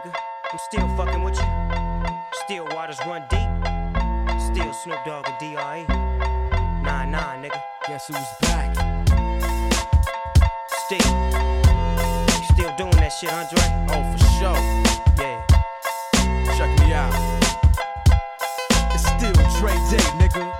nigga. I'm still fucking with you. Still waters run deep. Still Snoop Dogg and D.R.E. Nah, nah, nigga. Guess who's back? Still. Still doing that shit, Andre? Oh, for sure. Yeah. Check me out. It's still Dre Day, nigga.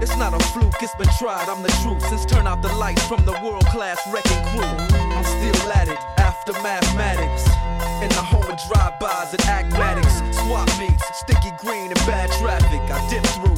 It's not a fluke, it's been tried, I'm the truth. Since turn out the lights from the world class wrecking crew, I'm still at it after mathematics. In the home of drive-bys and acmatics, swap meets, sticky green and bad traffic. I dip through,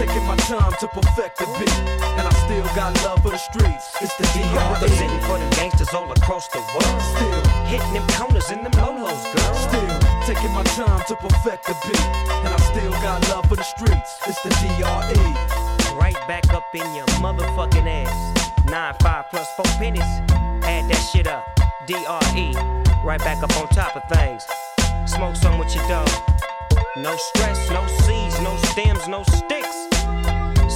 taking my time to perfect the beat, and I still got love for the streets. It's the I'm DRE. representing for the gangsters all across the world. Still, Hitting them corners and them lolos, girl. still taking my time to perfect the beat, and I still got love for the streets. It's the DRE. Right back up in your motherfucking ass. Nine five plus four pennies. Add that shit up. DRE. Right back up on top of things. Smoke some with your dog. No stress, no seeds, no stems, no sticks.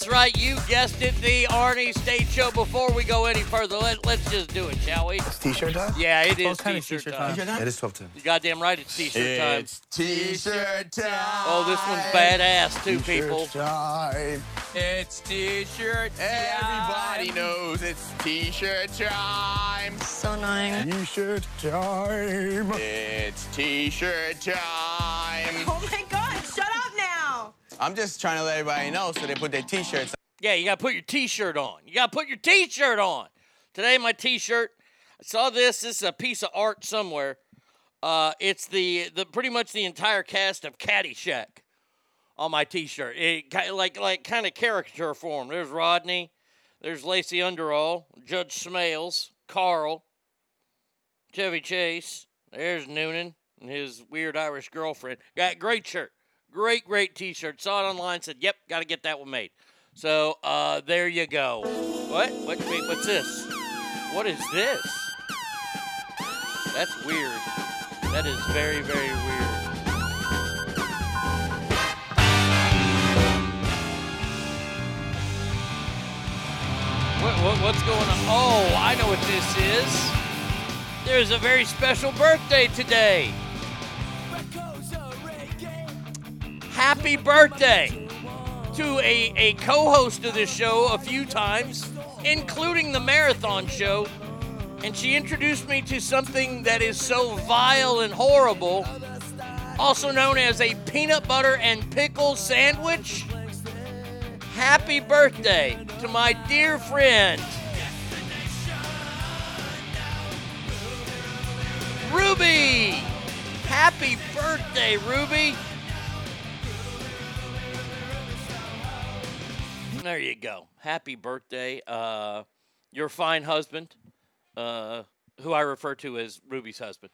That's right, you guessed it, the Arnie State Show. Before we go any further, let, us just do it, shall we? It's t-shirt time? Yeah, it is t-shirt, t-shirt time. time. It is 12 10. You goddamn right, it's t-shirt it's time. It's t-shirt time. Oh, this one's badass, too, t-shirt people. Time. It's t-shirt time. Everybody knows it's t-shirt time. So annoying. T-shirt time. It's t-shirt time. I'm just trying to let everybody know so they put their t-shirts. Yeah, you got to put your t-shirt on. You got to put your t-shirt on. Today, my t-shirt, I saw this. This is a piece of art somewhere. Uh, it's the, the pretty much the entire cast of Caddyshack on my t-shirt. It like like kind of caricature form. There's Rodney, there's Lacey Underall, Judge Smails, Carl, Chevy Chase. There's Noonan and his weird Irish girlfriend. Got great shirt great great T-shirt. Saw it online. Said, "Yep, got to get that one made." So uh, there you go. What? What? Wait, what's this? What is this? That's weird. That is very very weird. What, what, what's going on? Oh, I know what this is. There's a very special birthday today. Happy birthday to a, a co host of this show a few times, including the marathon show. And she introduced me to something that is so vile and horrible, also known as a peanut butter and pickle sandwich. Happy birthday to my dear friend, Ruby. Happy birthday, Ruby. There you go. Happy birthday. Uh, your fine husband, uh, who I refer to as Ruby's husband.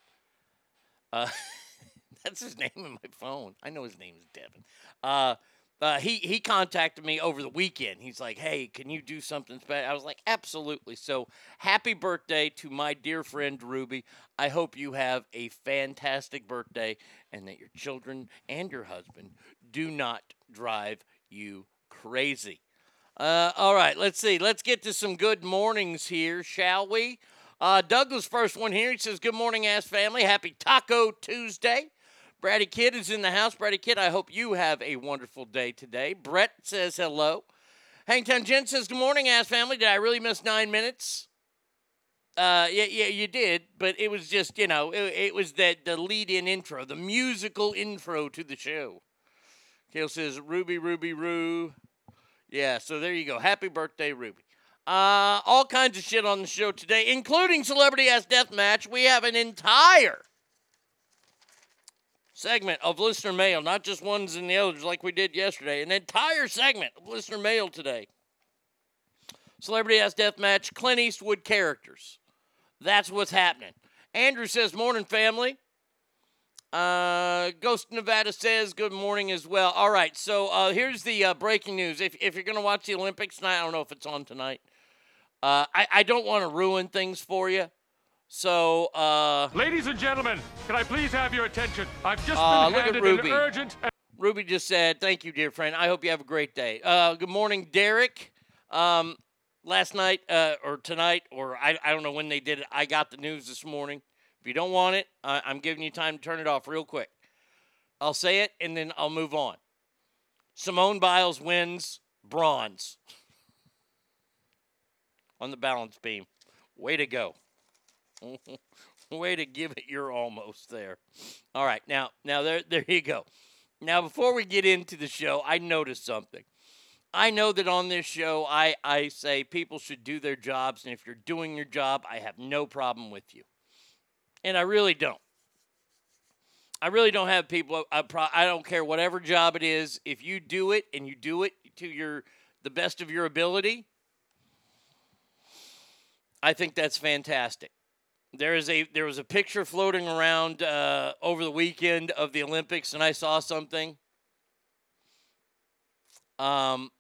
Uh, that's his name in my phone. I know his name is Devin. Uh, uh, he he contacted me over the weekend. He's like, "Hey, can you do something special?" I was like, "Absolutely." So, happy birthday to my dear friend Ruby. I hope you have a fantastic birthday, and that your children and your husband do not drive you crazy. Uh, all right, let's see. Let's get to some good mornings here, shall we? Uh, Douglas, first one here. He says, "Good morning, ass family. Happy Taco Tuesday." Brady Kid is in the house. Brady Kid, I hope you have a wonderful day today. Brett says hello. Hangtown Jen says, Good morning, ass family. Did I really miss nine minutes? Uh, yeah, yeah, you did, but it was just, you know, it, it was that the lead in intro, the musical intro to the show. Kale says, Ruby, Ruby, Roo. Yeah, so there you go. Happy birthday, Ruby. Uh, all kinds of shit on the show today, including Celebrity Ass Death Match. We have an entire segment of listener mail, not just ones and the others like we did yesterday. An entire segment of listener mail today. Celebrity Ass Death Match, Clint Eastwood characters. That's what's happening. Andrew says, Morning, family. Uh, Ghost Nevada says, Good morning as well. All right, so uh, here's the uh, breaking news. If, if you're going to watch the Olympics tonight, I don't know if it's on tonight. Uh, I, I don't want to ruin things for you. So, uh, Ladies and gentlemen, can I please have your attention? I've just been handed Ruby. an urgent. Ruby just said, "Thank you, dear friend. I hope you have a great day." Uh, good morning, Derek. Um, last night uh, or tonight, or I, I don't know when they did it. I got the news this morning. If you don't want it, I'm giving you time to turn it off real quick. I'll say it and then I'll move on. Simone Biles wins bronze on the balance beam. Way to go. Way to give it your almost there. All right, now now there there you go. Now before we get into the show, I noticed something. I know that on this show I I say people should do their jobs and if you're doing your job, I have no problem with you. And I really don't. I really don't have people I, pro, I don't care whatever job it is, if you do it and you do it to your the best of your ability, I think that's fantastic. There is a there was a picture floating around uh, over the weekend of the Olympics, and I saw something. Um,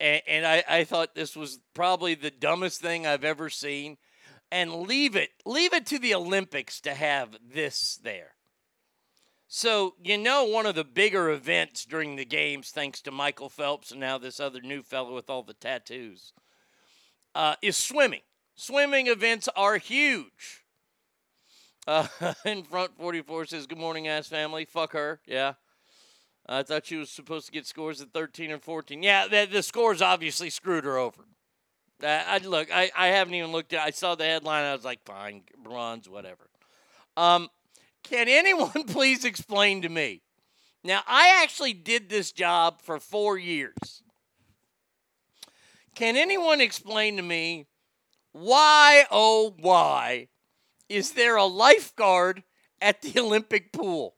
and, and I, I thought this was probably the dumbest thing I've ever seen. And leave it leave it to the Olympics to have this there. So you know one of the bigger events during the games, thanks to Michael Phelps and now this other new fellow with all the tattoos, uh, is swimming. Swimming events are huge. Uh, in front 44 says, Good morning, ass family. Fuck her. Yeah. I thought she was supposed to get scores at 13 and 14. Yeah, the, the scores obviously screwed her over. Uh, I look, I, I haven't even looked at I saw the headline. I was like, fine, bronze, whatever. Um, can anyone please explain to me? Now, I actually did this job for four years. Can anyone explain to me why, oh, why is there a lifeguard at the Olympic pool?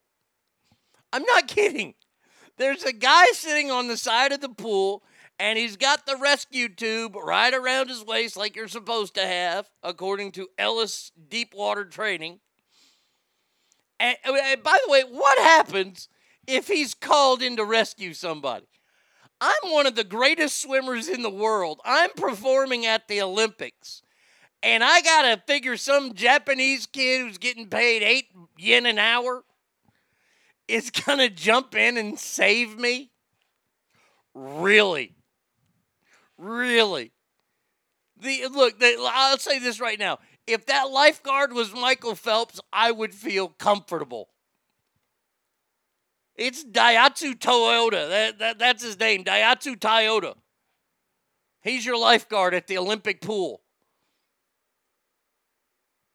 I'm not kidding. There's a guy sitting on the side of the pool, and he's got the rescue tube right around his waist, like you're supposed to have, according to Ellis Deepwater Training. And, and by the way, what happens if he's called in to rescue somebody? I'm one of the greatest swimmers in the world. I'm performing at the Olympics. And I got to figure some Japanese kid who's getting paid eight yen an hour is going to jump in and save me? Really? Really? The look, I'll say this right now. If that lifeguard was Michael Phelps, I would feel comfortable. It's Daihatsu Toyota. That, that, that's his name, Daihatsu Toyota. He's your lifeguard at the Olympic pool.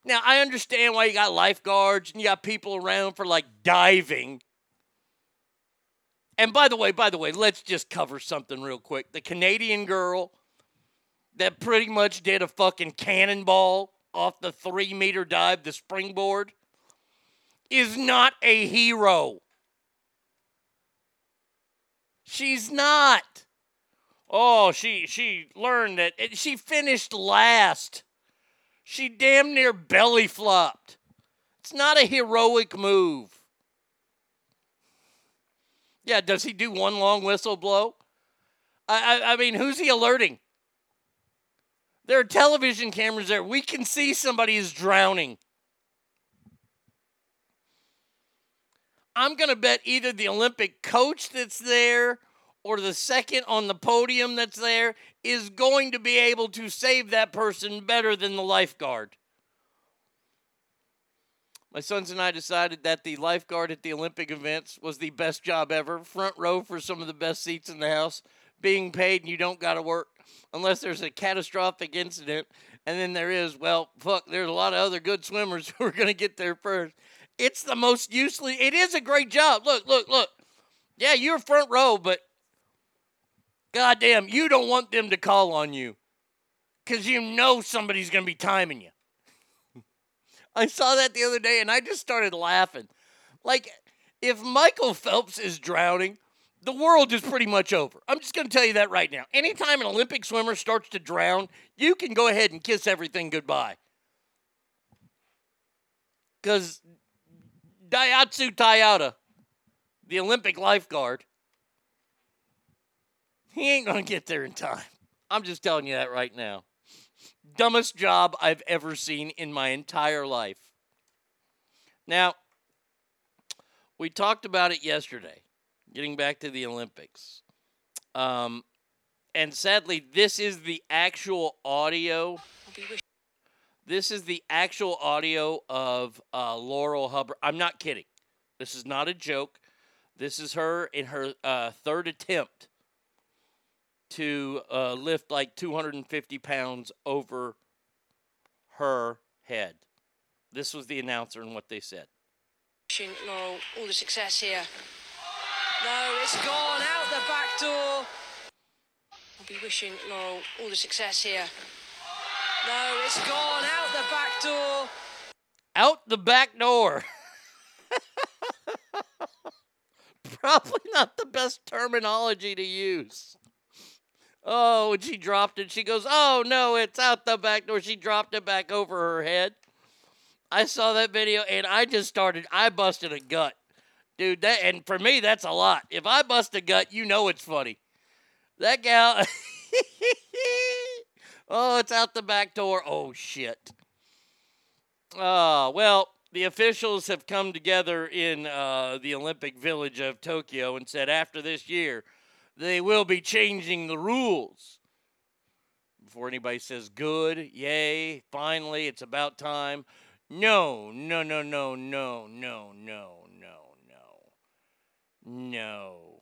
Now, I understand why you got lifeguards and you got people around for like diving. And by the way, by the way, let's just cover something real quick. The Canadian girl that pretty much did a fucking cannonball off the three meter dive, the springboard, is not a hero. She's not. Oh, she she learned that she finished last. She damn near belly flopped. It's not a heroic move. Yeah, does he do one long whistle blow? I, I, I mean, who's he alerting? There are television cameras there. We can see somebody is drowning. I'm going to bet either the Olympic coach that's there or the second on the podium that's there is going to be able to save that person better than the lifeguard. My sons and I decided that the lifeguard at the Olympic events was the best job ever. Front row for some of the best seats in the house, being paid, and you don't got to work unless there's a catastrophic incident. And then there is, well, fuck, there's a lot of other good swimmers who are going to get there first. It's the most useful. It is a great job. Look, look, look. Yeah, you're front row, but goddamn, you don't want them to call on you because you know somebody's going to be timing you. I saw that the other day and I just started laughing. Like, if Michael Phelps is drowning, the world is pretty much over. I'm just going to tell you that right now. Anytime an Olympic swimmer starts to drown, you can go ahead and kiss everything goodbye. Because Daihatsu Toyota, the Olympic lifeguard, he ain't going to get there in time. I'm just telling you that right now. Dumbest job I've ever seen in my entire life. Now, we talked about it yesterday, getting back to the Olympics. Um, and sadly, this is the actual audio. This is the actual audio of uh, Laurel Hubbard. I'm not kidding. This is not a joke. This is her in her uh, third attempt to uh, lift like 250 pounds over her head. This was the announcer and what they said. Wishing Laurel all the success here. No, it's gone out the back door. I'll be wishing Laurel all the success here. No, it's gone out the back door. Out the back door. Probably not the best terminology to use. Oh, and she dropped it. She goes, Oh no, it's out the back door. She dropped it back over her head. I saw that video and I just started, I busted a gut. Dude, that and for me that's a lot. If I bust a gut, you know it's funny. That gal Oh, it's out the back door. Oh shit. Oh, well, the officials have come together in uh, the Olympic Village of Tokyo and said after this year, they will be changing the rules. Before anybody says good, yay, finally, it's about time. No, no, no, no, no, no, no, no, no. No.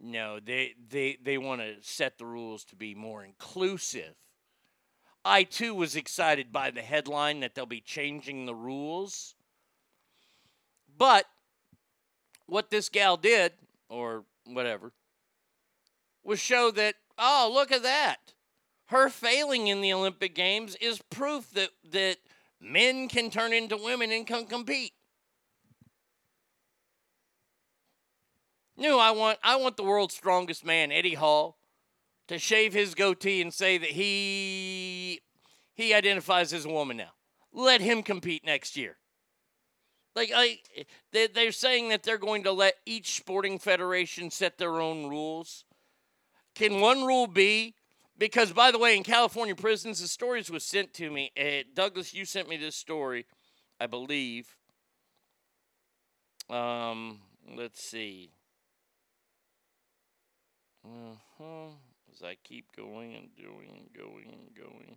No, they they they want to set the rules to be more inclusive. I too was excited by the headline that they'll be changing the rules. But what this gal did, or whatever, was show that, oh, look at that. Her failing in the Olympic Games is proof that, that men can turn into women and can compete. No, I want I want the world's strongest man, Eddie Hall, to shave his goatee and say that he he identifies as a woman now. Let him compete next year. Like I, they, they're saying that they're going to let each sporting federation set their own rules. Can one rule be? Because by the way, in California prisons, the stories was sent to me. Uh, Douglas, you sent me this story, I believe. Um, let's see. Uh-huh. As I keep going and doing and going and going.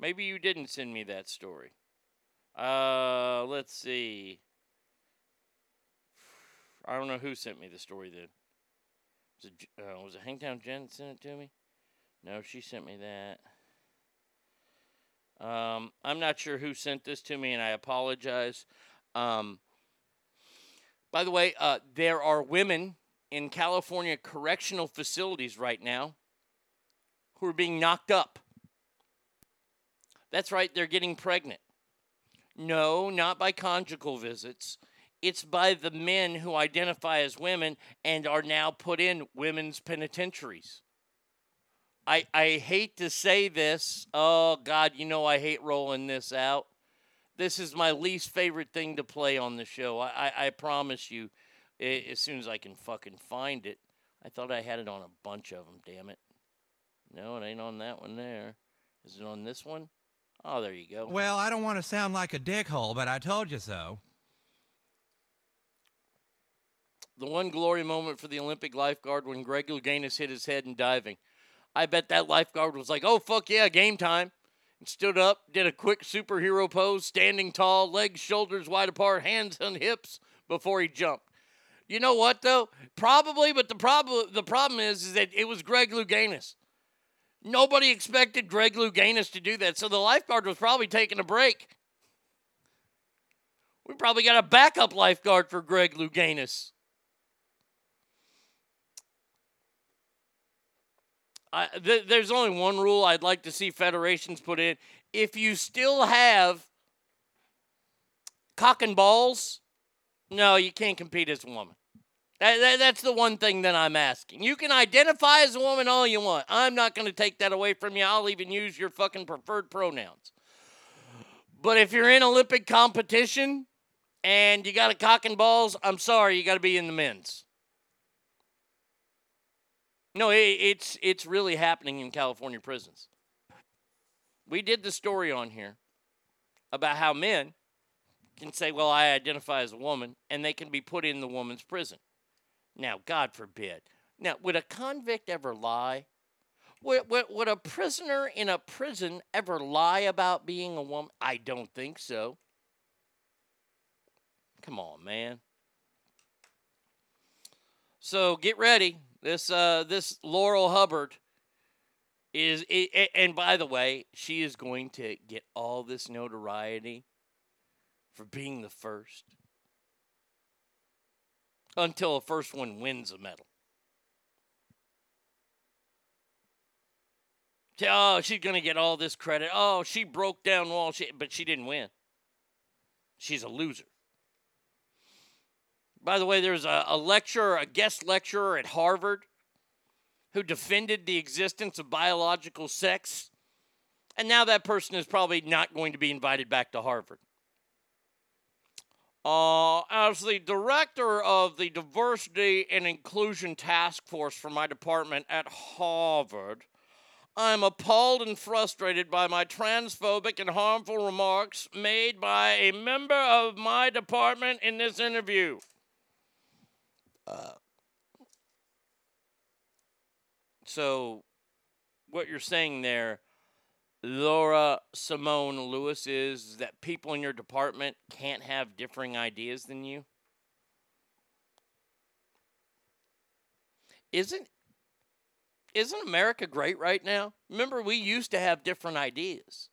Maybe you didn't send me that story. Uh, let's see. I don't know who sent me the story then. Was it, uh, was it Hangtown Jen sent it to me? No, she sent me that. Um, I'm not sure who sent this to me, and I apologize. Um, by the way, uh, there are women in California correctional facilities right now who are being knocked up. That's right, they're getting pregnant. No, not by conjugal visits. It's by the men who identify as women and are now put in women's penitentiaries. I, I hate to say this. Oh, God, you know I hate rolling this out. This is my least favorite thing to play on the show. I, I, I promise you, as soon as I can fucking find it. I thought I had it on a bunch of them, damn it. No, it ain't on that one there. Is it on this one? Oh, there you go. Well, I don't want to sound like a dickhole, but I told you so. The one glory moment for the Olympic lifeguard when Greg Louganis hit his head in diving. I bet that lifeguard was like, oh, fuck yeah, game time. And stood up, did a quick superhero pose, standing tall, legs, shoulders wide apart, hands on hips before he jumped. You know what though? Probably, but the problem the problem is, is that it was Greg Louganis. Nobody expected Greg Louganis to do that, so the lifeguard was probably taking a break. We probably got a backup lifeguard for Greg Louganis. Th- there's only one rule I'd like to see federations put in. If you still have cock and balls, no, you can't compete as a woman. That, that, that's the one thing that I'm asking. You can identify as a woman all you want. I'm not going to take that away from you. I'll even use your fucking preferred pronouns. But if you're in Olympic competition and you got a cock and balls, I'm sorry, you got to be in the men's. No, it, it's it's really happening in California prisons. We did the story on here about how men can say, "Well, I identify as a woman," and they can be put in the woman's prison. Now, God forbid. Now, would a convict ever lie? Would, would, would a prisoner in a prison ever lie about being a woman? I don't think so. Come on, man. So get ready. This uh, this Laurel Hubbard is, and by the way, she is going to get all this notoriety for being the first until the first one wins a medal. Oh, she's going to get all this credit. Oh, she broke down wall, but she didn't win. She's a loser. By the way, there's a, a lecturer, a guest lecturer at Harvard who defended the existence of biological sex. And now that person is probably not going to be invited back to Harvard. Uh, as the director of the Diversity and Inclusion Task Force for my department at Harvard, I'm appalled and frustrated by my transphobic and harmful remarks made by a member of my department in this interview. So, what you're saying there Laura Simone Lewis is that people in your department can't have differing ideas than you? Isn't isn't America great right now? Remember we used to have different ideas.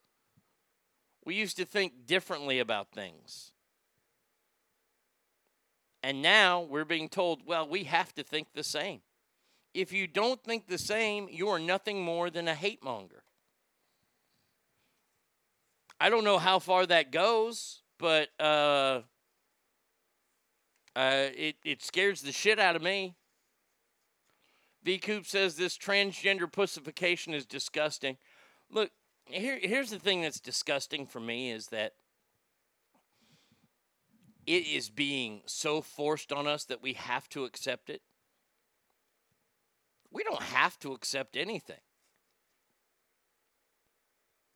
We used to think differently about things. And now we're being told, well, we have to think the same. If you don't think the same, you are nothing more than a hate monger. I don't know how far that goes, but uh, uh, it it scares the shit out of me. V Coop says this transgender pussification is disgusting. Look, here, here's the thing that's disgusting for me is that it is being so forced on us that we have to accept it. We don't have to accept anything.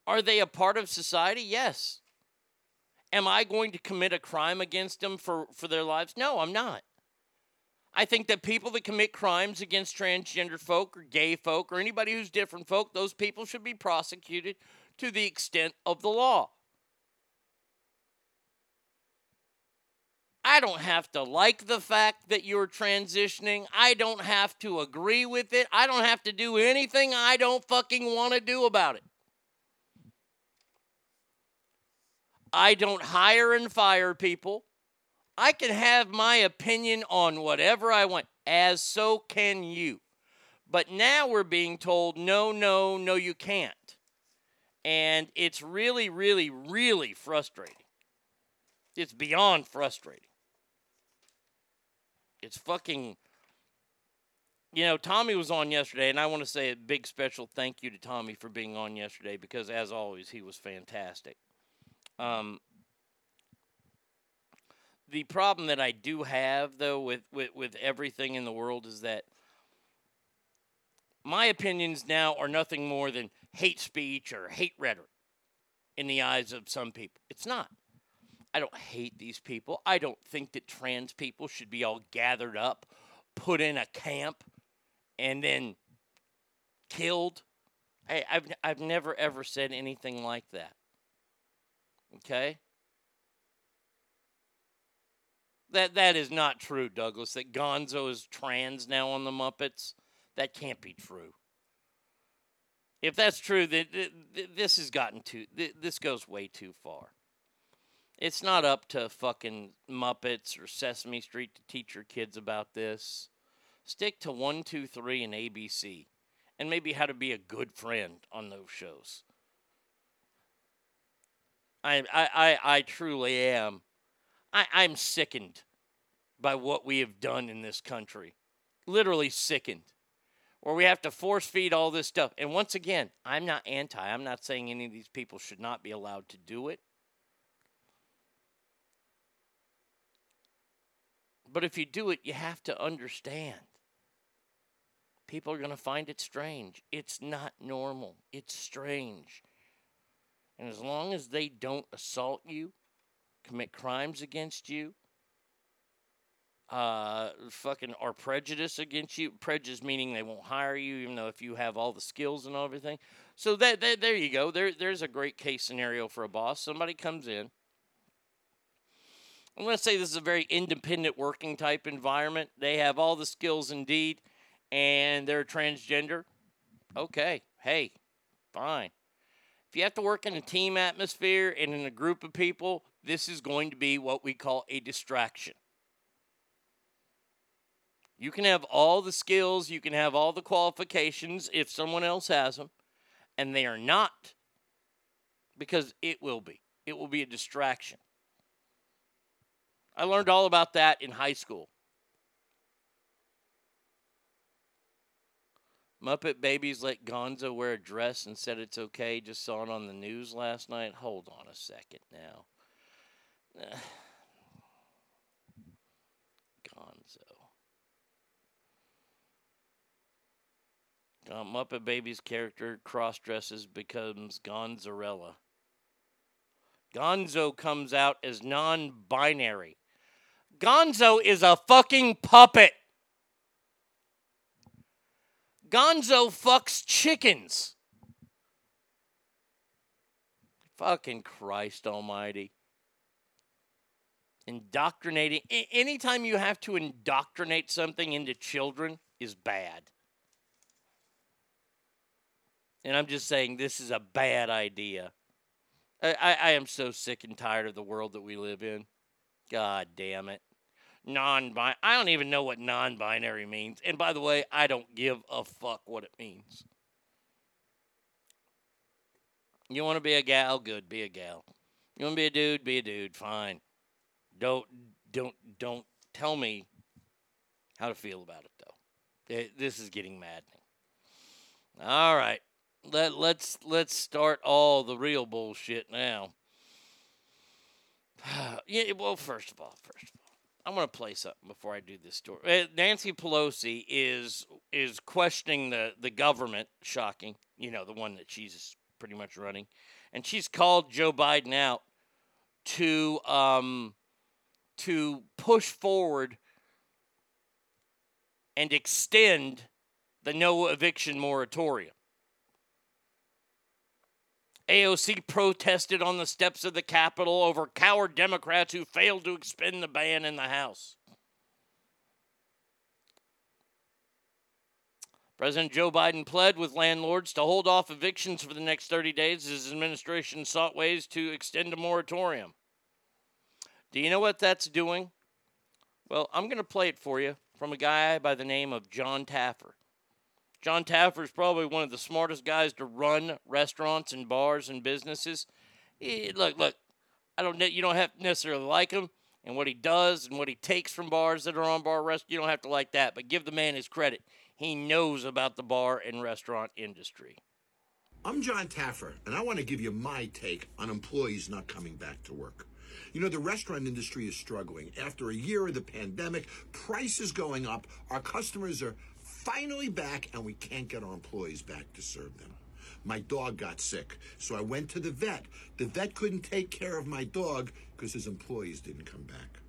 Are they a part of society? Yes. Am I going to commit a crime against them for, for their lives? No, I'm not. I think that people that commit crimes against transgender folk or gay folk or anybody who's different folk, those people should be prosecuted to the extent of the law. I don't have to like the fact that you're transitioning. I don't have to agree with it. I don't have to do anything I don't fucking want to do about it. I don't hire and fire people. I can have my opinion on whatever I want, as so can you. But now we're being told, no, no, no, you can't. And it's really, really, really frustrating. It's beyond frustrating. It's fucking. You know, Tommy was on yesterday, and I want to say a big special thank you to Tommy for being on yesterday because, as always, he was fantastic. Um, the problem that I do have, though, with, with, with everything in the world is that my opinions now are nothing more than hate speech or hate rhetoric in the eyes of some people. It's not. I don't hate these people. I don't think that trans people should be all gathered up, put in a camp, and then killed. I, I've, I've never ever said anything like that. Okay? That that is not true, Douglas. That Gonzo is trans now on the Muppets. That can't be true. If that's true, then this has gotten too. This goes way too far. It's not up to fucking Muppets or Sesame Street to teach your kids about this. Stick to one, two, three, and ABC, and maybe how to be a good friend on those shows. I I I, I truly am I, I'm sickened by what we have done in this country. Literally sickened. Where we have to force feed all this stuff. And once again, I'm not anti. I'm not saying any of these people should not be allowed to do it. But if you do it, you have to understand. People are going to find it strange. It's not normal. It's strange. And as long as they don't assault you, commit crimes against you, uh, fucking are prejudice against you. Prejudice meaning they won't hire you, even though if you have all the skills and everything. So that, that there you go. There there's a great case scenario for a boss. Somebody comes in. I'm going to say this is a very independent working type environment. They have all the skills indeed, and they're transgender. Okay, hey, fine. If you have to work in a team atmosphere and in a group of people, this is going to be what we call a distraction. You can have all the skills, you can have all the qualifications if someone else has them, and they are not because it will be. It will be a distraction. I learned all about that in high school. Muppet Babies let Gonzo wear a dress and said it's okay. Just saw it on the news last night. Hold on a second now. Gonzo. Uh, Muppet Babies character cross dresses becomes Gonzarella. Gonzo comes out as non binary. Gonzo is a fucking puppet. Gonzo fucks chickens. Fucking Christ Almighty. Indoctrinating anytime you have to indoctrinate something into children is bad. And i'm just saying this is a bad idea. I, I, I, am so sick and tired of the world that we live in. God damn it non i don't even know what non-binary means and by the way i don't give a fuck what it means you want to be a gal good be a gal you want to be a dude be a dude fine don't don't don't tell me how to feel about it though. Th- This is getting maddening. All right. Let let's let's start all the real bullshit now. yeah, well, first of all, first of all, I'm gonna play something before I do this story. Uh, Nancy Pelosi is is questioning the the government. Shocking, you know, the one that she's pretty much running, and she's called Joe Biden out to um to push forward and extend the no eviction moratorium. AOC protested on the steps of the Capitol over coward Democrats who failed to expend the ban in the House. President Joe Biden pled with landlords to hold off evictions for the next 30 days as his administration sought ways to extend a moratorium. Do you know what that's doing? Well, I'm going to play it for you from a guy by the name of John Taffer. John Taffer is probably one of the smartest guys to run restaurants and bars and businesses. Eh, look, look, I don't. You don't have necessarily like him and what he does and what he takes from bars that are on Bar Rescue. You don't have to like that, but give the man his credit. He knows about the bar and restaurant industry. I'm John Taffer, and I want to give you my take on employees not coming back to work. You know, the restaurant industry is struggling. After a year of the pandemic, prices going up, our customers are finally back, and we can't get our employees back to serve them. My dog got sick, so I went to the vet. The vet couldn't take care of my dog because his employees didn't come back.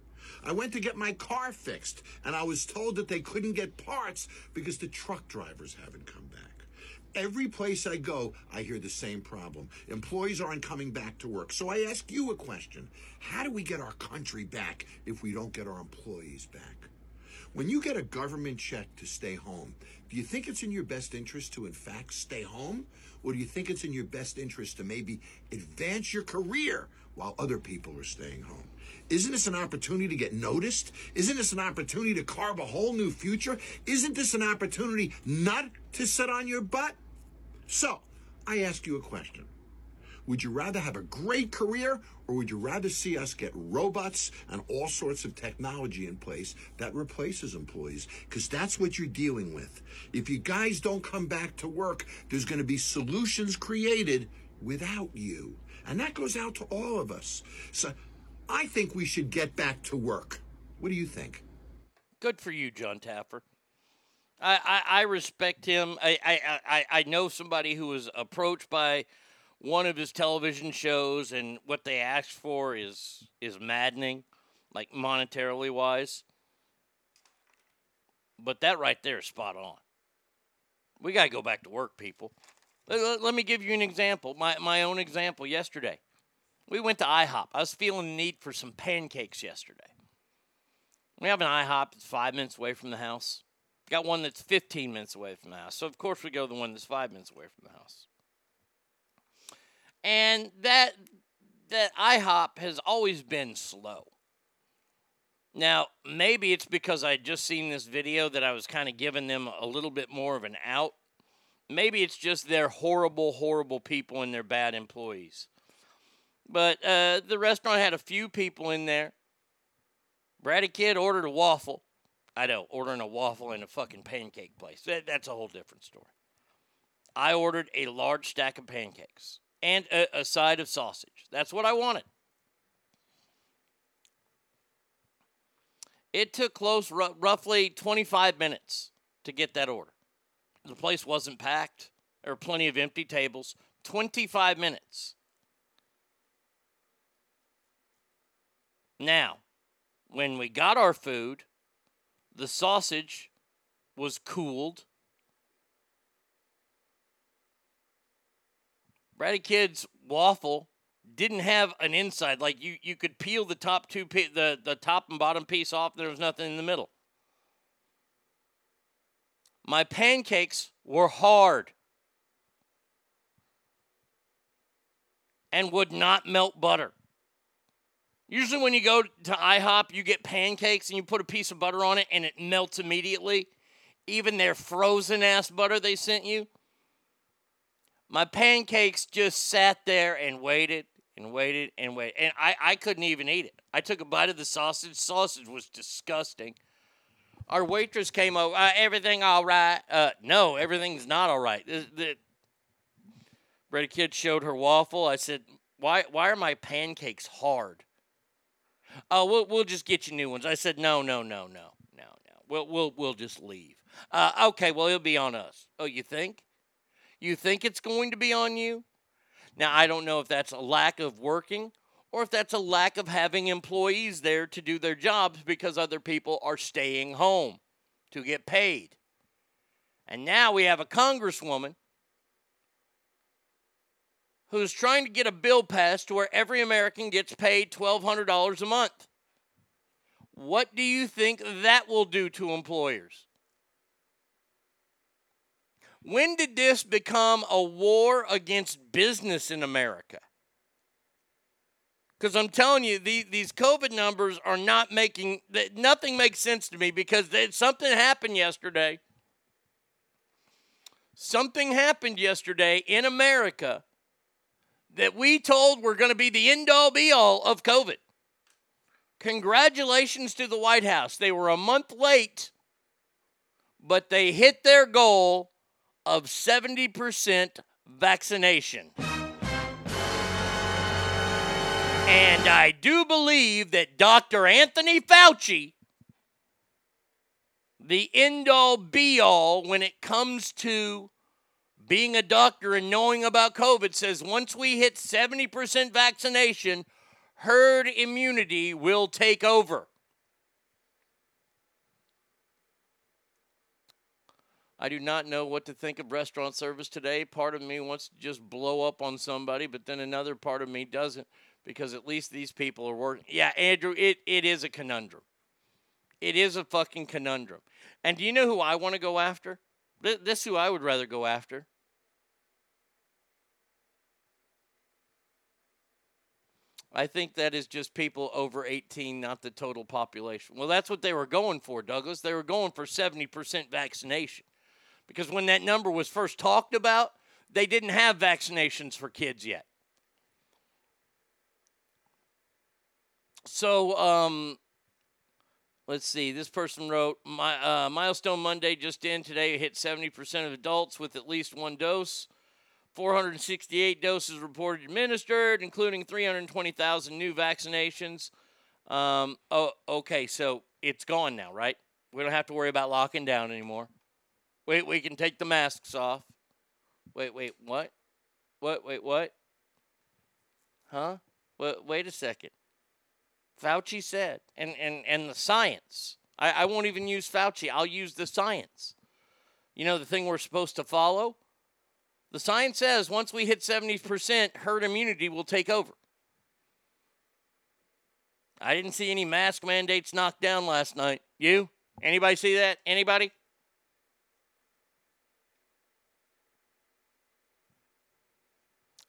I went to get my car fixed, and I was told that they couldn't get parts because the truck drivers haven't come back. Every place I go, I hear the same problem. Employees aren't coming back to work. So I ask you a question How do we get our country back if we don't get our employees back? When you get a government check to stay home, do you think it's in your best interest to, in fact, stay home? Or do you think it's in your best interest to maybe advance your career while other people are staying home? Isn't this an opportunity to get noticed? Isn't this an opportunity to carve a whole new future? Isn't this an opportunity not to sit on your butt? So, I ask you a question. Would you rather have a great career or would you rather see us get robots and all sorts of technology in place that replaces employees? Because that's what you're dealing with. If you guys don't come back to work, there's going to be solutions created without you. And that goes out to all of us. So I think we should get back to work. What do you think? Good for you, John Taffer. I, I, I respect him. I, I, I, I know somebody who was approached by one of his television shows, and what they asked for is is maddening, like monetarily wise. But that right there is spot on. We got to go back to work, people. Let, let- let me give you an example. My, my own example yesterday. We went to IHOP. I was feeling the need for some pancakes yesterday. We have an IHOP that's five minutes away from the house. Got one that's 15 minutes away from the house. So, of course, we go to the one that's five minutes away from the house. And that, that IHOP has always been slow. Now, maybe it's because I just seen this video that I was kind of giving them a little bit more of an out. Maybe it's just they're horrible, horrible people and they're bad employees. But uh, the restaurant had a few people in there. Brady Kid ordered a waffle. I know, ordering a waffle in a fucking pancake place. That, that's a whole different story. I ordered a large stack of pancakes and a, a side of sausage. That's what I wanted. It took close, ru- roughly 25 minutes to get that order. The place wasn't packed. There were plenty of empty tables. 25 minutes. Now, when we got our food, the sausage was cooled. Brady Kid's waffle didn't have an inside. Like you, you could peel the top two, the the top and bottom piece off. There was nothing in the middle. My pancakes were hard and would not melt butter. Usually, when you go to IHOP, you get pancakes and you put a piece of butter on it and it melts immediately. Even their frozen ass butter they sent you. My pancakes just sat there and waited and waited and waited. And I, I couldn't even eat it. I took a bite of the sausage. Sausage was disgusting. Our waitress came over. Uh, everything all right? Uh, no, everything's not all right. The, the Brady kid showed her waffle. I said, "Why? Why are my pancakes hard?" Oh, we'll we'll just get you new ones. I said, "No, no, no, no, no, no. We'll we'll we'll just leave." Uh, okay, well it'll be on us. Oh, you think? You think it's going to be on you? Now I don't know if that's a lack of working or if that's a lack of having employees there to do their jobs because other people are staying home to get paid. And now we have a congresswoman who's trying to get a bill passed to where every American gets paid $1,200 a month. What do you think that will do to employers? When did this become a war against business in America? Because I'm telling you, the, these COVID numbers are not making, nothing makes sense to me because something happened yesterday. Something happened yesterday in America that we told were going to be the end all be all of COVID. Congratulations to the White House. They were a month late, but they hit their goal of 70% vaccination. And I do believe that Dr. Anthony Fauci, the end all be all when it comes to being a doctor and knowing about COVID, says once we hit 70% vaccination, herd immunity will take over. I do not know what to think of restaurant service today. Part of me wants to just blow up on somebody, but then another part of me doesn't because at least these people are working. Yeah, Andrew, it, it is a conundrum. It is a fucking conundrum. And do you know who I want to go after? This is who I would rather go after. I think that is just people over 18, not the total population. Well, that's what they were going for, Douglas. They were going for 70% vaccination. Because when that number was first talked about, they didn't have vaccinations for kids yet. So, um, let's see. This person wrote, My, uh, Milestone Monday just in today hit 70% of adults with at least one dose. 468 doses reported administered, including 320,000 new vaccinations. Um, oh, okay, so it's gone now, right? We don't have to worry about locking down anymore. Wait, we can take the masks off. Wait, wait, what? What, wait, what? Huh? Wait, wait a second. Fauci said, and, and, and the science. I, I won't even use Fauci, I'll use the science. You know, the thing we're supposed to follow? The science says once we hit 70%, herd immunity will take over. I didn't see any mask mandates knocked down last night. You? Anybody see that? Anybody?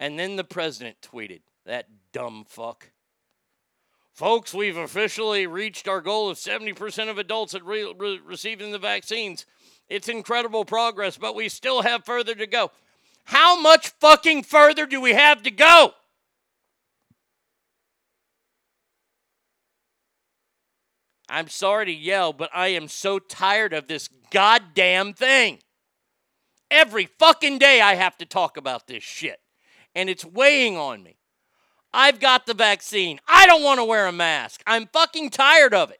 And then the president tweeted, that dumb fuck. Folks, we've officially reached our goal of 70% of adults at re- re- receiving the vaccines. It's incredible progress, but we still have further to go. How much fucking further do we have to go? I'm sorry to yell, but I am so tired of this goddamn thing. Every fucking day I have to talk about this shit and it's weighing on me. I've got the vaccine. I don't want to wear a mask. I'm fucking tired of it.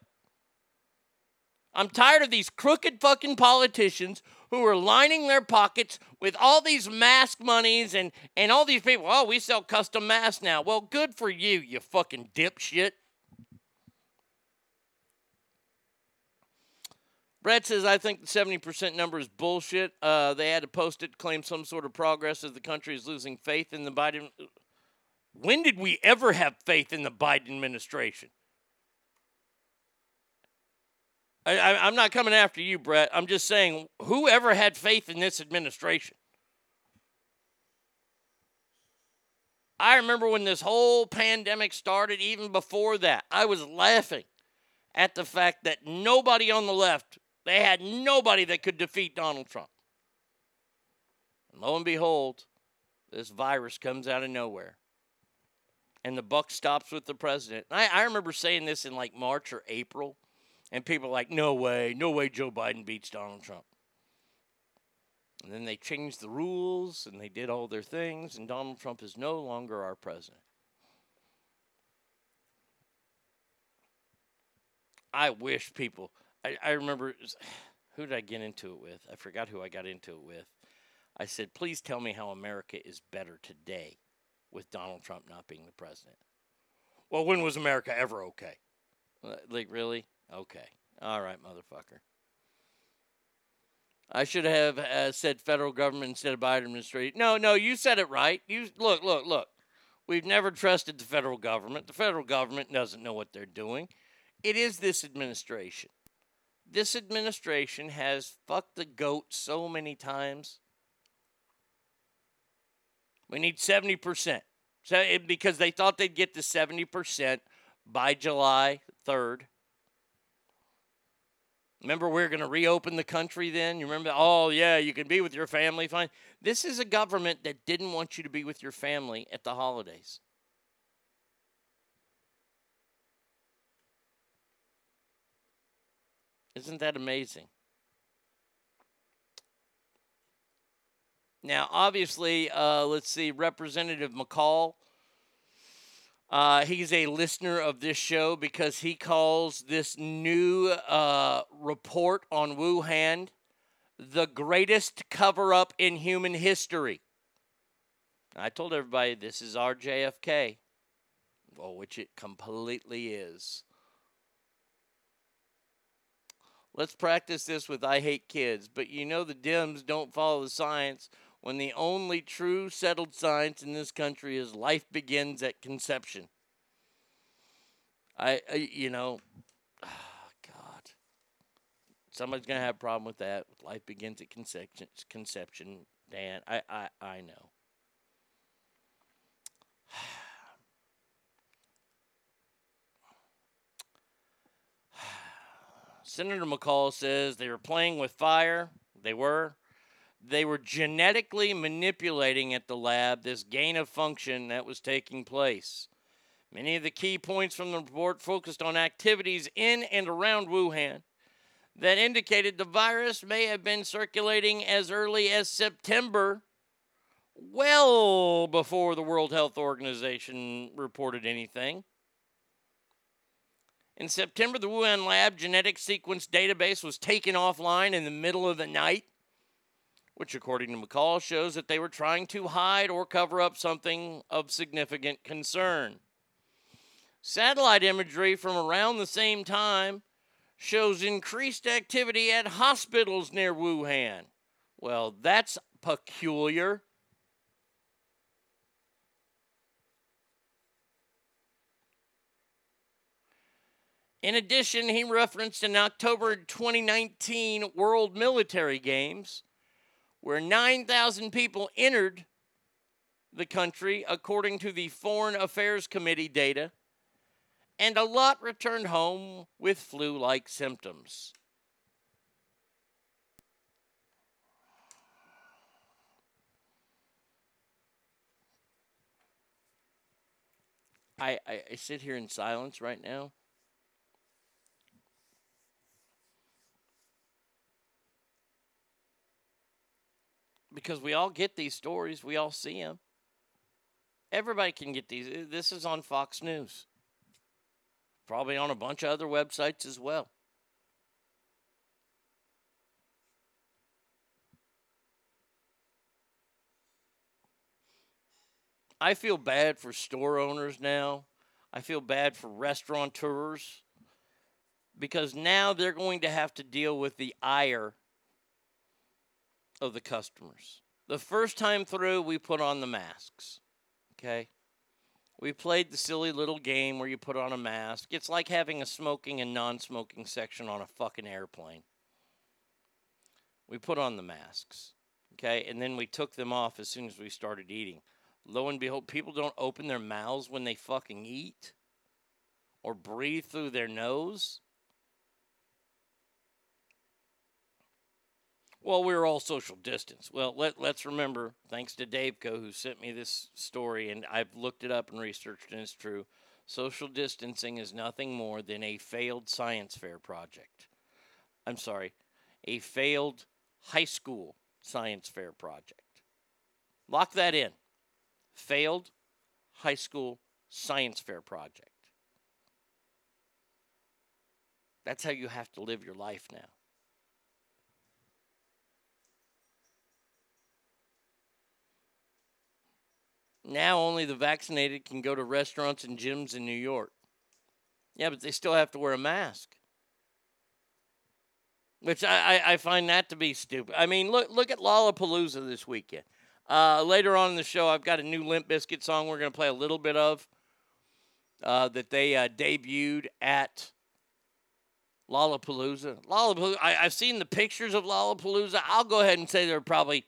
I'm tired of these crooked fucking politicians who are lining their pockets with all these mask monies and, and all these people. Oh, we sell custom masks now. Well, good for you, you fucking dipshit. Brett says, I think the 70% number is bullshit. Uh, they had to post it, to claim some sort of progress as the country is losing faith in the Biden. When did we ever have faith in the Biden administration? I, I, I'm not coming after you, Brett. I'm just saying, whoever had faith in this administration? I remember when this whole pandemic started, even before that, I was laughing at the fact that nobody on the left they had nobody that could defeat Donald Trump. And lo and behold, this virus comes out of nowhere. And the buck stops with the president. I, I remember saying this in like March or April. And people like, no way, no way Joe Biden beats Donald Trump. And then they changed the rules and they did all their things, and Donald Trump is no longer our president. I wish people. I, I remember who did I get into it with? I forgot who I got into it with. I said, please tell me how America is better today with Donald Trump not being the president. Well, when was America ever okay? Like, really? Okay. All right, motherfucker. I should have uh, said federal government instead of Biden administration. No, no, you said it right. You look, look, look. We've never trusted the federal government. The federal government doesn't know what they're doing. It is this administration. This administration has fucked the goat so many times. We need 70%. So it, because they thought they'd get to 70% by July 3rd. Remember, we are going to reopen the country then? You remember, oh, yeah, you can be with your family, fine. This is a government that didn't want you to be with your family at the holidays. Isn't that amazing? Now, obviously, uh, let's see, Representative McCaul. Uh, he's a listener of this show because he calls this new uh, report on Wuhan the greatest cover up in human history. I told everybody this is our JFK, well, which it completely is. Let's practice this with I hate kids, but you know the Dems don't follow the science when the only true settled science in this country is life begins at conception. I, I you know, God, somebody's gonna have a problem with that. Life begins at conception. Conception, Dan. I, I, I know. Senator McCaul says they were playing with fire. They were. They were genetically manipulating at the lab this gain of function that was taking place. Many of the key points from the report focused on activities in and around Wuhan that indicated the virus may have been circulating as early as September, well before the World Health Organization reported anything. In September, the Wuhan lab genetic sequence database was taken offline in the middle of the night, which, according to McCaul, shows that they were trying to hide or cover up something of significant concern. Satellite imagery from around the same time shows increased activity at hospitals near Wuhan. Well, that's peculiar. In addition, he referenced an October 2019 World Military Games where 9,000 people entered the country, according to the Foreign Affairs Committee data, and a lot returned home with flu like symptoms. I, I, I sit here in silence right now. Because we all get these stories, we all see them. Everybody can get these. Uh, this is on Fox News, probably on a bunch of other websites as well. I feel bad for store owners now. I feel bad for restaurateurs because now they're going to have to deal with the ire of the customers. The first time through, we put on the masks. Okay? We played the silly little game where you put on a mask. It's like having a smoking and non smoking section on a fucking airplane. We put on the masks. Okay? And then we took them off as soon as we started eating. Lo and behold, people don't open their mouths when they fucking eat or breathe through their nose. Well, we were all social distance. Well, let, let's remember, thanks to Dave Daveco, who sent me this story, and I've looked it up and researched, and it's true. Social distancing is nothing more than a failed science fair project. I'm sorry, a failed high school science fair project. Lock that in. Failed high school science fair project. That's how you have to live your life now. Now only the vaccinated can go to restaurants and gyms in New York. Yeah, but they still have to wear a mask. Which I, I, find that to be stupid. I mean, look look at Lollapalooza this weekend. Uh, later on in the show, I've got a new Limp Bizkit song we're going to play a little bit of uh, that they uh, debuted at Lollapalooza. Lollapalooza. I, I've seen the pictures of Lollapalooza. I'll go ahead and say there are probably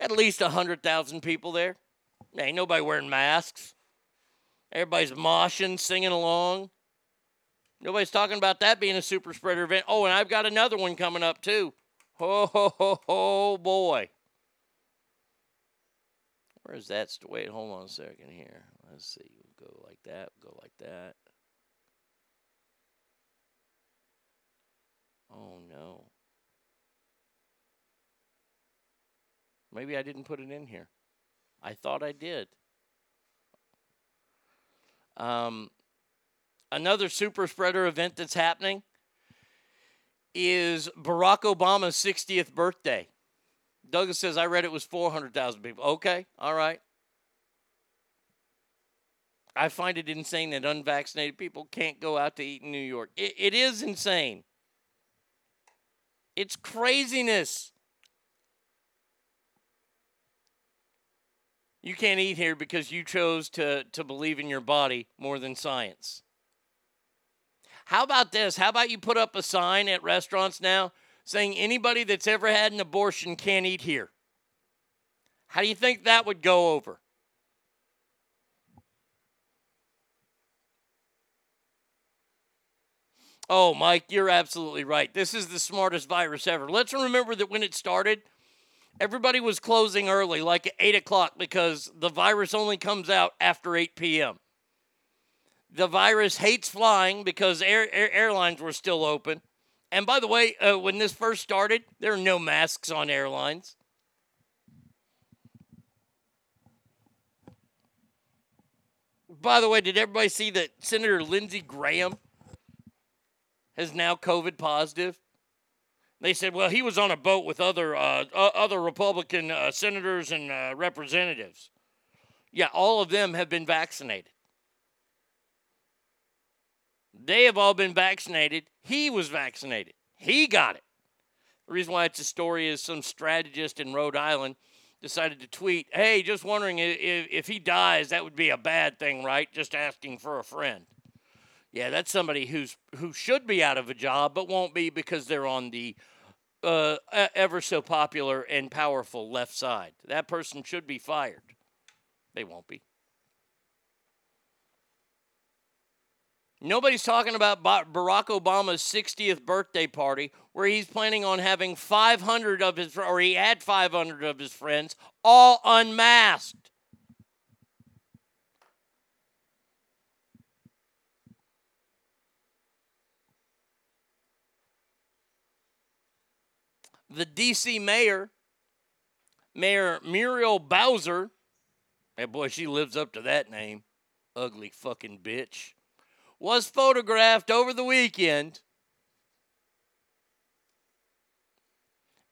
at least 100,000 people there. Ain't nobody wearing masks. Everybody's moshing, singing along. Nobody's talking about that being a super spreader event. Oh, and I've got another one coming up too. Ho ho ho ho boy. Where's that? St- Wait, hold on a second here. Let's see. We'll go like that. Go like that. Oh no. Maybe I didn't put it in here. I thought I did. Um, another super spreader event that's happening is Barack Obama's 60th birthday. Douglas says, I read it was 400,000 people. Okay, all right. I find it insane that unvaccinated people can't go out to eat in New York. it, it is insane. It's craziness. You can't eat here because you chose to, to believe in your body more than science. How about this? How about you put up a sign at restaurants now saying anybody that's ever had an abortion can't eat here? How do you think that would go over? Oh, Mike, you're absolutely right. This is the smartest virus ever. Let's remember that when it started, everybody was closing early, like 8 o'clock, because the virus only comes out after 8 p.m. The virus hates flying because air, air, airlines were still open. And by the way, uh, when this first started, there were no masks on airlines. By the way, did everybody see that Senator Lindsey Graham has now COVID positive? They said, well, he was on a boat with other uh, other Republican uh, senators and uh, representatives. Yeah, all of them have been vaccinated. They have all been vaccinated. He was vaccinated. He got it. The reason why it's a story is some strategist in Rhode Island decided to tweet, hey, just wondering if, if he dies, that would be a bad thing, right? Just asking for a friend. Yeah, that's somebody who's who should be out of a job but won't be because they're on the uh, ever so popular and powerful left side. That person should be fired. They won't be. Nobody's talking about Barack Obama's 60th birthday party where he's planning on having 500 of his, or he had 500 of his friends, all unmasked. The DC mayor, Mayor Muriel Bowser, hey boy, she lives up to that name, ugly fucking bitch, was photographed over the weekend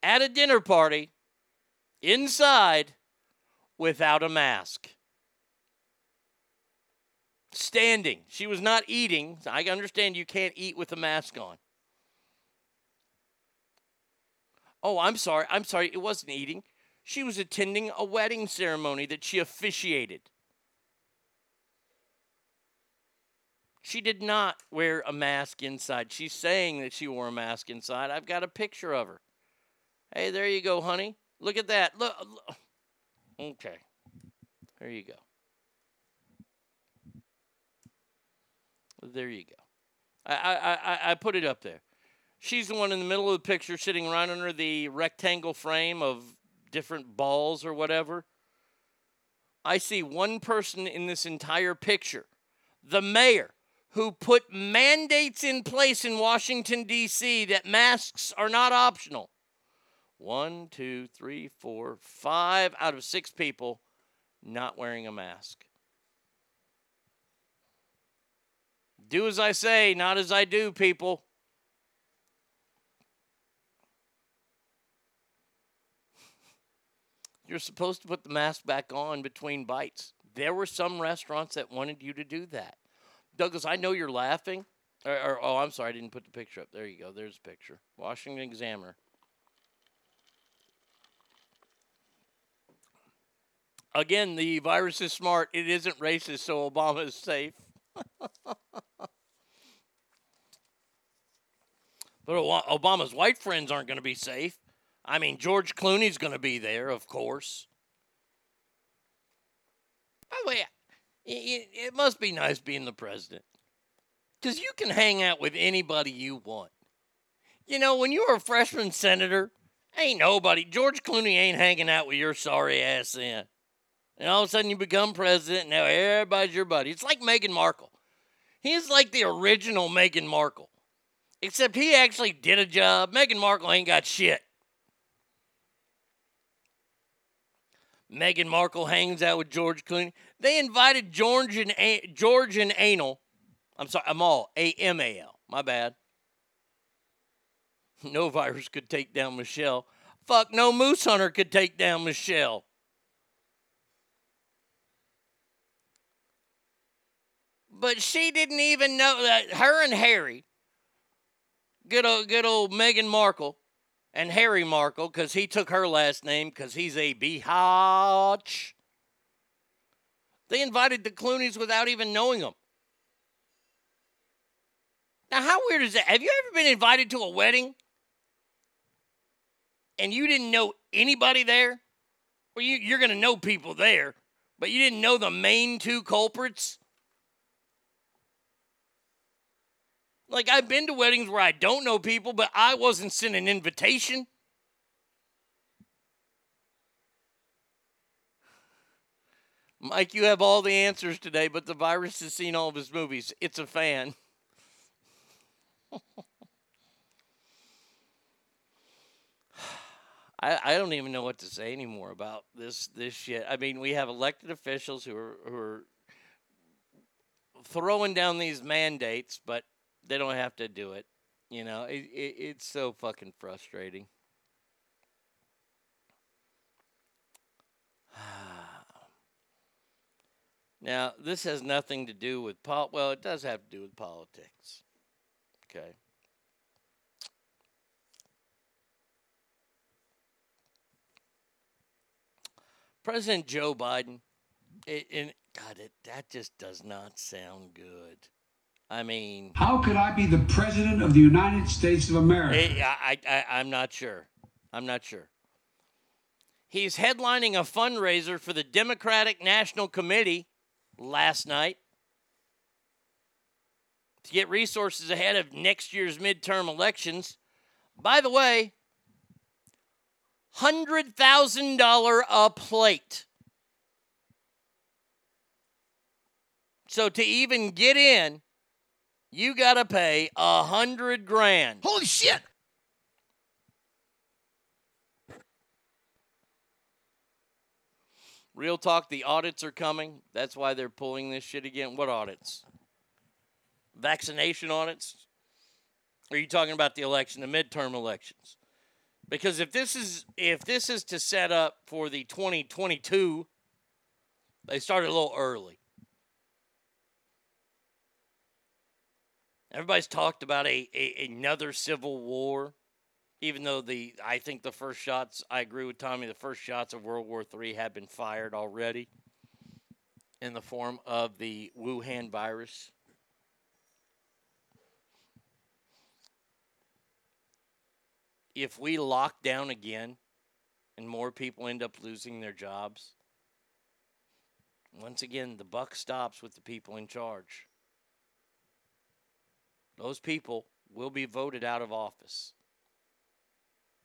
at a dinner party inside without a mask. Standing. She was not eating. I understand you can't eat with a mask on. Oh, I'm sorry. I'm sorry. It wasn't eating. She was attending a wedding ceremony that she officiated. She did not wear a mask inside. She's saying that she wore a mask inside. I've got a picture of her. Hey, there you go, honey. Look at that. Look. look. Okay. There you go. There you go. I, I, I, I put it up there. She's the one in the middle of the picture sitting right under the rectangle frame of different balls or whatever. I see one person in this entire picture the mayor who put mandates in place in Washington, D.C. that masks are not optional. One, two, three, four, five out of six people not wearing a mask. Do as I say, not as I do, people. You're supposed to put the mask back on between bites. There were some restaurants that wanted you to do that. Douglas, I know you're laughing. Or, or, oh, I'm sorry, I didn't put the picture up. There you go. There's a picture. Washington Examiner. Again, the virus is smart. It isn't racist, so Obama is safe. but Obama's white friends aren't going to be safe. I mean, George Clooney's going to be there, of course. By the way, it, must be nice being the president because you can hang out with anybody you want. You know, when you were a freshman senator, ain't nobody, George Clooney ain't hanging out with your sorry ass then. And all of a sudden you become president, and now everybody's your buddy. It's like Meghan Markle. He's like the original Meghan Markle, except he actually did a job. Meghan Markle ain't got shit. Meghan Markle hangs out with George Clooney. They invited George and A- George and Anal. I'm sorry, I'm all A M A L. My bad. No virus could take down Michelle. Fuck, no moose hunter could take down Michelle. But she didn't even know that her and Harry, good old, good old Meghan Markle, and Harry Markle, because he took her last name because he's a biatch. They invited the Clooneys without even knowing them. Now, how weird is that? Have you ever been invited to a wedding and you didn't know anybody there? Well, you, you're going to know people there, but you didn't know the main two culprits? Like, I've been to weddings where I don't know people, but I wasn't sent an invitation. Mike, you have all the answers today, but the virus has seen all of his movies. It's a fan. I, I don't even know what to say anymore about this this shit. I mean, we have elected officials who are who are throwing down these mandates, but they don't have to do it. You know, it, it, it's so fucking frustrating. now, this has nothing to do with pol. Well, it does have to do with politics. Okay. President Joe Biden, it, and God, it, that just does not sound good. I mean, How could I be the president of the United States of America? I, I, I, I'm not sure. I'm not sure. He's headlining a fundraiser for the Democratic National Committee last night to get resources ahead of next year's midterm elections. By the way, $100,000 a plate. So to even get in, you got to pay a hundred grand. Holy shit! Real talk, the audits are coming. That's why they're pulling this shit again. What audits? Vaccination audits? Are you talking about the election, the midterm elections? Because if this is if this is to set up for the 2022, they started a little early. Everybody's talked about a, a another civil war, even though the I think the first shots. I agree with Tommy. The first shots of World War III have been fired already, in the form of the Wuhan virus. If we lock down again, and more people end up losing their jobs, once again the buck stops with the people in charge. Those people will be voted out of office.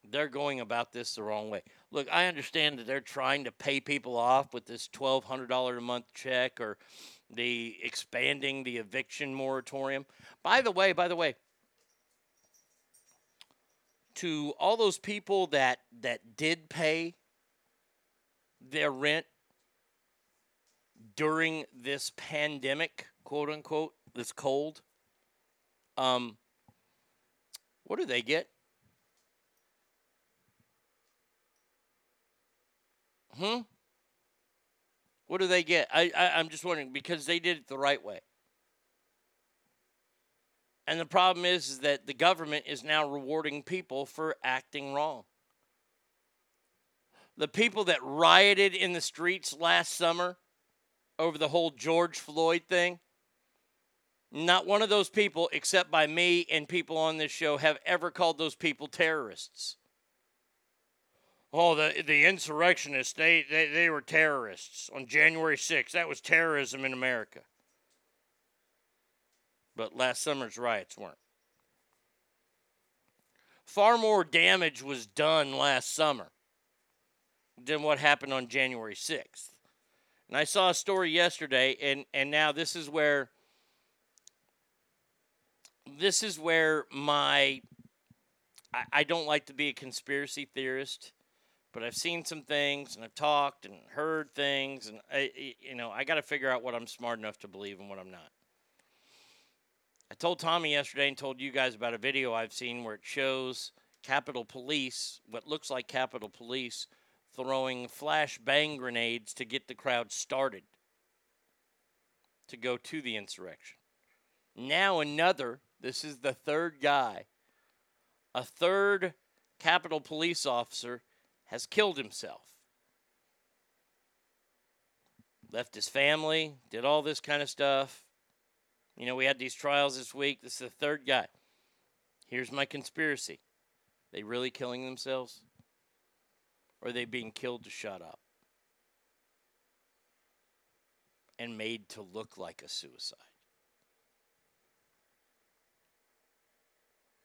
They're going about this the wrong way. Look, I understand that they're trying to pay people off with this $1,200 a month check or the expanding the eviction moratorium. By the way, by the way, to all those people that that did pay their rent during this pandemic, quote unquote, this cold, um, what do they get? Hmm? What do they get? I, I I'm just wondering because they did it the right way. And the problem is, is that the government is now rewarding people for acting wrong. The people that rioted in the streets last summer over the whole George Floyd thing, not one of those people, except by me and people on this show, have ever called those people terrorists. Oh, the the insurrectionists, they, they, they were terrorists on January 6th. That was terrorism in America. But last summer's riots weren't. Far more damage was done last summer than what happened on January 6th. And I saw a story yesterday, and, and now this is where this is where my I, I don't like to be a conspiracy theorist but I've seen some things and I've talked and heard things, and I, you know, I got to figure out what I'm smart enough to believe and what I'm not. I told Tommy yesterday and told you guys about a video I've seen where it shows Capitol Police, what looks like Capitol Police, throwing flash bang grenades to get the crowd started to go to the insurrection. Now, another, this is the third guy, a third Capitol Police officer has killed himself. Left his family, did all this kind of stuff. You know, we had these trials this week. This is the third guy. Here's my conspiracy. They really killing themselves? Or are they being killed to shut up? And made to look like a suicide.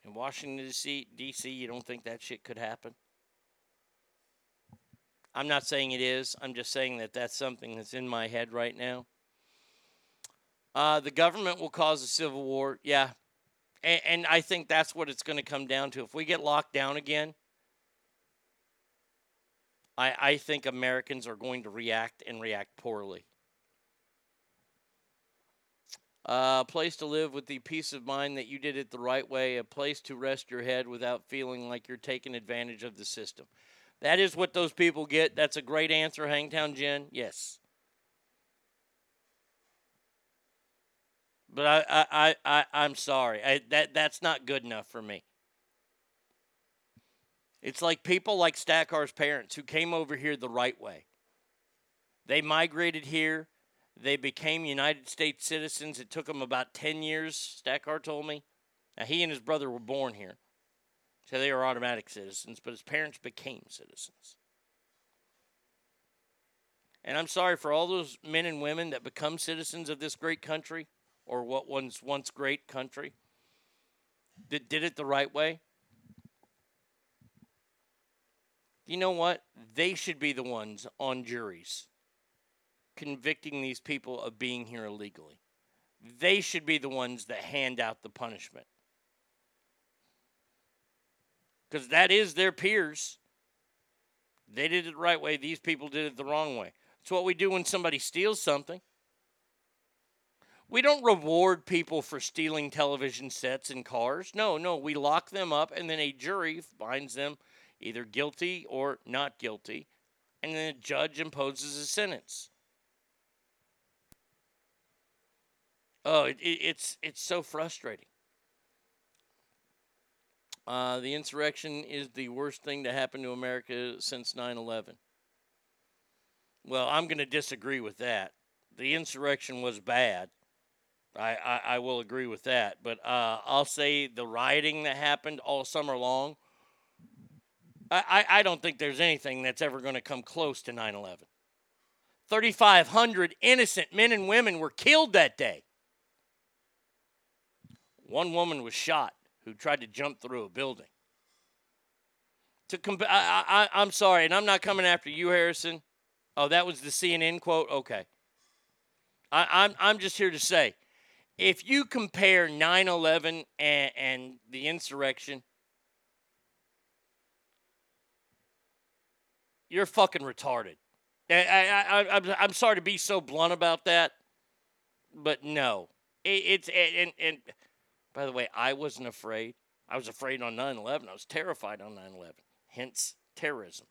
In Washington, D.C., you don't think that shit could happen? I'm not saying it is. I'm just saying that that's something that's in my head right now. Uh, the government will cause a civil war. Yeah. And, and I think that's what it's going to come down to. If we get locked down again, I, I think Americans are going to react and react poorly. A uh, place to live with the peace of mind that you did it the right way, a place to rest your head without feeling like you're taking advantage of the system. That is what those people get. That's a great answer, Hangtown Jen. Yes. But I, I, I, I I'm sorry. I, that that's not good enough for me. It's like people like Stackar's parents who came over here the right way. They migrated here. They became United States citizens. It took them about 10 years, Stackar told me. Now, he and his brother were born here. So they were automatic citizens, but his parents became citizens. And I'm sorry for all those men and women that become citizens of this great country or what was once great country that did it the right way. You know what? They should be the ones on juries convicting these people of being here illegally. They should be the ones that hand out the punishment because that is their peers. They did it the right way. These people did it the wrong way. It's what we do when somebody steals something. We don't reward people for stealing television sets and cars. No, no, we lock them up and then a jury finds them either guilty or not guilty, and then a judge imposes a sentence. Oh, it, it, it's it's so frustrating. Uh, the insurrection is the worst thing to happen to America since 9 11. Well, I'm going to disagree with that. The insurrection was bad. I, I, I will agree with that. But uh, I'll say the rioting that happened all summer long, I, I, I don't think there's anything that's ever going to come close to 9 11. 3,500 innocent men and women were killed that day. One woman was shot who tried to jump through a building. To comp- I, I, I'm sorry, and I'm not coming after you, Harrison. Oh, that was the CNN quote? Okay. I, I'm I'm just here to say, if you compare 9/11 and, and the insurrection, you're fucking retarded. I, I, I, I'm, I'm sorry to be so blunt about that, but no, it, it's and and by the way, I wasn't afraid. I was afraid on 9/11. I was terrified on 9/11. Hence terrorism.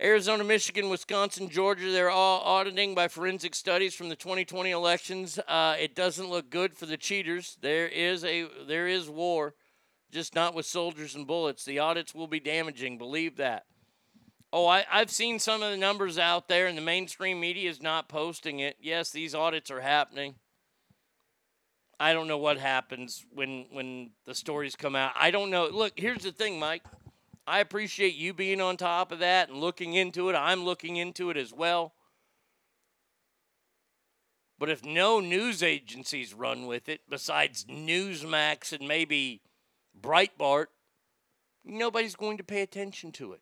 Arizona, Michigan, Wisconsin, Georgia, they're all auditing by forensic studies from the 2020 elections. Uh, it doesn't look good for the cheaters. There is a there is war, just not with soldiers and bullets. The audits will be damaging. Believe that. Oh, I, I've seen some of the numbers out there, and the mainstream media is not posting it. Yes, these audits are happening. I don't know what happens when when the stories come out. I don't know. Look, here's the thing, Mike. I appreciate you being on top of that and looking into it. I'm looking into it as well. But if no news agencies run with it, besides Newsmax and maybe Breitbart, nobody's going to pay attention to it.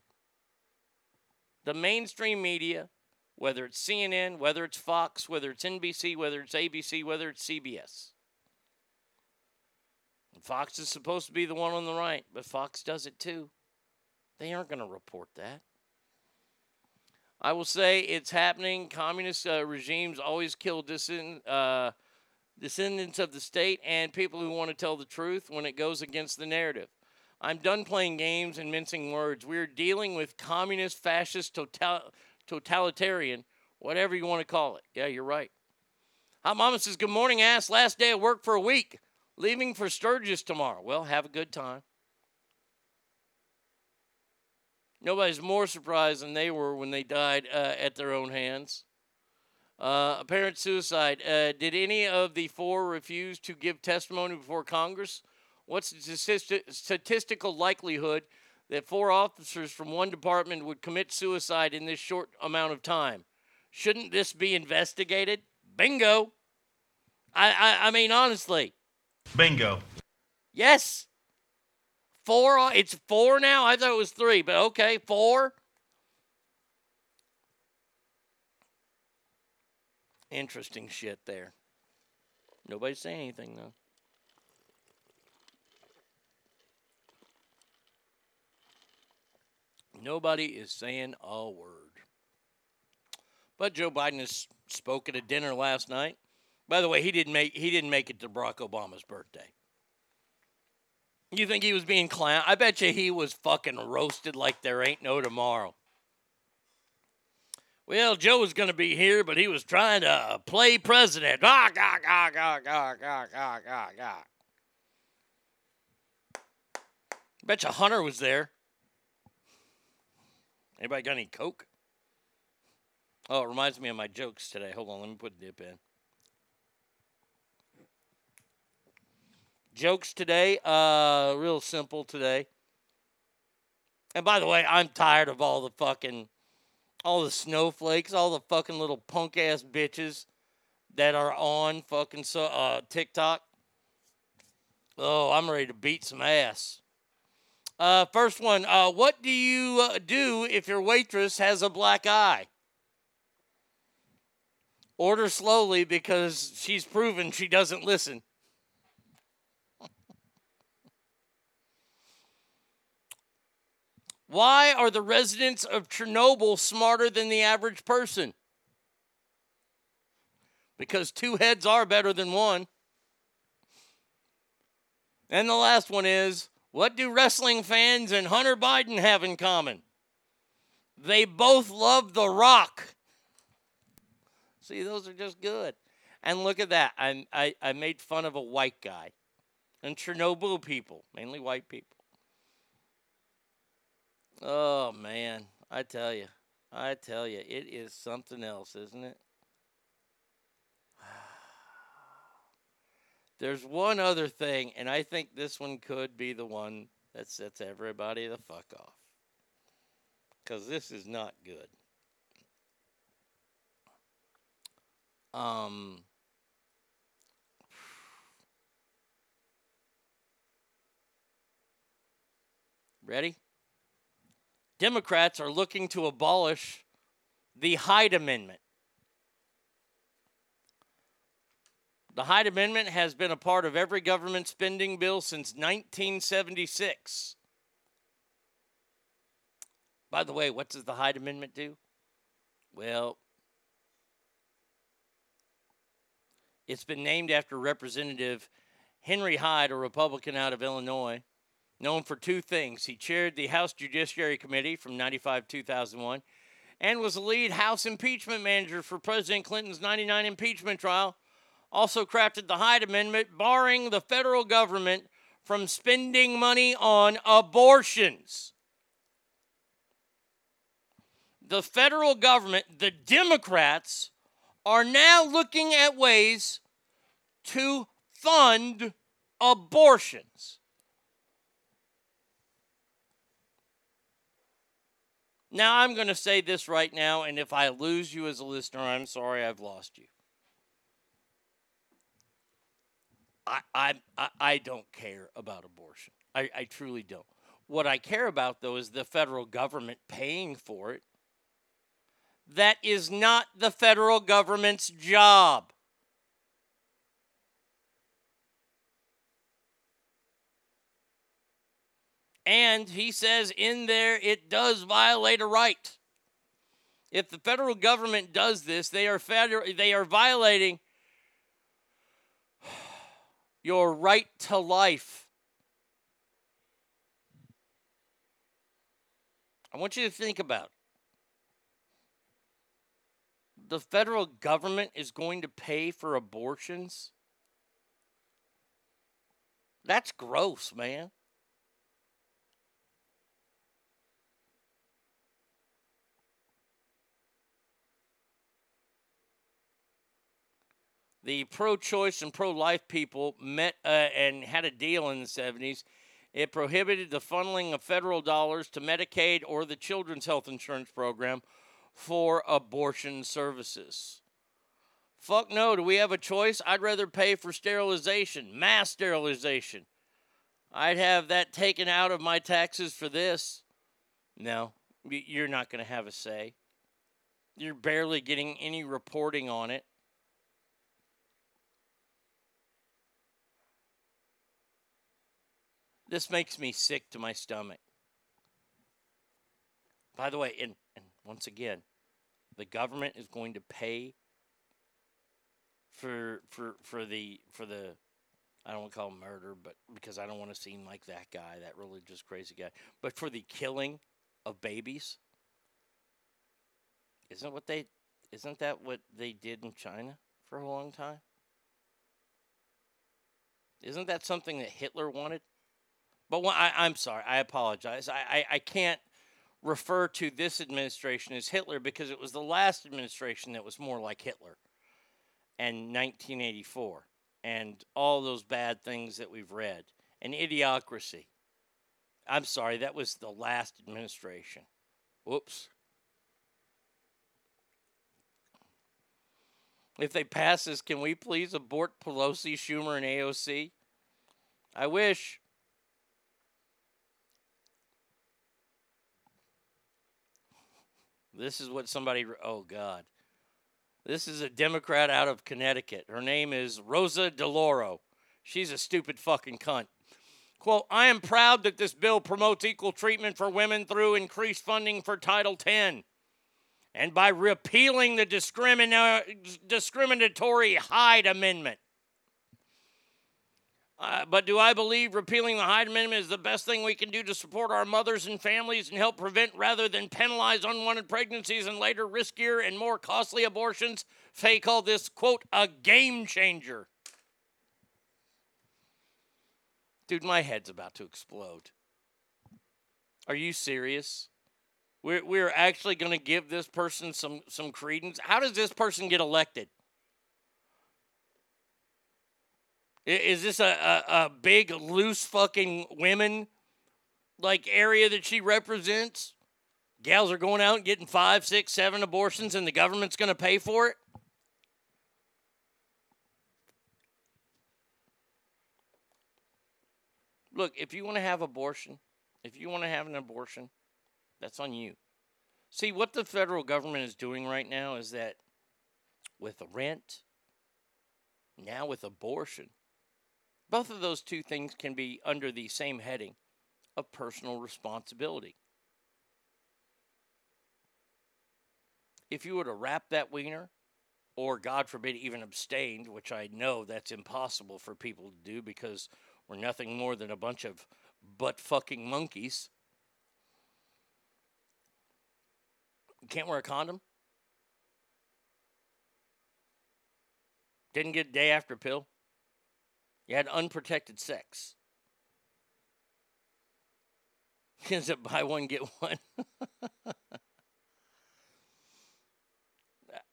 The mainstream media, whether it's CNN, whether it's Fox, whether it's NBC, whether it's ABC, whether it's CBS. Fox is supposed to be the one on the right, but Fox does it too. They aren't going to report that. I will say it's happening. Communist uh, regimes always kill descend, uh, descendants of the state and people who want to tell the truth when it goes against the narrative. I'm done playing games and mincing words. We're dealing with communist, fascist, total, totalitarian, whatever you want to call it. Yeah, you're right. Hot Mama says, Good morning, ass. Last day of work for a week. Leaving for Sturgis tomorrow. Well, have a good time. Nobody's more surprised than they were when they died uh, at their own hands. Uh, apparent suicide. Uh, did any of the four refuse to give testimony before Congress? What's the statistical likelihood that four officers from one department would commit suicide in this short amount of time? Shouldn't this be investigated? Bingo. I, I, I mean, honestly. Bingo. Yes. Four. It's four now. I thought it was three, but okay, four. Interesting shit there. Nobody's saying anything though. Nobody is saying a word. But Joe Biden has spoke at a dinner last night. By the way, he didn't make he didn't make it to Barack Obama's birthday. You think he was being clown? I bet you he was fucking roasted like there ain't no tomorrow. Well, Joe was going to be here, but he was trying to play president. Ah, gah, gah, gah, gah, gah, gah, gah, gah. Bet you Hunter was there. Anybody got any Coke? Oh, it reminds me of my jokes today. Hold on, let me put a dip in. Jokes today, uh, real simple today. And by the way, I'm tired of all the fucking, all the snowflakes, all the fucking little punk ass bitches that are on fucking so, uh, TikTok. Oh, I'm ready to beat some ass. Uh, first one. Uh, what do you uh, do if your waitress has a black eye? Order slowly because she's proven she doesn't listen. Why are the residents of Chernobyl smarter than the average person? Because two heads are better than one. And the last one is what do wrestling fans and Hunter Biden have in common? They both love The Rock. See, those are just good. And look at that. I, I, I made fun of a white guy and Chernobyl people, mainly white people. Oh man, I tell you, I tell you, it is something else, isn't it? There's one other thing, and I think this one could be the one that sets everybody the fuck off. Because this is not good. Um, ready? Democrats are looking to abolish the Hyde Amendment. The Hyde Amendment has been a part of every government spending bill since 1976. By the way, what does the Hyde Amendment do? Well, it's been named after Representative Henry Hyde, a Republican out of Illinois, known for two things. He chaired the House Judiciary Committee from 95 2001 and was the lead House impeachment manager for President Clinton's 99 impeachment trial. Also crafted the Hyde Amendment, barring the federal government from spending money on abortions. The federal government, the Democrats, are now looking at ways to fund abortions. Now, I'm going to say this right now, and if I lose you as a listener, I'm sorry I've lost you. I, I, I, don't care about abortion. I, I truly don't. What I care about, though, is the federal government paying for it. That is not the federal government's job. And he says in there it does violate a right. If the federal government does this, they are federal, they are violating your right to life. I want you to think about it. The federal government is going to pay for abortions. That's gross, man. The pro-choice and pro-life people met uh, and had a deal in the 70s. It prohibited the funneling of federal dollars to Medicaid or the Children's Health Insurance Program for abortion services. Fuck no, do we have a choice? I'd rather pay for sterilization, mass sterilization. I'd have that taken out of my taxes for this. No, you're not going to have a say. You're barely getting any reporting on it. This makes me sick to my stomach. By the way, and, and once again, the government is going to pay for for for the for the I don't want to call murder, but because I don't want to seem like that guy, that religious crazy guy, but for the killing of babies. Isn't what they isn't that what they did in China for a long time? Isn't that something that Hitler wanted? But when, I, am sorry, I apologize. I, I, I can't refer to this administration as Hitler because it was the last administration that was more like Hitler and 1984 and all those bad things that we've read and idiocracy. I'm sorry, that was the last administration. Whoops. If they pass this, can we please abort Pelosi, Schumer, and AOC? I wish. This is what somebody, oh God. This is a Democrat out of Connecticut. Her name is Rosa DeLauro. She's a stupid fucking cunt. Quote, I am proud that this bill promotes equal treatment for women through increased funding for Title X and by repealing the discrimina- discriminatory Hyde Amendment. Uh, but do I believe repealing the Hyde Amendment is the best thing we can do to support our mothers and families and help prevent rather than penalize unwanted pregnancies and later riskier and more costly abortions? Faye called this, quote, a game changer. Dude, my head's about to explode. Are you serious? We're, we're actually going to give this person some, some credence? How does this person get elected? Is this a, a, a big, loose fucking women like area that she represents? Gals are going out and getting five, six, seven abortions, and the government's going to pay for it? Look, if you want to have abortion, if you want to have an abortion, that's on you. See, what the federal government is doing right now is that with rent, Now with abortion. Both of those two things can be under the same heading of personal responsibility. If you were to wrap that wiener, or God forbid, even abstained, which I know that's impossible for people to do because we're nothing more than a bunch of butt fucking monkeys. Can't wear a condom? Didn't get a day after pill? You had unprotected sex. Is it buy one, get one?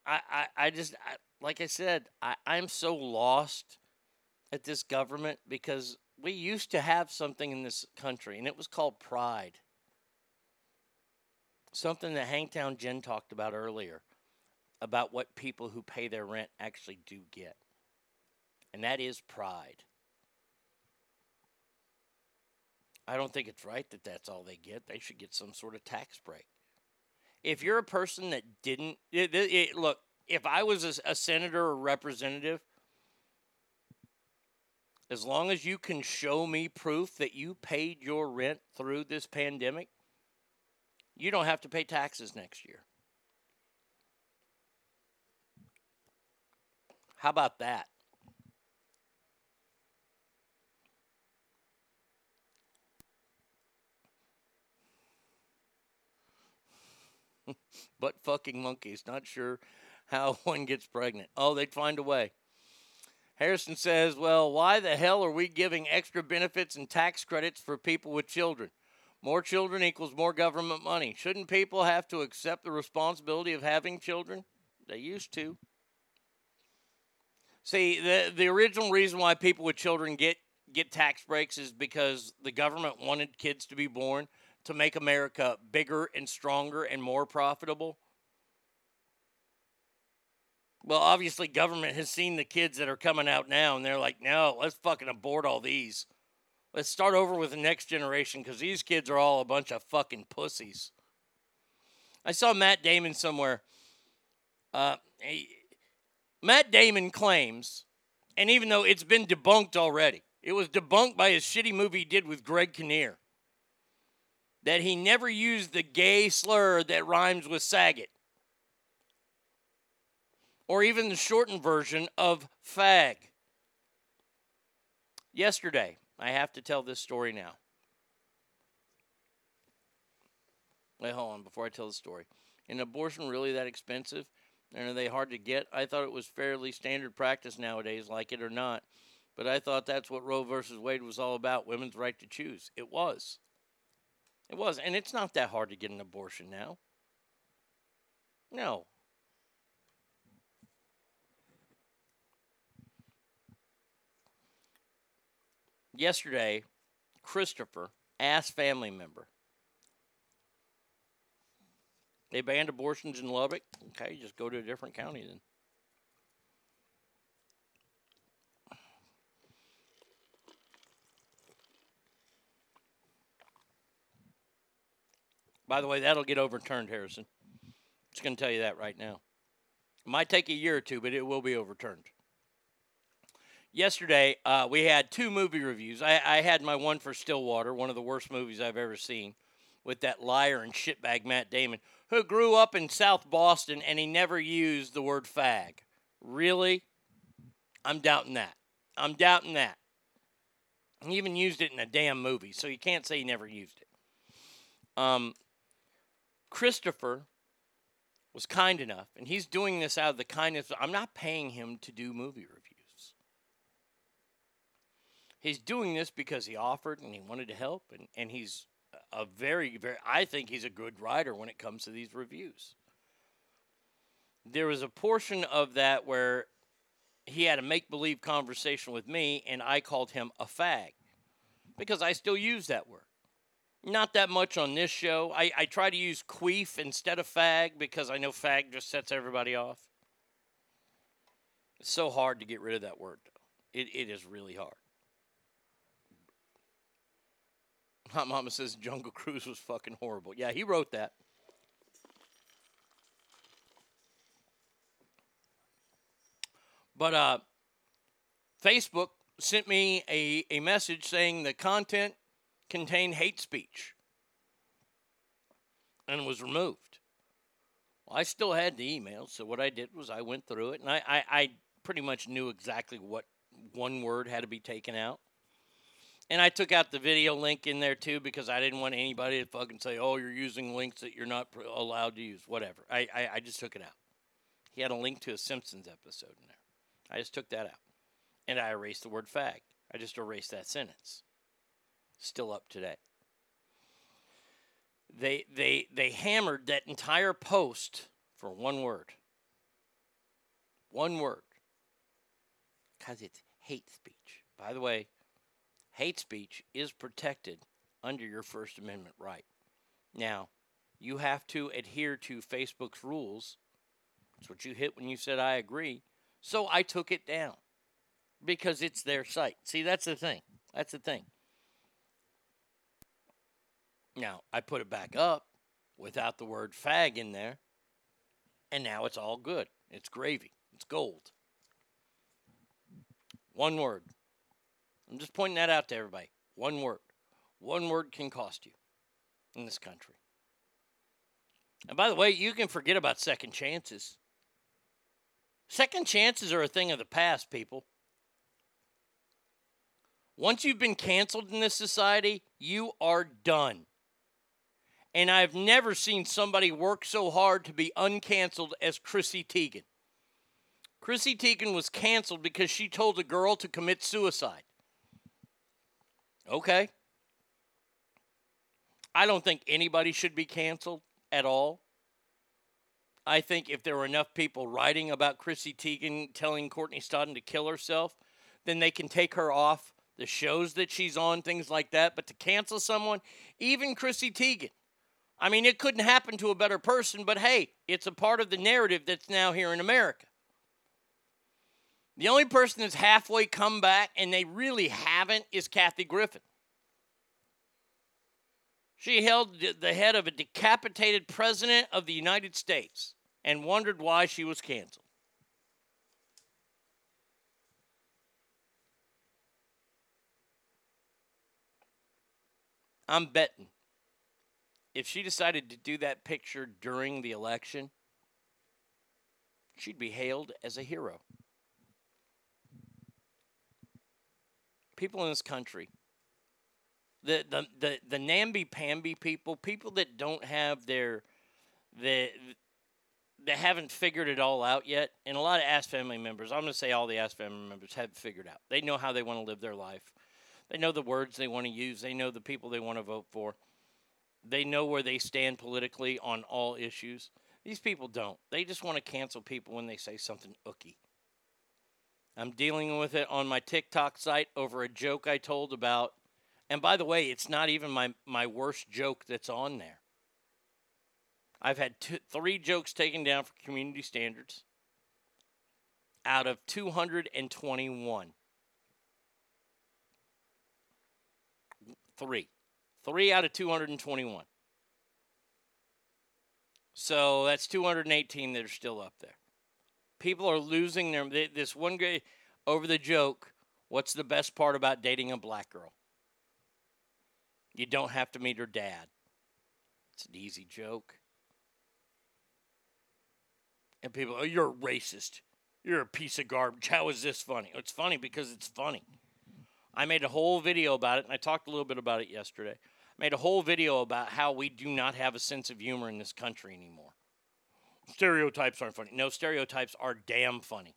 I, I, I just, I, like I said, I, I'm so lost at this government because we used to have something in this country, and it was called pride. Something that Hangtown Jen talked about earlier about what people who pay their rent actually do get. And that is pride. I don't think it's right that that's all they get. They should get some sort of tax break. If you're a person that didn't it, it, it, look, if I was a, a senator or representative, as long as you can show me proof that you paid your rent through this pandemic, you don't have to pay taxes next year. How about that? But fucking monkeys. Not sure how one gets pregnant. Oh, they'd find a way. Harrison says, Well, why the hell are we giving extra benefits and tax credits for people with children? More children equals more government money. Shouldn't people have to accept the responsibility of having children? They used to. See, the the original reason why people with children get get tax breaks is because the government wanted kids to be born to make America bigger and stronger and more profitable. Well, obviously, government has seen the kids that are coming out now, and they're like, no, let's fucking abort all these. Let's start over with the next generation because these kids are all a bunch of fucking pussies. I saw Matt Damon somewhere. Uh, he, Matt Damon claims, and even though it's been debunked already, it was debunked by his shitty movie he did with Greg Kinnear, that he never used the gay slur that rhymes with Saget or even the shortened version of fag. Yesterday, I have to tell this story now. Wait, hold on before I tell the story. Is abortion really that expensive? And are they hard to get? I thought it was fairly standard practice nowadays, like it or not. But I thought that's what Roe versus Wade was all about women's right to choose. It was. It was. And it's not that hard to get an abortion now. No, yesterday, Christopher asked family member. They banned abortions in Lubbock. Okay, just go to a different county then. By the way, that'll get overturned, Harrison. Just going to tell you that right now. It might take a year or two, but it will be overturned yesterday uh, we had two movie reviews. I, I, had my one for Stillwater, one of the worst movies I've ever seen, with that liar and shitbag Matt Damon, who grew up in South Boston and he never used the word fag. Really? I'm doubting that. I'm doubting that. He even used it in a damn movie, so you can't say he never used it. Um, Christopher was kind enough, and he's doing this out of the kindness. I'm not paying him to do movie reviews. He's doing this because he offered and he wanted to help, and, and he's a very, very, I think he's a good writer when it comes to these reviews. There was a portion of that where he had a make believe conversation with me, and I called him a fag because I still use that word. Not that much on this show. I, I try to use queef instead of fag because I know fag just sets everybody off. It's so hard to get rid of that word. though. It, it is really hard. Hot Mama says Jungle Cruise was fucking horrible. Yeah, he wrote that. But uh, Facebook sent me a, a message saying the content contained hate speech and was removed. Well, I still had the email, so what I did was I went through it and I, I, I pretty much knew exactly what one word had to be taken out. And I took out the video link in there too because I didn't want anybody to fucking say, "Oh, you're using links that you're not allowed to use." Whatever. I, I I just took it out. He had a link to a Simpsons episode in there. I just took that out, and I erased the word "fag." I just erased that sentence. Still up today. They they they hammered that entire post for one word. One word. Because it's hate speech. By the way, hate speech is protected under your First Amendment right. Now, you have to adhere to Facebook's rules. That's what you hit when you said I agree. So I took it down because it's their site. See, that's the thing. That's the thing. Now, I put it back up without the word fag in there, and now it's all good. It's gravy. It's gold. One word. I'm just pointing that out to everybody. One word. One word can cost you in this country. And by the way, you can forget about second chances. Second chances are a thing of the past, people. Once you've been canceled in this society, you are done. And I've never seen somebody work so hard to be uncanceled as Chrissy Teigen. Chrissy Teigen was canceled because she told a girl to commit suicide. Okay. I don't think anybody should be canceled at all. I think if there were enough people writing about Chrissy Teigen telling Courtney Stodden to kill herself, then they can take her off the shows that she's on, things like that. But to cancel someone, even Chrissy Teigen, I mean, it couldn't happen to a better person, but hey, it's a part of the narrative that's now here in America. The only person that's halfway come back, and they really haven't, is Kathy Griffin. She held the head of a decapitated president of the United States and wondered why she was canceled. I'm betting if she decided to do that picture during the election, she'd be hailed as a hero. People in this country, the the the, the namby pamby people, people that don't have their the that haven't figured it all out yet, and a lot of Ask family members, I'm going to say all the Ask family members have figured out. They know how they want to live their life. They know the words they want to use. They know the people they want to vote for. They know where they stand politically on all issues. These people don't. They just want to cancel people when they say something ooky. I'm dealing with it on my TikTok site over a joke I told about. And by the way, it's not even my, my worst joke that's on there. I've had two, three jokes taken down for community standards out of 221. Three. Three out of 221. So that's 218 that are still up there. People are losing their. This one guy over the joke what's the best part about dating a black girl? You don't have to meet her dad. It's an easy joke. And people, oh, you're a racist. You're a piece of garbage. How is this funny? It's funny because it's funny. I made a whole video about it, and I talked a little bit about it yesterday. I made a whole video about how we do not have a sense of humor in this country anymore. Stereotypes aren't funny. No, stereotypes are damn funny.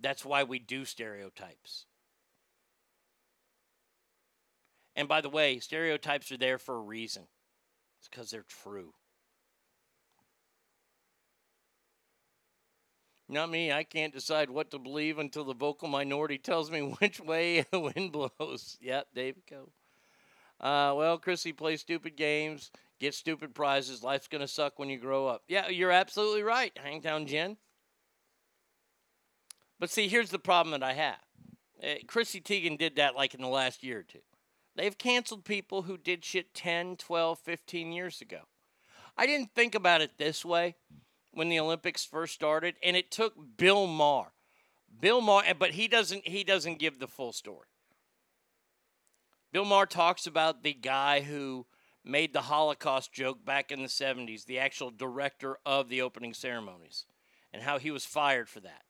That's why we do stereotypes. And by the way, stereotypes are there for a reason. It's because they're true. Not me. I can't decide what to believe until the vocal minority tells me which way the wind blows. Yep, David Go. Uh, well, Chrissy plays stupid games, gets stupid prizes. Life's going to suck when you grow up. Yeah, you're absolutely right, Hangtown Jen. But see, here's the problem that I have. Uh, Chrissy Teigen did that like in the last year or two. They've canceled people who did shit 10, 12, 15 years ago. I didn't think about it this way when the Olympics first started, and it took Bill Maher. Bill Maher, but he doesn't he doesn't give the full story. Bill Maher talks about the guy who made the Holocaust joke back in the 70s, the actual director of the opening ceremonies, and how he was fired for that,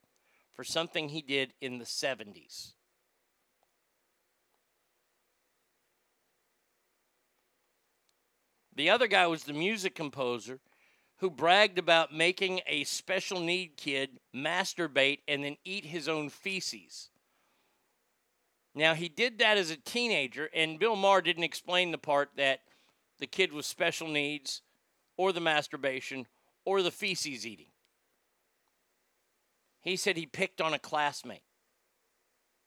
for something he did in the 70s. The other guy was the music composer who bragged about making a special need kid masturbate and then eat his own feces. Now, he did that as a teenager, and Bill Maher didn't explain the part that the kid with special needs, or the masturbation, or the feces eating. He said he picked on a classmate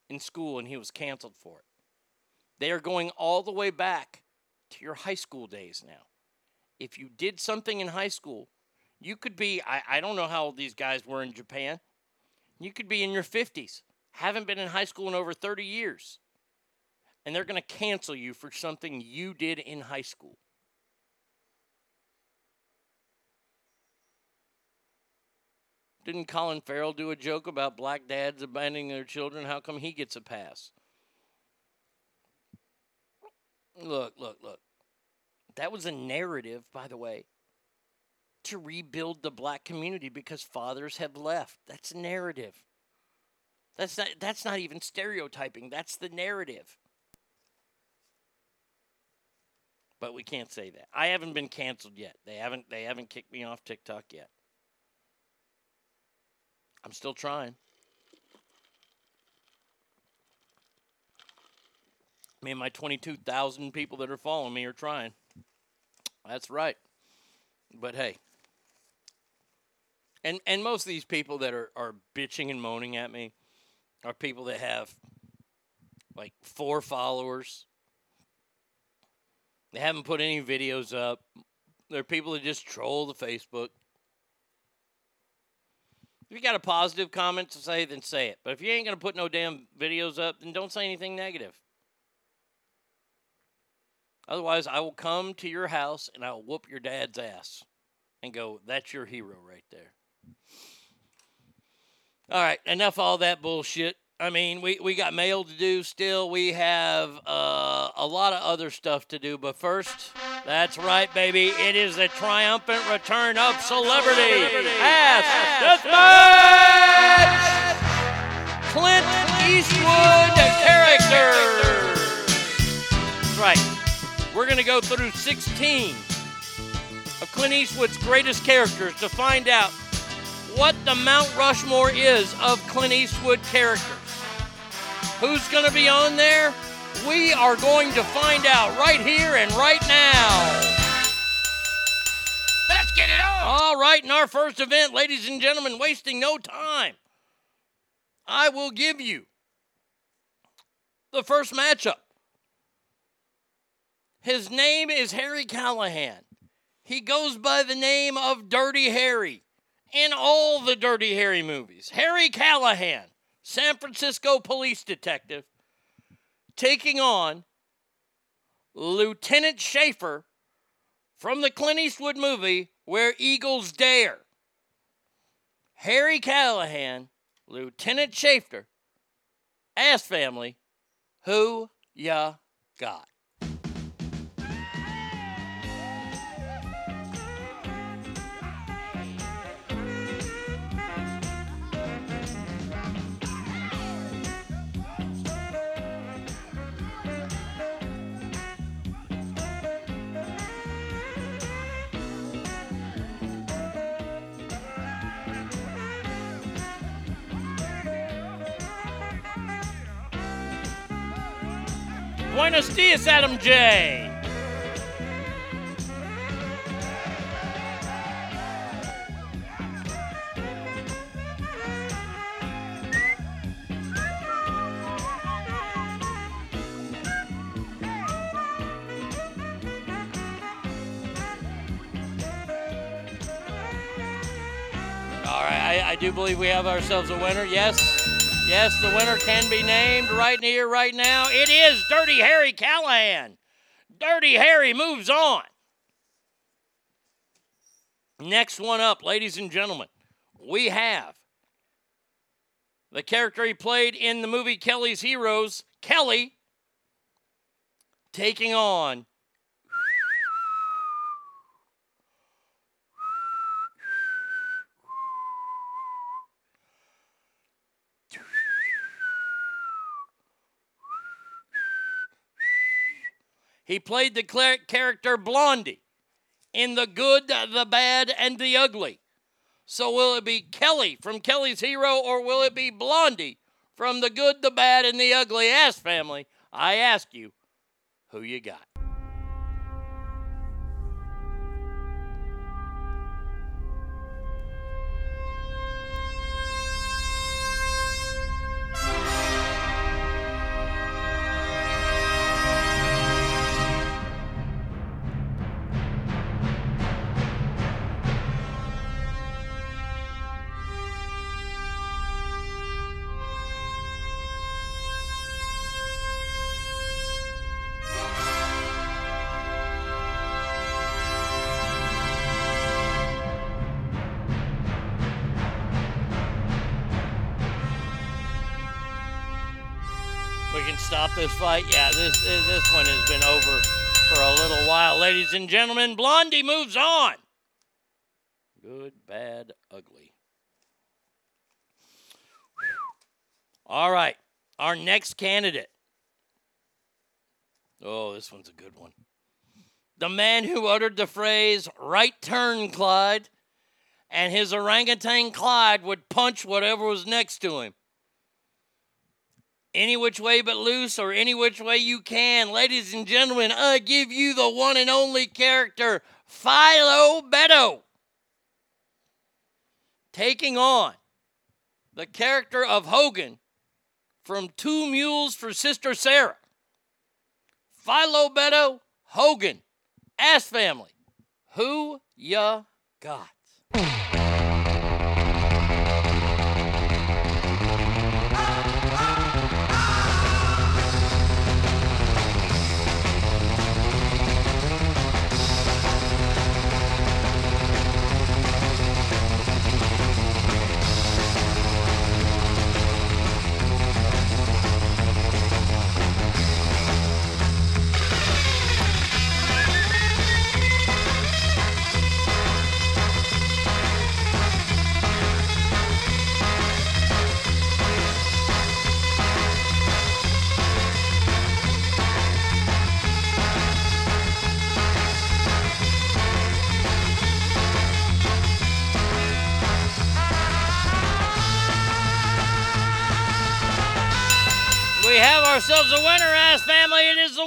in school and he was canceled for it. They are going all the way back to your high school days now. If you did something in high school, you could be, I, I don't know how old these guys were in Japan, you could be in your 50s, haven't been in high school in over 30 years, and they're going to cancel you for something you did in high school. Didn't Colin Farrell do a joke about black dads abandoning their children? How come he gets a pass? Look, look, look. That was a narrative, by the way, to rebuild the black community because fathers have left. That's a narrative. That's not that's not even stereotyping. That's the narrative. But we can't say that. I haven't been canceled yet. They haven't they haven't kicked me off TikTok yet. I'm still trying. Me and my 22,000 people that are following me are trying. That's right. But hey. And and most of these people that are, are bitching and moaning at me are people that have like four followers. They haven't put any videos up. They're people that just troll the Facebook. If you got a positive comment to say, then say it. But if you ain't gonna put no damn videos up, then don't say anything negative. Otherwise, I will come to your house and I will whoop your dad's ass and go, that's your hero right there. All right, enough all that bullshit. I mean, we, we got mail to do still. We have uh, a lot of other stuff to do. But first, that's right, baby. It is the triumphant return of celebrity. Ask Deathmatch! Clint Eastwood character. That's right. We're going to go through 16 of Clint Eastwood's greatest characters to find out what the Mount Rushmore is of Clint Eastwood characters. Who's going to be on there? We are going to find out right here and right now. Let's get it on. All right, in our first event, ladies and gentlemen, wasting no time, I will give you the first matchup. His name is Harry Callahan. He goes by the name of Dirty Harry in all the Dirty Harry movies. Harry Callahan, San Francisco police detective, taking on Lieutenant Schaffer from the Clint Eastwood movie Where Eagles Dare. Harry Callahan, Lieutenant Schaffer, Ass Family, who ya got? Buenos dias, Adam J. All right, I, I do believe we have ourselves a winner. Yes, yes, the winner can be named right here, right now. It is Dirty Harry Callahan. Dirty Harry moves on. Next one up, ladies and gentlemen, we have The character he played in the movie Kelly's Heroes, Kelly, taking on He played the character Blondie in The Good, the Bad, and the Ugly. So will it be Kelly from Kelly's Hero or will it be Blondie from The Good, the Bad, and the Ugly? Ass family, I ask you, who you got? Fight. Yeah, this this one has been over for a little while, ladies and gentlemen. Blondie moves on. Good, bad, ugly. All right, our next candidate. Oh, this one's a good one. The man who uttered the phrase "right turn, Clyde," and his orangutan Clyde would punch whatever was next to him any which way but loose or any which way you can. Ladies and gentlemen, I give you the one and only character, Philo Beddoe. Taking on the character of Hogan from Two Mules for Sister Sarah. Philo Beddoe, Hogan, Ass Family. Who ya got?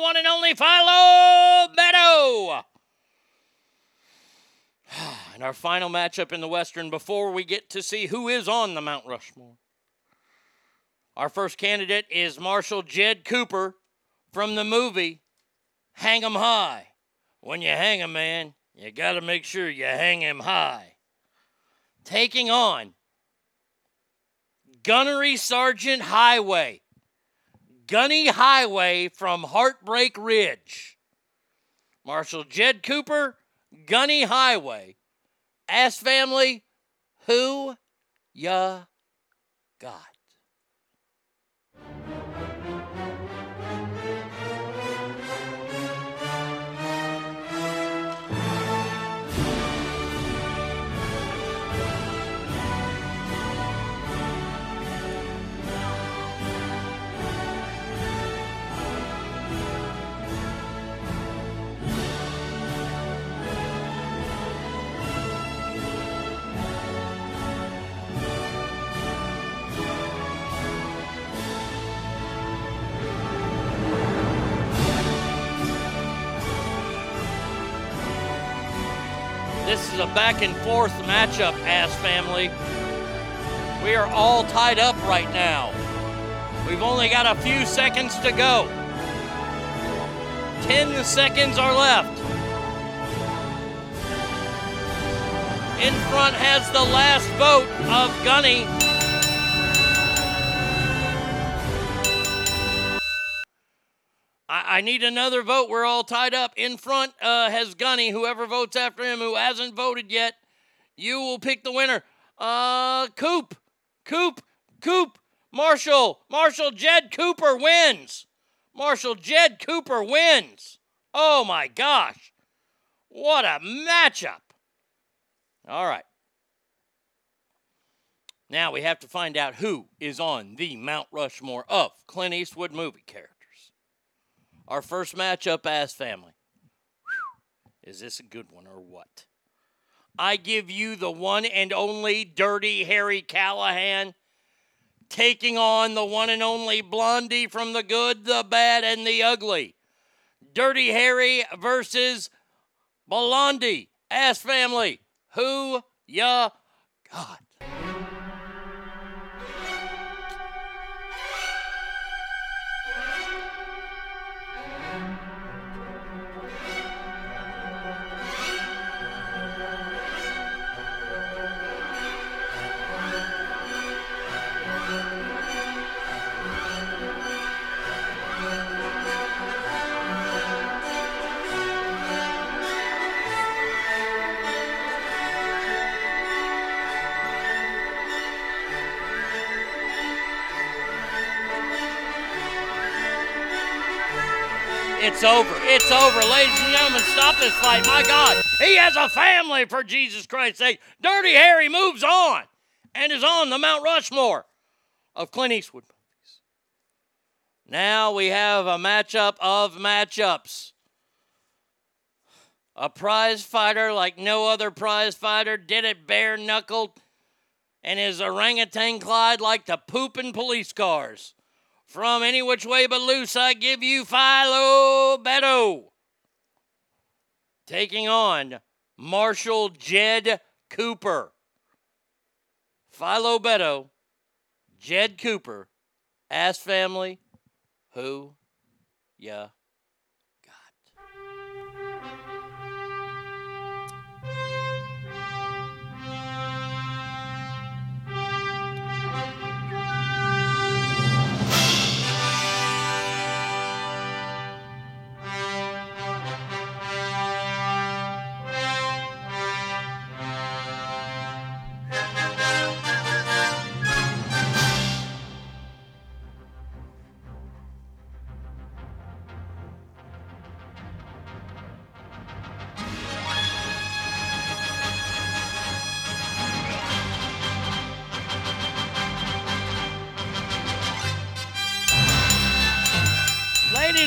One and only Philo Beddoe. And our final matchup in the Western before we get to see who is on the Mount Rushmore. Our first candidate is Marshall Jed Cooper from the movie Hang 'em High. When you hang a man, you got to make sure you hang him high. Taking on Gunnery Sergeant Highway. Gunny Highway from Heartbreak Ridge. Marshal Jed Cooper, Gunny Highway. Ass family, who ya got? This is a back and forth matchup, ass family. We are all tied up right now. We've only got a few seconds to go. 10 seconds are left. In front has the last vote of Gunny. I, I need another vote. We're all tied up. In front uh, has Gunny. Whoever votes after him who hasn't voted yet, you will pick the winner. Uh, Coop, Coop, Coop. Marshall, Marshall Jed Cooper wins. Marshall Jed Cooper wins. Oh my gosh. What a matchup. All right. Now we have to find out who is on the Mount Rushmore of Clint Eastwood movie characters. Our first matchup as family. Is this a good one or what? I give you the one and only Dirty Harry Callahan taking on the one and only Blondie from the good, the bad, and the ugly. Dirty Harry versus Blondie. Ass family. Who ya got? It's over. It's over. Ladies and gentlemen, stop this fight. My God. He has a family, for Jesus Christ's sake. Dirty Harry moves on and is on the Mount Rushmore of Clint Eastwood movies. Now we have a matchup of matchups. A prize fighter like no other prize fighter did it bare knuckled, and his orangutan Clyde like the pooping police cars. From any which way but loose, I give you Philo Beddoe. Taking on Marshall Jed Cooper. Philo Beddoe, Jed Cooper, Ass Family, who ya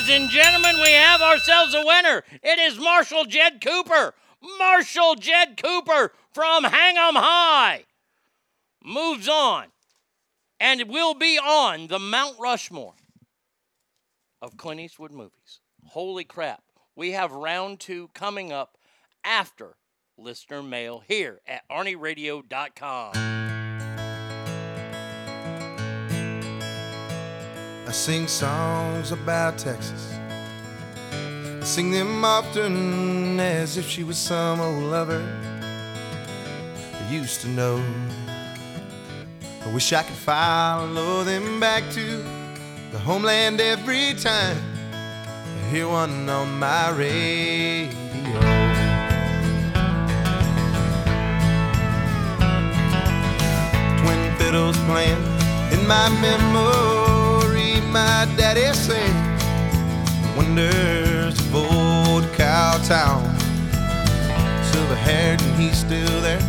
Ladies and gentlemen, we have ourselves a winner. It is Marshall Jed Cooper. Marshall Jed Cooper from Hang 'em High moves on and will be on the Mount Rushmore of Clint Eastwood movies. Holy crap. We have round two coming up after listener mail here at ArnieRadio.com. I sing songs about Texas. I sing them often as if she was some old lover I used to know. I wish I could follow them back to the homeland every time I hear one on my radio. Twin fiddles playing in my memory, my daddy the wonders of old Cowtown. Silver haired and he's still there.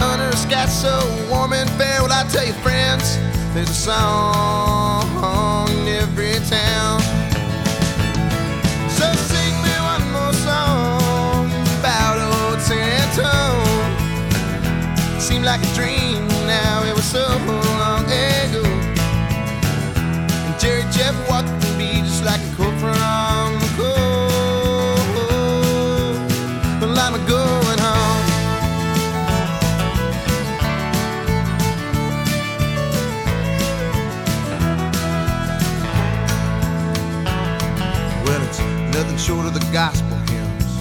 A sky so warm and fair. Well, I tell you, friends, there's a song in every town. So sing me one more song about old San Antone. Seemed like a dream now, it was so Jeff walked the beat just like a quote from the cold. Well, I'm going home. Well, it's nothing short of the gospel hymns.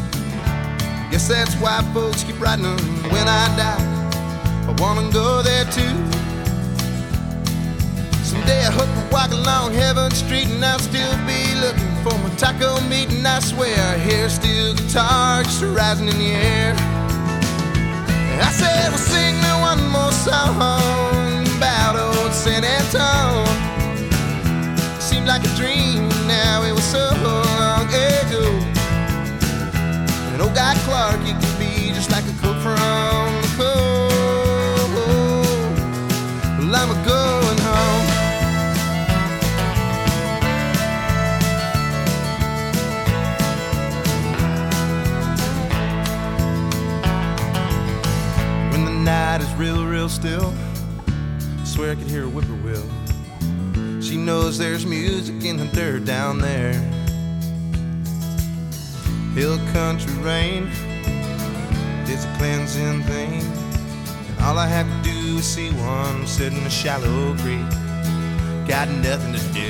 Guess that's why folks keep writing them when I die. I wanna go there too. Someday I hook a walk along Heaven Street and I'll still be looking for my taco meat. And I swear I hear steel guitar just rising in the air. I said, well, sing me one more song about old San Antonio. Seemed like a dream now, it was so long ago. And old Guy Clark, he could be just like a cook from the cold. Well, I'm a girl. still. I swear I could hear a whippoorwill. She knows there's music in the dirt down there. Hill country rain is a cleansing thing. And all I have to do is see one sitting in a shallow creek. Got nothing to do.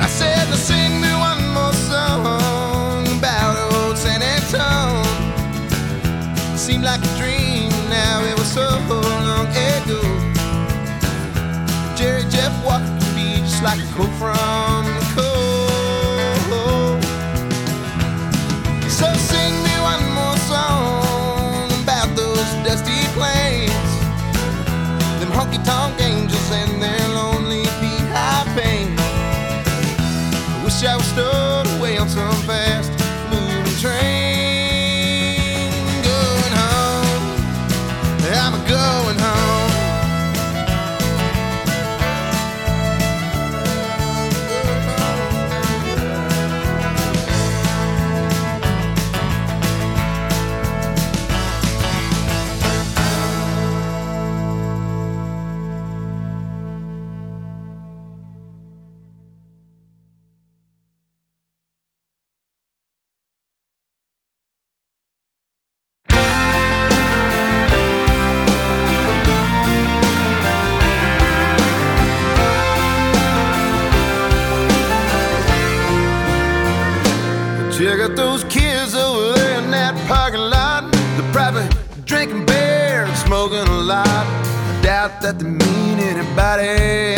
I said, to sing me one more song about old San Antone. Seemed like a dream now, it was so long ago. Jerry Jeff walked the beach just like a coat from the cold. So sing me one more song about those dusty plains, them honky tonk angels and their lonely beehive pain. I wish I was still. those kids over there in that parking lot. They're probably drinking beer and smoking a lot. I doubt that they mean anybody.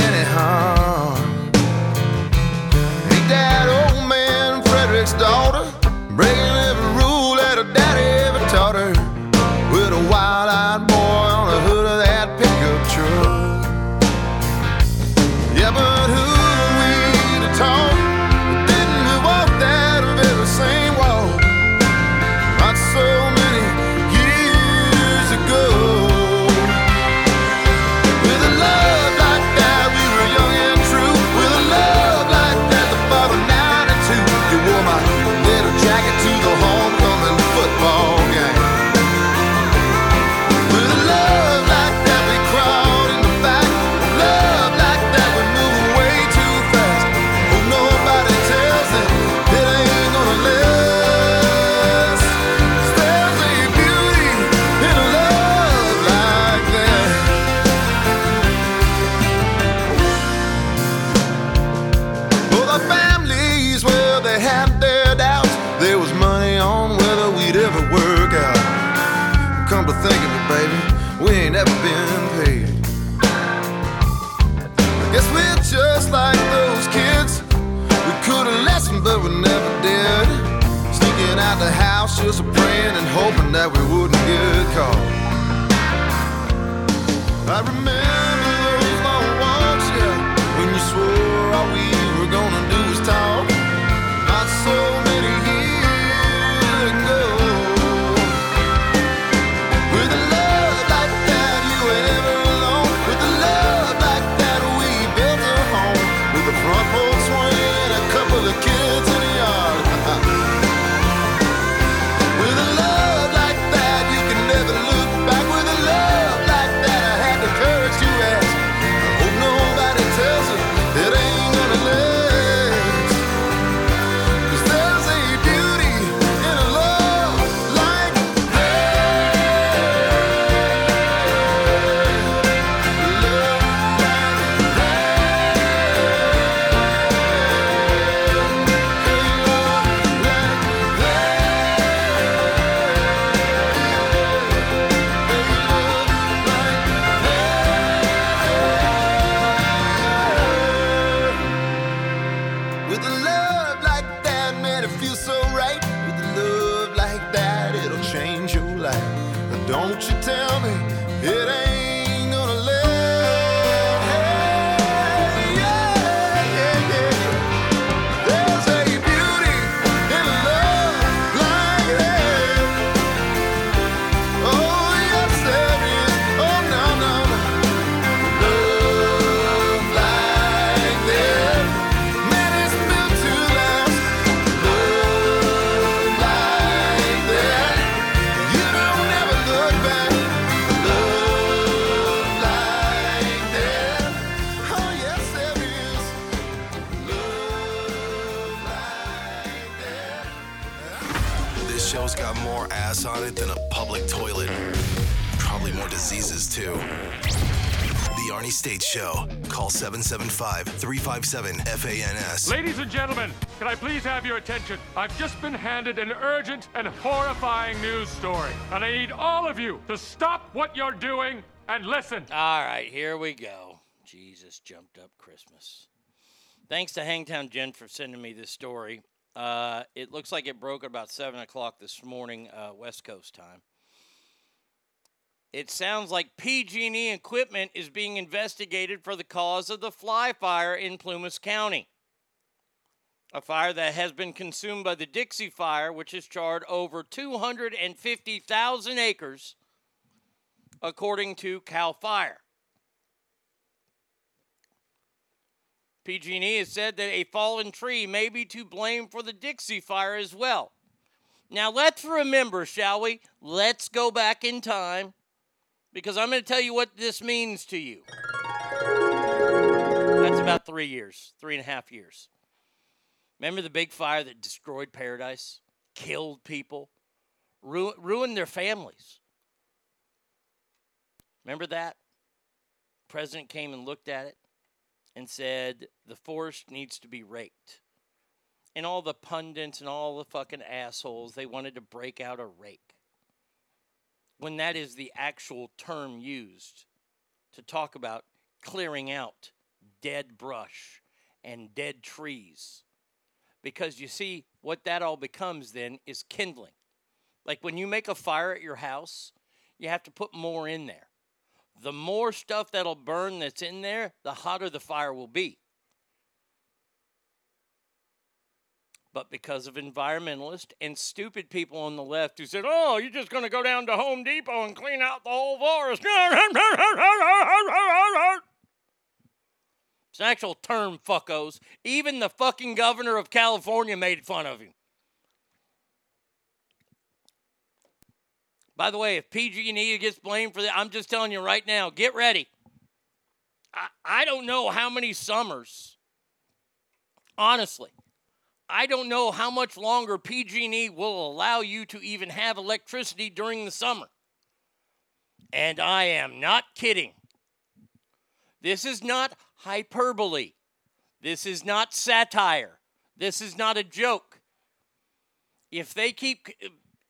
we wouldn't State Show. Call 775 357 FANS. Ladies and gentlemen, can I please have your attention? I've just been handed an urgent and horrifying news story, and I need all of you to stop what you're doing and listen. All right, here we go. Jesus jumped up Christmas. Thanks to Hangtown Jen for sending me this story. Uh, it looks like it broke at about 7 o'clock this morning, uh, West Coast time. It sounds like PG&E equipment is being investigated for the cause of the fly fire in Plumas County. A fire that has been consumed by the Dixie Fire, which has charred over 250,000 acres, according to Cal Fire. PG&E has said that a fallen tree may be to blame for the Dixie Fire as well. Now let's remember, shall we? Let's go back in time because I'm going to tell you what this means to you. That's about three years, three and a half years. Remember the big fire that destroyed paradise, killed people, ru- ruined their families? Remember that? President came and looked at it and said the forest needs to be raked. And all the pundits and all the fucking assholes, they wanted to break out a rake when that is the actual term used to talk about clearing out dead brush and dead trees. Because you see, what that all becomes then is kindling. Like when you make a fire at your house, you have to put more in there. The more stuff that'll burn that's in there, the hotter the fire will be. But because of environmentalists and stupid people on the left who said, oh, you're just going to go down to Home Depot and clean out the whole forest. It's an actual term, fuckos. Even the fucking governor of California made fun of him. By the way, if PG&E gets blamed for that, I'm just telling you right now, get ready. I, I don't know how many summers, honestly, I don't know how much longer PG&E will allow you to even have electricity during the summer. And I am not kidding. This is not hyperbole. This is not satire. This is not a joke. If they keep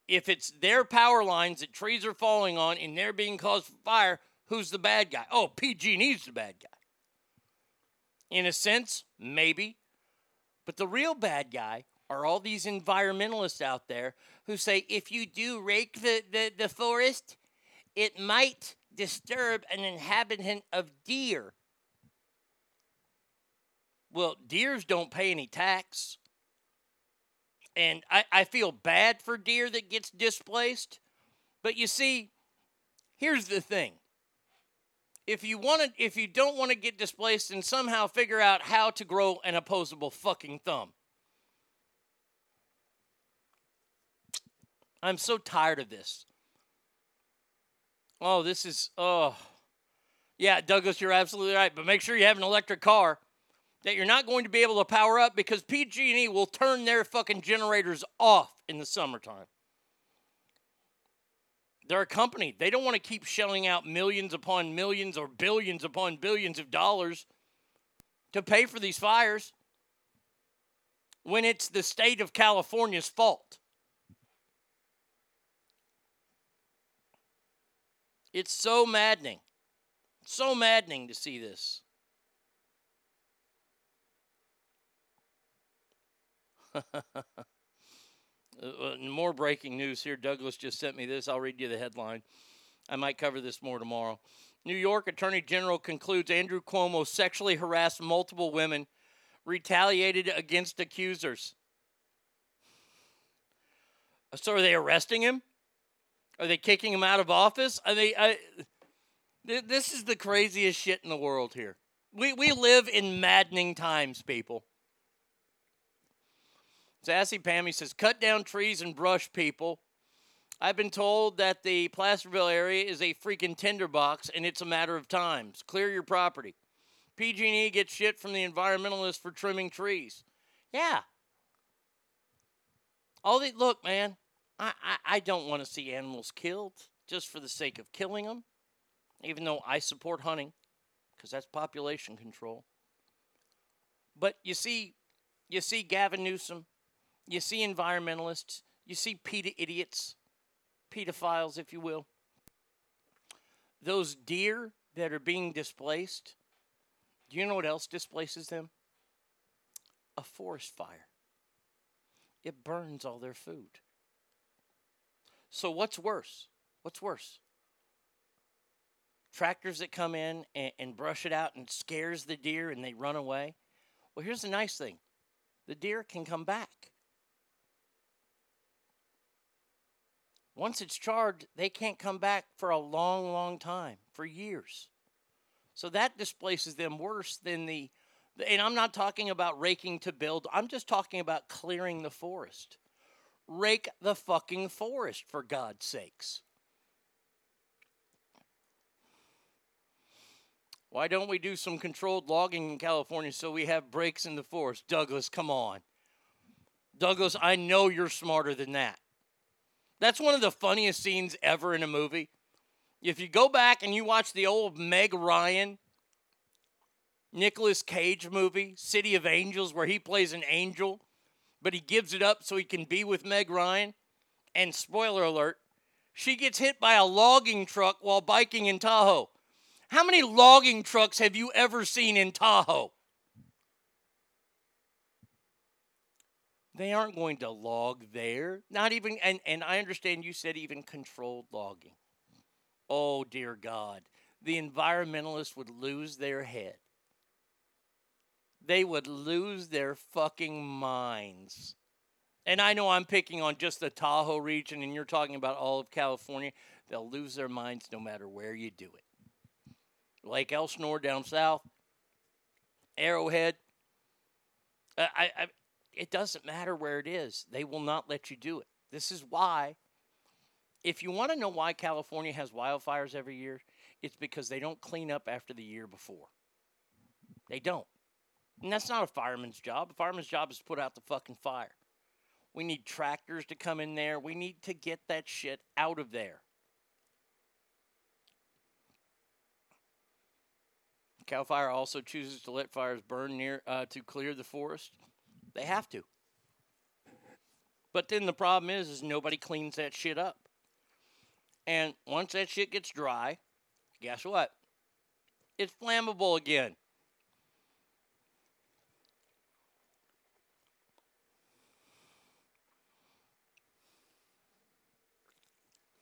if it's their power lines that trees are falling on and they're being caused fire, who's the bad guy? Oh, PG&E's the bad guy. In a sense, maybe. But the real bad guy are all these environmentalists out there who say if you do rake the, the, the forest, it might disturb an inhabitant of deer. Well, deers don't pay any tax. And I, I feel bad for deer that gets displaced. But you see, here's the thing if you want to, if you don't want to get displaced, and somehow figure out how to grow an opposable fucking thumb. I'm so tired of this. Oh, this is oh, yeah, Douglas, you're absolutely right. But make sure you have an electric car that you're not going to be able to power up because PG&E will turn their fucking generators off in the summertime. They're a company. They don't want to keep shelling out millions upon millions or billions upon billions of dollars to pay for these fires when it's the state of California's fault. It's so maddening. So maddening to see this. Uh, more breaking news here. Douglas just sent me this. I'll read you the headline. I might cover this more tomorrow. New York Attorney General concludes Andrew Cuomo sexually harassed multiple women, retaliated against accusers. So are they arresting him? Are they kicking him out of office? Are they? I, this is the craziest shit in the world here. We we live in maddening times, people. Sassy Pammy says, cut down trees and brush, people. I've been told that the Placerville area is a freaking tinderbox, and it's a matter of time. Clear your property. PG&E gets shit from the environmentalists for trimming trees. Yeah. All the look, man. I, I, I don't want to see animals killed just for the sake of killing them, even though I support hunting because that's population control. But you see, you see Gavin Newsom, you see environmentalists, you see PETA idiots, pedophiles, if you will. Those deer that are being displaced, do you know what else displaces them? A forest fire. It burns all their food. So, what's worse? What's worse? Tractors that come in and, and brush it out and scares the deer and they run away. Well, here's the nice thing the deer can come back. Once it's charred, they can't come back for a long, long time, for years. So that displaces them worse than the, and I'm not talking about raking to build, I'm just talking about clearing the forest. Rake the fucking forest, for God's sakes. Why don't we do some controlled logging in California so we have breaks in the forest? Douglas, come on. Douglas, I know you're smarter than that. That's one of the funniest scenes ever in a movie. If you go back and you watch the old Meg Ryan Nicolas Cage movie, City of Angels, where he plays an angel, but he gives it up so he can be with Meg Ryan. And spoiler alert, she gets hit by a logging truck while biking in Tahoe. How many logging trucks have you ever seen in Tahoe? They aren't going to log there. Not even, and, and I understand you said even controlled logging. Oh, dear God. The environmentalists would lose their head. They would lose their fucking minds. And I know I'm picking on just the Tahoe region, and you're talking about all of California. They'll lose their minds no matter where you do it. Lake Elsinore down south, Arrowhead. I, I, it doesn't matter where it is. They will not let you do it. This is why, if you want to know why California has wildfires every year, it's because they don't clean up after the year before. They don't. And that's not a fireman's job. A fireman's job is to put out the fucking fire. We need tractors to come in there. We need to get that shit out of there. Cal Fire also chooses to let fires burn near uh, to clear the forest. They have to. But then the problem is, is nobody cleans that shit up. And once that shit gets dry, guess what? It's flammable again.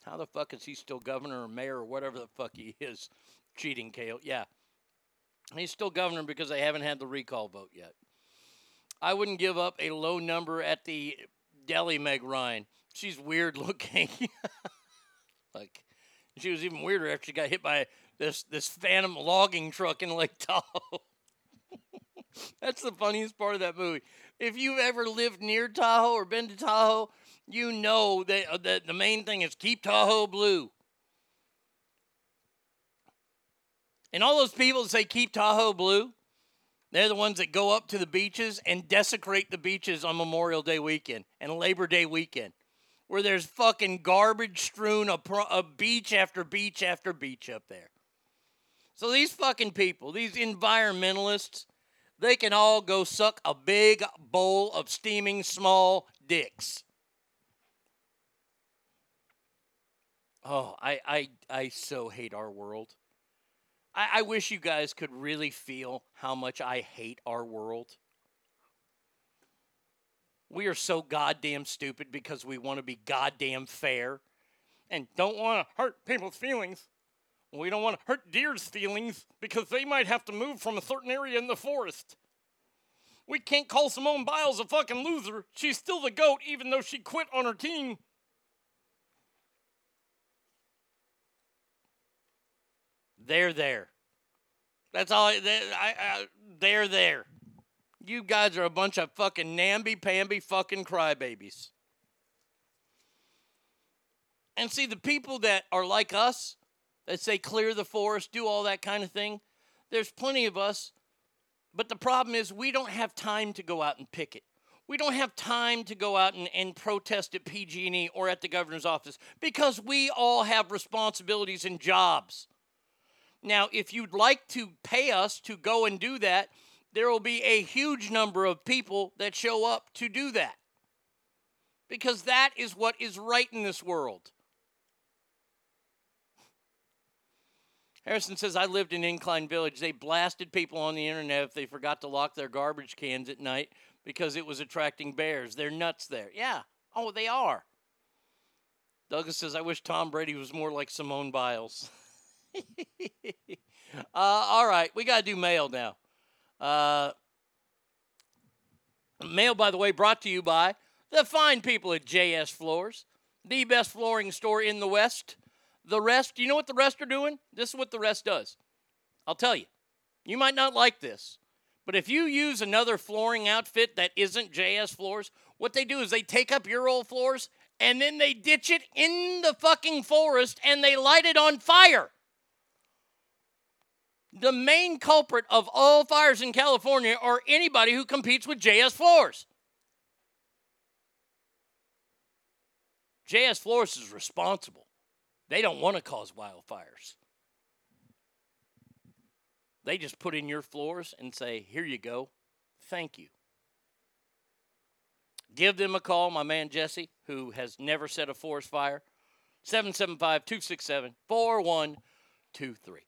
How the fuck is he still governor or mayor or whatever the fuck he is? Cheating, Kale. Yeah. He's still governor because they haven't had the recall vote yet. I wouldn't give up a low number at the deli Meg Ryan. She's weird looking. like she was even weirder after she got hit by this this phantom logging truck in Lake Tahoe. That's the funniest part of that movie. If you've ever lived near Tahoe or been to Tahoe, you know that, uh, that the main thing is keep Tahoe blue. And all those people that say keep Tahoe blue, they're the ones that go up to the beaches and desecrate the beaches on Memorial Day weekend and Labor Day weekend, where there's fucking garbage strewn a, pro- a beach after beach after beach up there. So these fucking people, these environmentalists, they can all go suck a big bowl of steaming small dicks. Oh, I, I, I so hate our world. I, I wish you guys could really feel how much I hate our world. We are so goddamn stupid because we want to be goddamn fair and don't want to hurt people's feelings. We don't want to hurt deer's feelings because they might have to move from a certain area in the forest. We can't call Simone Biles a fucking loser. She's still the GOAT even though she quit on her team. They're there. That's all. I, they, I, I, they're there. You guys are a bunch of fucking namby-pamby fucking crybabies. And see, the people that are like us, that say clear the forest, do all that kind of thing, there's plenty of us. But the problem is, we don't have time to go out and picket. We don't have time to go out and, and protest at PG&E or at the governor's office because we all have responsibilities and jobs. Now, if you'd like to pay us to go and do that, there will be a huge number of people that show up to do that. Because that is what is right in this world. Harrison says, I lived in Incline Village. They blasted people on the internet if they forgot to lock their garbage cans at night because it was attracting bears. They're nuts there. Yeah. Oh, they are. Douglas says, I wish Tom Brady was more like Simone Biles. uh, all right. We got to do mail now. Uh, mail, by the way, brought to you by the fine people at JS Floors, the best flooring store in the West. The rest, you know what the rest are doing? This is what the rest does. I'll tell you. You might not like this, but if you use another flooring outfit that isn't JS Floors, what they do is they take up your old floors and then they ditch it in the fucking forest and they light it on fire. The main culprit of all fires in California are anybody who competes with JS Floors. JS Floors is responsible. They don't want to cause wildfires. They just put in your floors and say, here you go. Thank you. Give them a call, my man Jesse, who has never set a forest fire. 775 267 4123.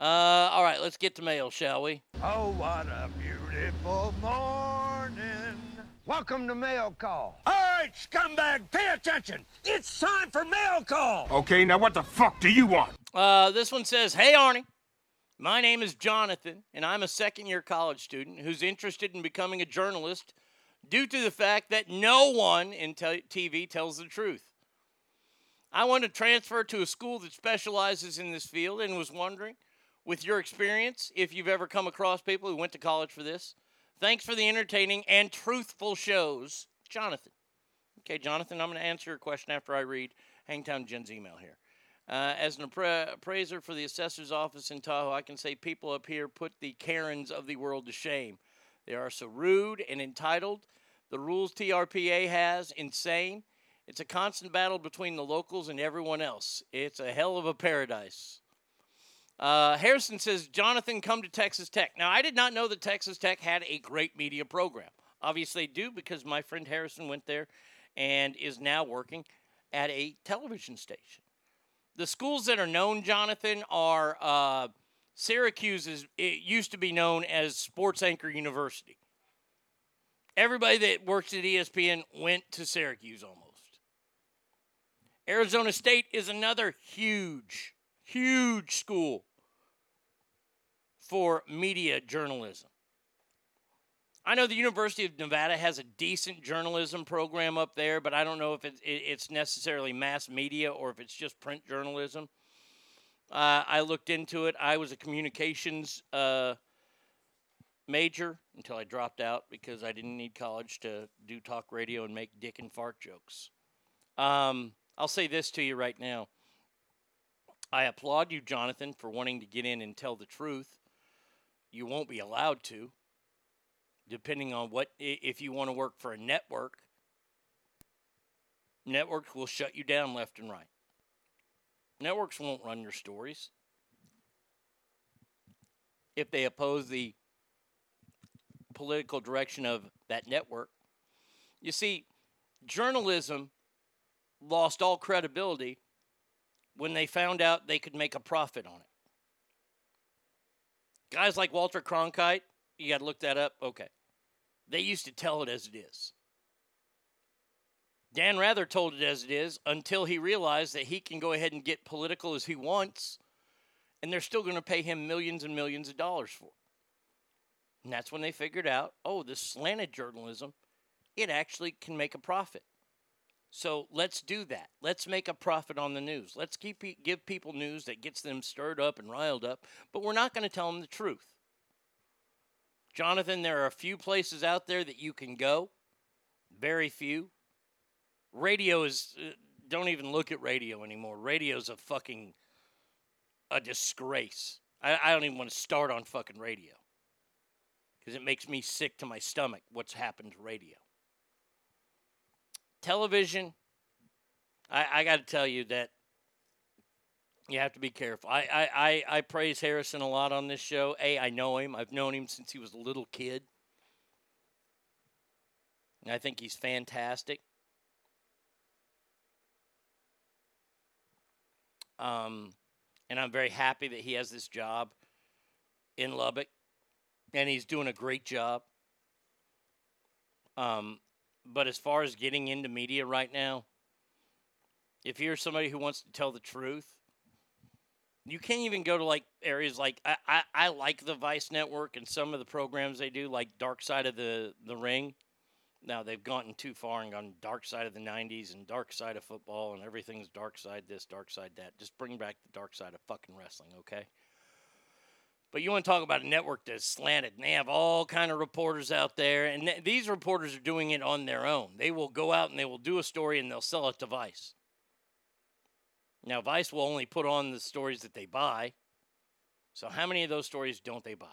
Uh, all right, let's get to mail, shall we? Oh, what a beautiful morning. Welcome to Mail Call. All right, scumbag, pay attention. It's time for mail call. Okay, now what the fuck do you want? Uh, this one says, Hey, Arnie. My name is Jonathan, and I'm a second year college student who's interested in becoming a journalist due to the fact that no one in te- TV tells the truth. I want to transfer to a school that specializes in this field and was wondering, with your experience, if you've ever come across people who went to college for this. Thanks for the entertaining and truthful shows, Jonathan. Okay, Jonathan, I'm going to answer your question after I read Hangtown Jen's email here. Uh, as an appra- appraiser for the assessor's office in Tahoe, I can say people up here put the Karens of the world to shame. They are so rude and entitled. The rules TRPA has, insane. It's a constant battle between the locals and everyone else. It's a hell of a paradise. Uh, Harrison says, Jonathan, come to Texas Tech. Now, I did not know that Texas Tech had a great media program. Obviously, they do because my friend Harrison went there and is now working at a television station. The schools that are known, Jonathan, are uh, Syracuse. Is it used to be known as Sports Anchor University. Everybody that works at ESPN went to Syracuse almost. Arizona State is another huge, huge school for media journalism. I know the University of Nevada has a decent journalism program up there, but I don't know if it's, it's necessarily mass media or if it's just print journalism. Uh, I looked into it. I was a communications uh, major until I dropped out because I didn't need college to do talk radio and make dick and fart jokes. Um, I'll say this to you right now. I applaud you, Jonathan, for wanting to get in and tell the truth. You won't be allowed to depending on what if you want to work for a network networks will shut you down left and right. Networks won't run your stories. If they oppose the political direction of that network you see journalism lost all credibility when they found out they could make a profit on it guys like walter cronkite you got to look that up okay they used to tell it as it is. Dan Rather told it as it is until he realized that he can go ahead and get political as he wants, and they're still going to pay him millions and millions of dollars for it. And that's when they figured out oh, this slanted journalism, it actually can make a profit. So let's do that. Let's make a profit on the news. Let's keep give people news that gets them stirred up and riled up, but we're not going to tell them the truth. Jonathan, there are a few places out there that you can go, very few. Radio is, uh, don't even look at radio anymore. Radio's a fucking, a disgrace. I, I don't even want to start on fucking radio because it makes me sick to my stomach what's happened to radio. Television, I, I got to tell you that you have to be careful. I, I, I, I praise Harrison a lot on this show. A, I know him. I've known him since he was a little kid. And I think he's fantastic. Um, and I'm very happy that he has this job in Lubbock, and he's doing a great job. Um, but as far as getting into media right now, if you're somebody who wants to tell the truth, you can't even go to like areas like I, I, I like the Vice Network and some of the programs they do, like Dark Side of the, the Ring. Now they've gotten too far and gone dark side of the '90s and dark side of football and everything's dark side this, dark side that. Just bring back the dark side of fucking wrestling, okay? But you want to talk about a network that's slanted, and they have all kind of reporters out there, and th- these reporters are doing it on their own. They will go out and they will do a story and they'll sell it to Vice. Now, Vice will only put on the stories that they buy. So, how many of those stories don't they buy?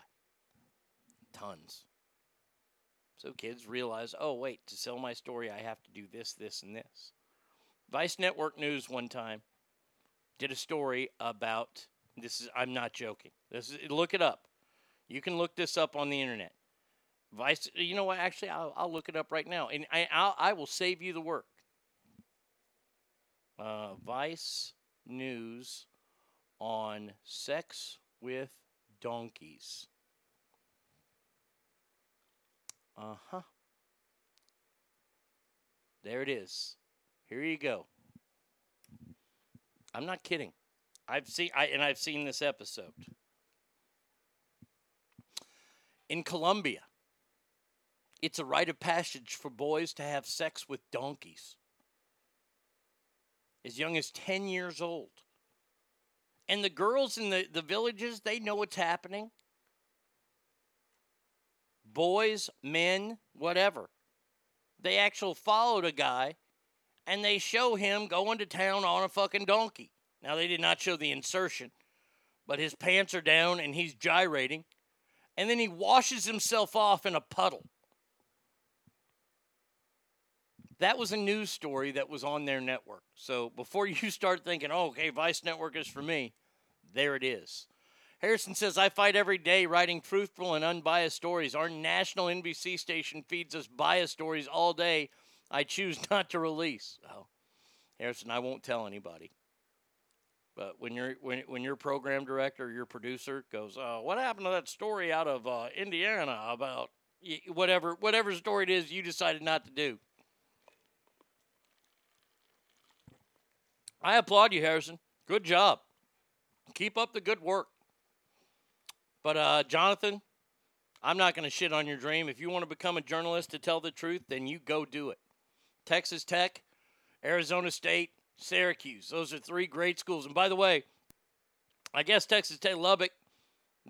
Tons. So, kids realize, oh, wait, to sell my story, I have to do this, this, and this. Vice Network News one time did a story about this is I'm not joking. This is look it up. You can look this up on the internet. Vice, you know what? Actually, I'll, I'll look it up right now, and I I'll, I will save you the work. Uh, Vice News on sex with donkeys. Uh huh. There it is. Here you go. I'm not kidding. I've seen I and I've seen this episode. In Colombia, it's a rite of passage for boys to have sex with donkeys. As young as 10 years old. And the girls in the, the villages, they know what's happening. Boys, men, whatever. They actually followed a guy and they show him going to town on a fucking donkey. Now, they did not show the insertion, but his pants are down and he's gyrating. And then he washes himself off in a puddle. That was a news story that was on their network. So before you start thinking, oh, okay, Vice Network is for me, there it is. Harrison says, I fight every day writing truthful and unbiased stories. Our national NBC station feeds us biased stories all day. I choose not to release. Oh, Harrison, I won't tell anybody. But when you're when when your program director, your producer goes, uh, "What happened to that story out of uh, Indiana about whatever whatever story it is you decided not to do?" I applaud you, Harrison. Good job. Keep up the good work. But uh, Jonathan, I'm not going to shit on your dream. If you want to become a journalist to tell the truth, then you go do it. Texas Tech, Arizona State, Syracuse. Those are three great schools. And by the way, I guess Texas Tech, Lubbock,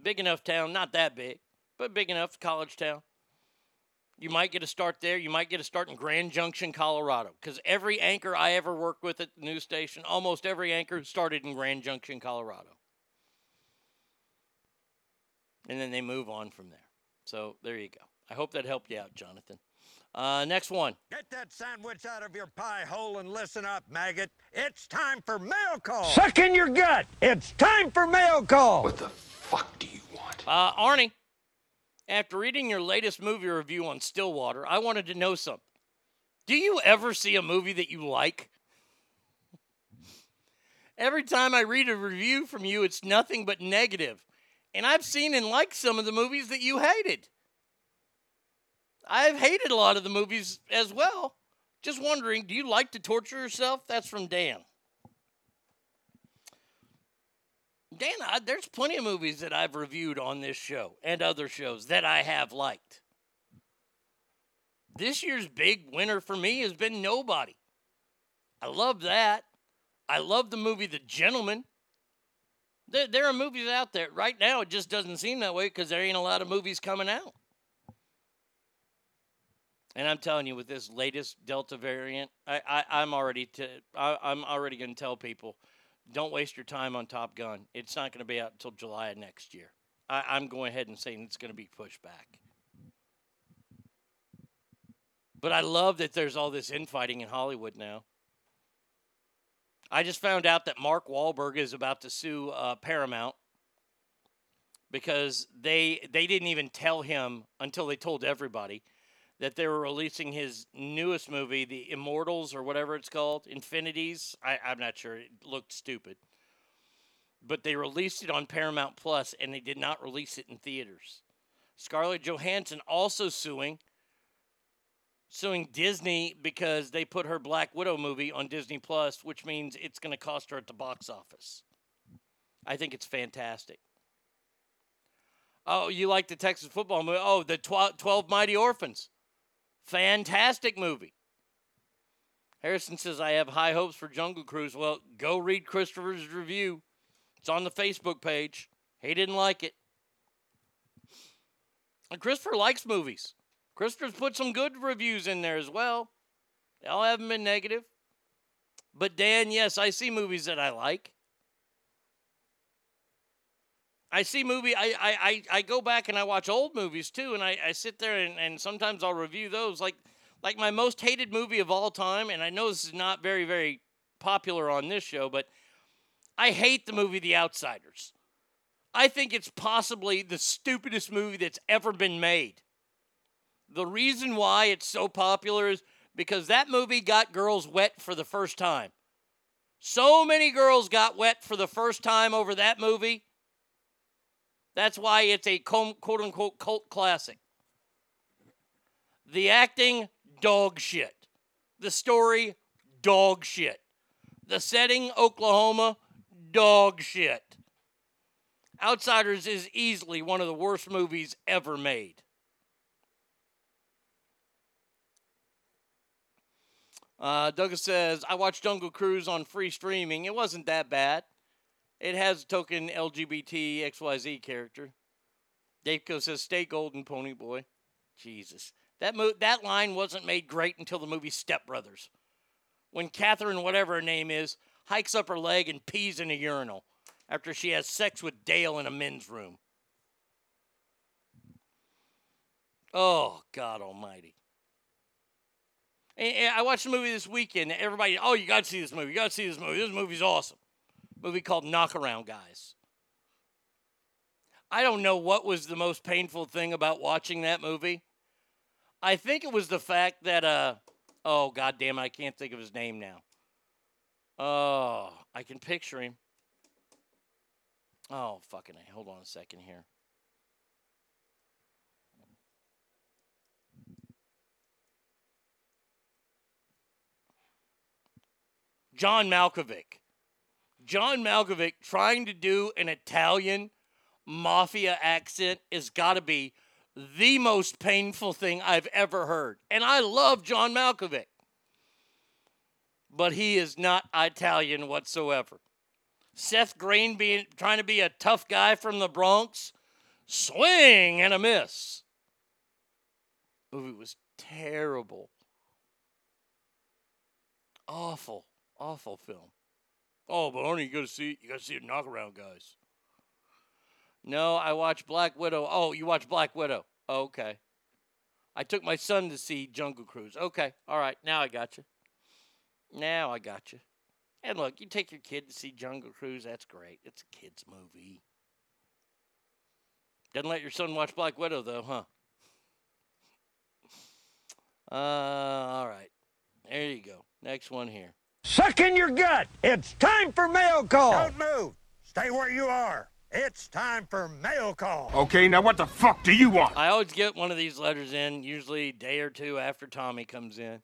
big enough town, not that big, but big enough college town. You might get a start there. You might get a start in Grand Junction, Colorado, because every anchor I ever worked with at the news station, almost every anchor started in Grand Junction, Colorado. And then they move on from there. So there you go. I hope that helped you out, Jonathan. Uh, next one. Get that sandwich out of your pie hole and listen up, maggot. It's time for mail call. Suck in your gut. It's time for mail call. What the fuck do you want? Uh, Arnie, after reading your latest movie review on Stillwater, I wanted to know something. Do you ever see a movie that you like? Every time I read a review from you, it's nothing but negative. And I've seen and liked some of the movies that you hated. I've hated a lot of the movies as well. Just wondering, do you like to torture yourself? That's from Dan. Dan, I, there's plenty of movies that I've reviewed on this show and other shows that I have liked. This year's big winner for me has been Nobody. I love that. I love the movie The Gentleman. There, there are movies out there. Right now, it just doesn't seem that way because there ain't a lot of movies coming out. And I'm telling you, with this latest Delta variant, I, I, I'm already to, I, I'm already going to tell people, don't waste your time on Top Gun. It's not going to be out until July of next year. I, I'm going ahead and saying it's going to be pushed back. But I love that there's all this infighting in Hollywood now. I just found out that Mark Wahlberg is about to sue uh, Paramount because they they didn't even tell him until they told everybody that they were releasing his newest movie, The Immortals or whatever it's called, Infinities. I, I'm not sure. It looked stupid. But they released it on Paramount Plus and they did not release it in theaters. Scarlett Johansson also suing suing Disney because they put her Black Widow movie on Disney Plus, which means it's going to cost her at the box office. I think it's fantastic. Oh, you like the Texas football movie? Oh, the 12, 12 Mighty Orphans. Fantastic movie. Harrison says, I have high hopes for Jungle Cruise. Well, go read Christopher's review. It's on the Facebook page. He didn't like it. And Christopher likes movies. Christopher's put some good reviews in there as well. They all haven't been negative. But Dan, yes, I see movies that I like. I see movie. I, I, I, I go back and I watch old movies too, and I, I sit there and, and sometimes I'll review those. Like like my most hated movie of all time, and I know this is not very very popular on this show, but I hate the movie The Outsiders. I think it's possibly the stupidest movie that's ever been made. The reason why it's so popular is because that movie got girls wet for the first time. So many girls got wet for the first time over that movie. That's why it's a quote unquote cult classic. The acting, dog shit. The story, dog shit. The setting, Oklahoma, dog shit. Outsiders is easily one of the worst movies ever made. Uh, Douglas says, I watched Jungle Cruise on free streaming. It wasn't that bad. It has token LGBT XYZ character. Daveco says, stay golden, pony boy. Jesus. That, mo- that line wasn't made great until the movie Step Brothers. When Catherine, whatever her name is, hikes up her leg and pees in a urinal after she has sex with Dale in a men's room. Oh, God Almighty. And I watched the movie this weekend. Everybody, oh, you got to see this movie. You got to see this movie. This movie's awesome. Movie called Knockaround Guys. I don't know what was the most painful thing about watching that movie. I think it was the fact that, uh, oh, goddamn, I can't think of his name now. Oh, I can picture him. Oh, fucking. Hold on a second here. John Malkovich. John Malkovich trying to do an Italian mafia accent has got to be the most painful thing I've ever heard. And I love John Malkovich. But he is not Italian whatsoever. Seth Green being trying to be a tough guy from the Bronx, swing and a miss. Movie was terrible. Awful, awful film. Oh, but only you gotta see you gotta see the knockaround guys. No, I watched Black Widow. Oh, you watched Black Widow. Okay. I took my son to see Jungle Cruise. Okay, all right. Now I got you. Now I got you. And look, you take your kid to see Jungle Cruise. That's great. It's a kid's movie. Doesn't let your son watch Black Widow though, huh? Uh, all right. There you go. Next one here. Suck in your gut. It's time for mail call. Don't move. Stay where you are. It's time for mail call. Okay, now what the fuck do you want? I always get one of these letters in, usually a day or two after Tommy comes in.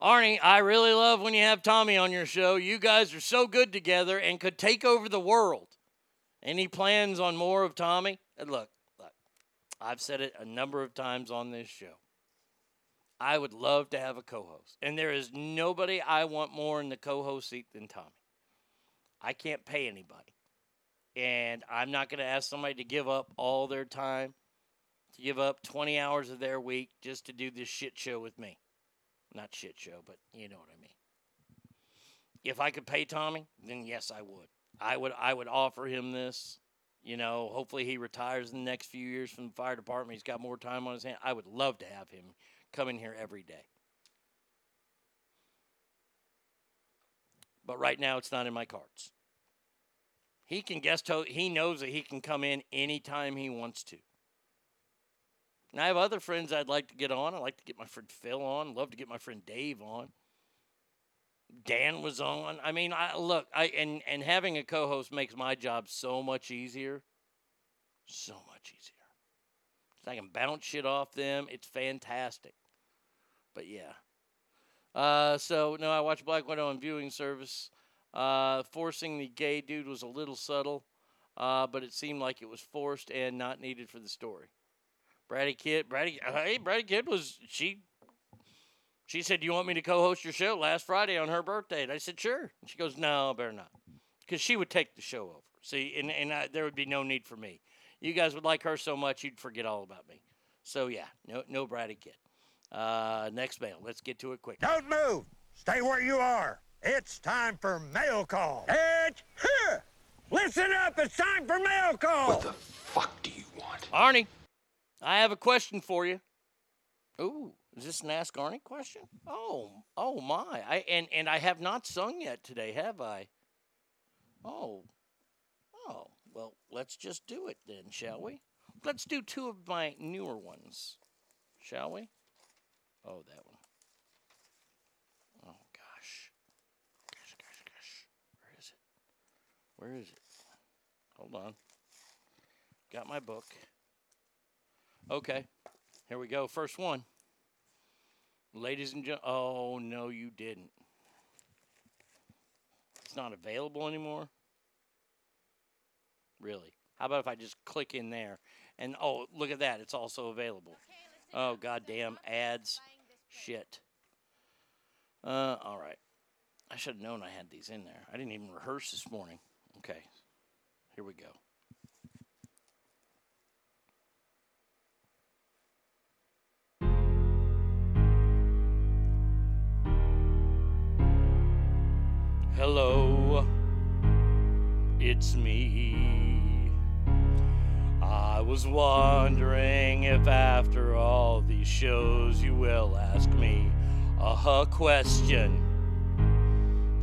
Arnie, I really love when you have Tommy on your show. You guys are so good together and could take over the world. Any plans on more of Tommy? And look, look, I've said it a number of times on this show. I would love to have a co host. And there is nobody I want more in the co host seat than Tommy. I can't pay anybody. And I'm not going to ask somebody to give up all their time, to give up 20 hours of their week just to do this shit show with me. Not shit show, but you know what I mean. If I could pay Tommy, then yes, I would. I would I would offer him this. You know, hopefully he retires in the next few years from the fire department. He's got more time on his hand. I would love to have him come in here every day. But right now, it's not in my cards. He can guest host. He knows that he can come in anytime he wants to. And I have other friends I'd like to get on. I'd like to get my friend Phil on. Love to get my friend Dave on. Dan was on. I mean, I look, I and and having a co-host makes my job so much easier. So much easier. I can bounce shit off them. It's fantastic. But yeah. Uh, so no, I watched Black Widow on viewing service. Uh, forcing the gay dude was a little subtle, uh, but it seemed like it was forced and not needed for the story. Brady Kid, Brady, hey, Brady Kid was she. She said, "Do you want me to co-host your show last Friday on her birthday?" And I said, "Sure." And she goes, "No, better not," because she would take the show over. See, and and I, there would be no need for me. You guys would like her so much, you'd forget all about me. So yeah, no, no Brady Kid. Uh, next mail. Let's get to it quick. Don't move. Stay where you are. It's time for mail call. It's here. Listen up. It's time for mail call. What the fuck do you want? Arnie, I have a question for you. Ooh, is this an Ask Arnie question? Oh, oh my. I and and I have not sung yet today, have I? Oh, oh. Well, let's just do it then, shall we? Let's do two of my newer ones, shall we? Oh, that one. Oh, gosh. Gosh, gosh, gosh. Where is it? Where is it? Hold on. Got my book. Okay. Here we go. First one. Ladies and gentlemen. Oh, no, you didn't. It's not available anymore? Really? How about if I just click in there and oh, look at that, it's also available. Oh goddamn ads, shit. Uh, all right. I should have known I had these in there. I didn't even rehearse this morning. Okay, here we go. Hello, it's me. I was wondering if after all these shows you will ask me a question.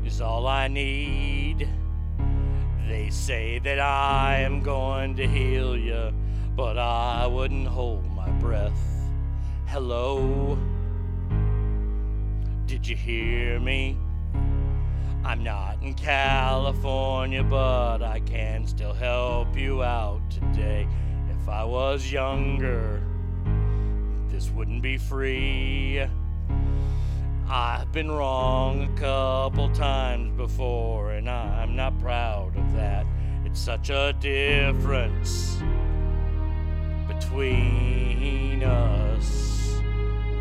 Is all I need. They say that I am going to heal you, but I wouldn't hold my breath. Hello? Did you hear me? I'm not in California, but I can still help you out today. If I was younger, this wouldn't be free. I've been wrong a couple times before, and I'm not proud of that. It's such a difference between us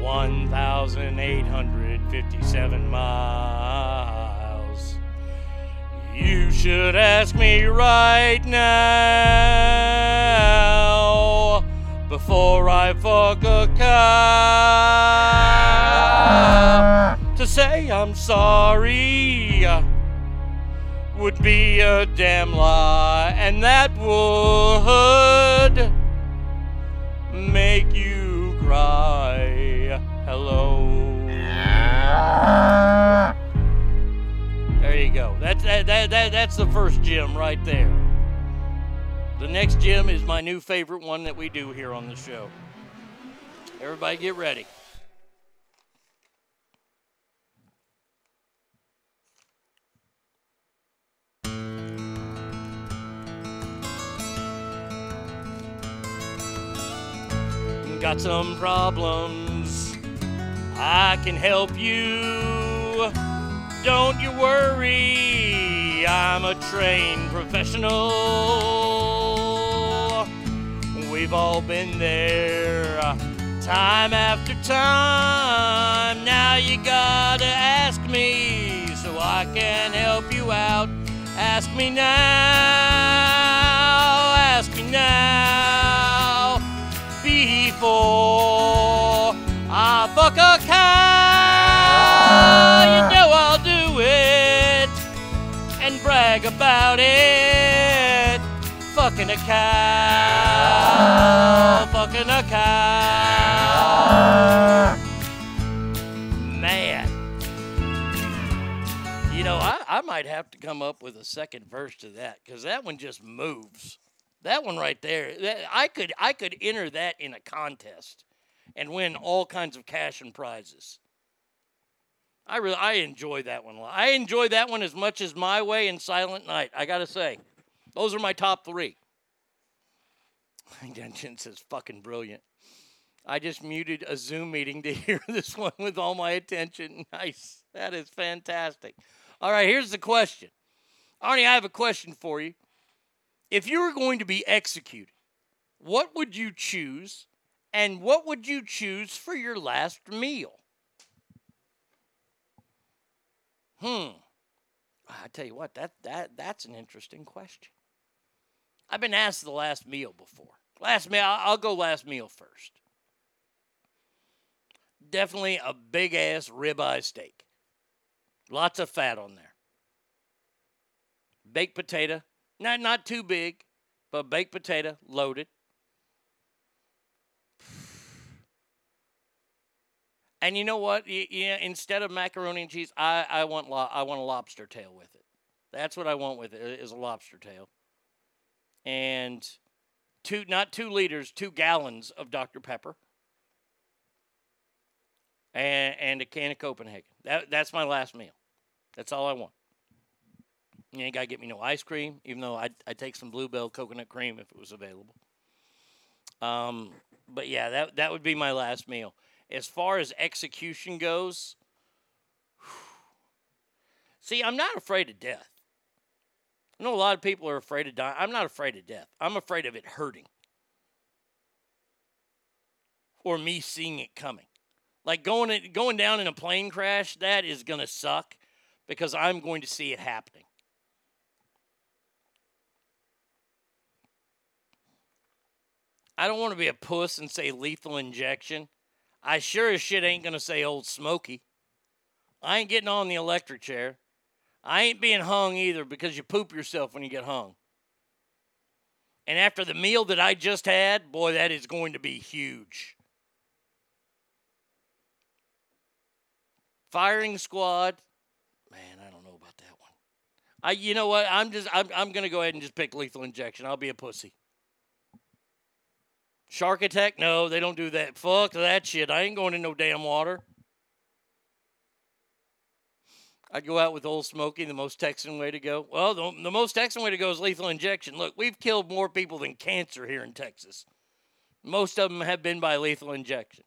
1,857 miles. You should ask me right now before I fuck a cow. To say I'm sorry would be a damn lie, and that would make you cry. Hello. That, that, that, that's the first gym right there. The next gym is my new favorite one that we do here on the show. Everybody get ready. Got some problems. I can help you don't you worry, I'm a trained professional. We've all been there uh, time after time. Now you gotta ask me so I can help you out. Ask me now, ask me now before I fuck a cow. You know brag about it. Fucking a cow, fucking a cow. Man. You know, I, I might have to come up with a second verse to that because that one just moves. That one right there, that, I could I could enter that in a contest and win all kinds of cash and prizes. I really I enjoy that one. I enjoy that one as much as My Way and Silent Night. I gotta say, those are my top three. Jen says fucking brilliant. I just muted a Zoom meeting to hear this one with all my attention. Nice. That is fantastic. All right, here's the question. Arnie, I have a question for you. If you were going to be executed, what would you choose and what would you choose for your last meal? Hmm. I tell you what, that that that's an interesting question. I've been asked the last meal before. Last meal, I'll go last meal first. Definitely a big ass ribeye steak. Lots of fat on there. Baked potato, not not too big, but baked potato loaded. And you know what? Yeah, instead of macaroni and cheese, I, I want lo- I want a lobster tail with it. That's what I want with it is a lobster tail. And two not two liters, two gallons of Dr. Pepper. And and a can of Copenhagen. That that's my last meal. That's all I want. You ain't gotta get me no ice cream, even though I'd, I'd take some Bluebell coconut cream if it was available. Um, but yeah, that that would be my last meal. As far as execution goes, see, I'm not afraid of death. I know a lot of people are afraid of dying. I'm not afraid of death. I'm afraid of it hurting or me seeing it coming. Like going in, going down in a plane crash, that is gonna suck because I'm going to see it happening. I don't want to be a puss and say lethal injection. I sure as shit ain't gonna say old Smoky. I ain't getting on the electric chair. I ain't being hung either because you poop yourself when you get hung. And after the meal that I just had, boy, that is going to be huge. Firing squad, man, I don't know about that one. I, you know what? I'm just, I'm, I'm gonna go ahead and just pick lethal injection. I'll be a pussy. Shark attack? No, they don't do that. Fuck that shit. I ain't going in no damn water. I'd go out with Old Smoky, the most Texan way to go. Well, the, the most Texan way to go is lethal injection. Look, we've killed more people than cancer here in Texas. Most of them have been by lethal injection.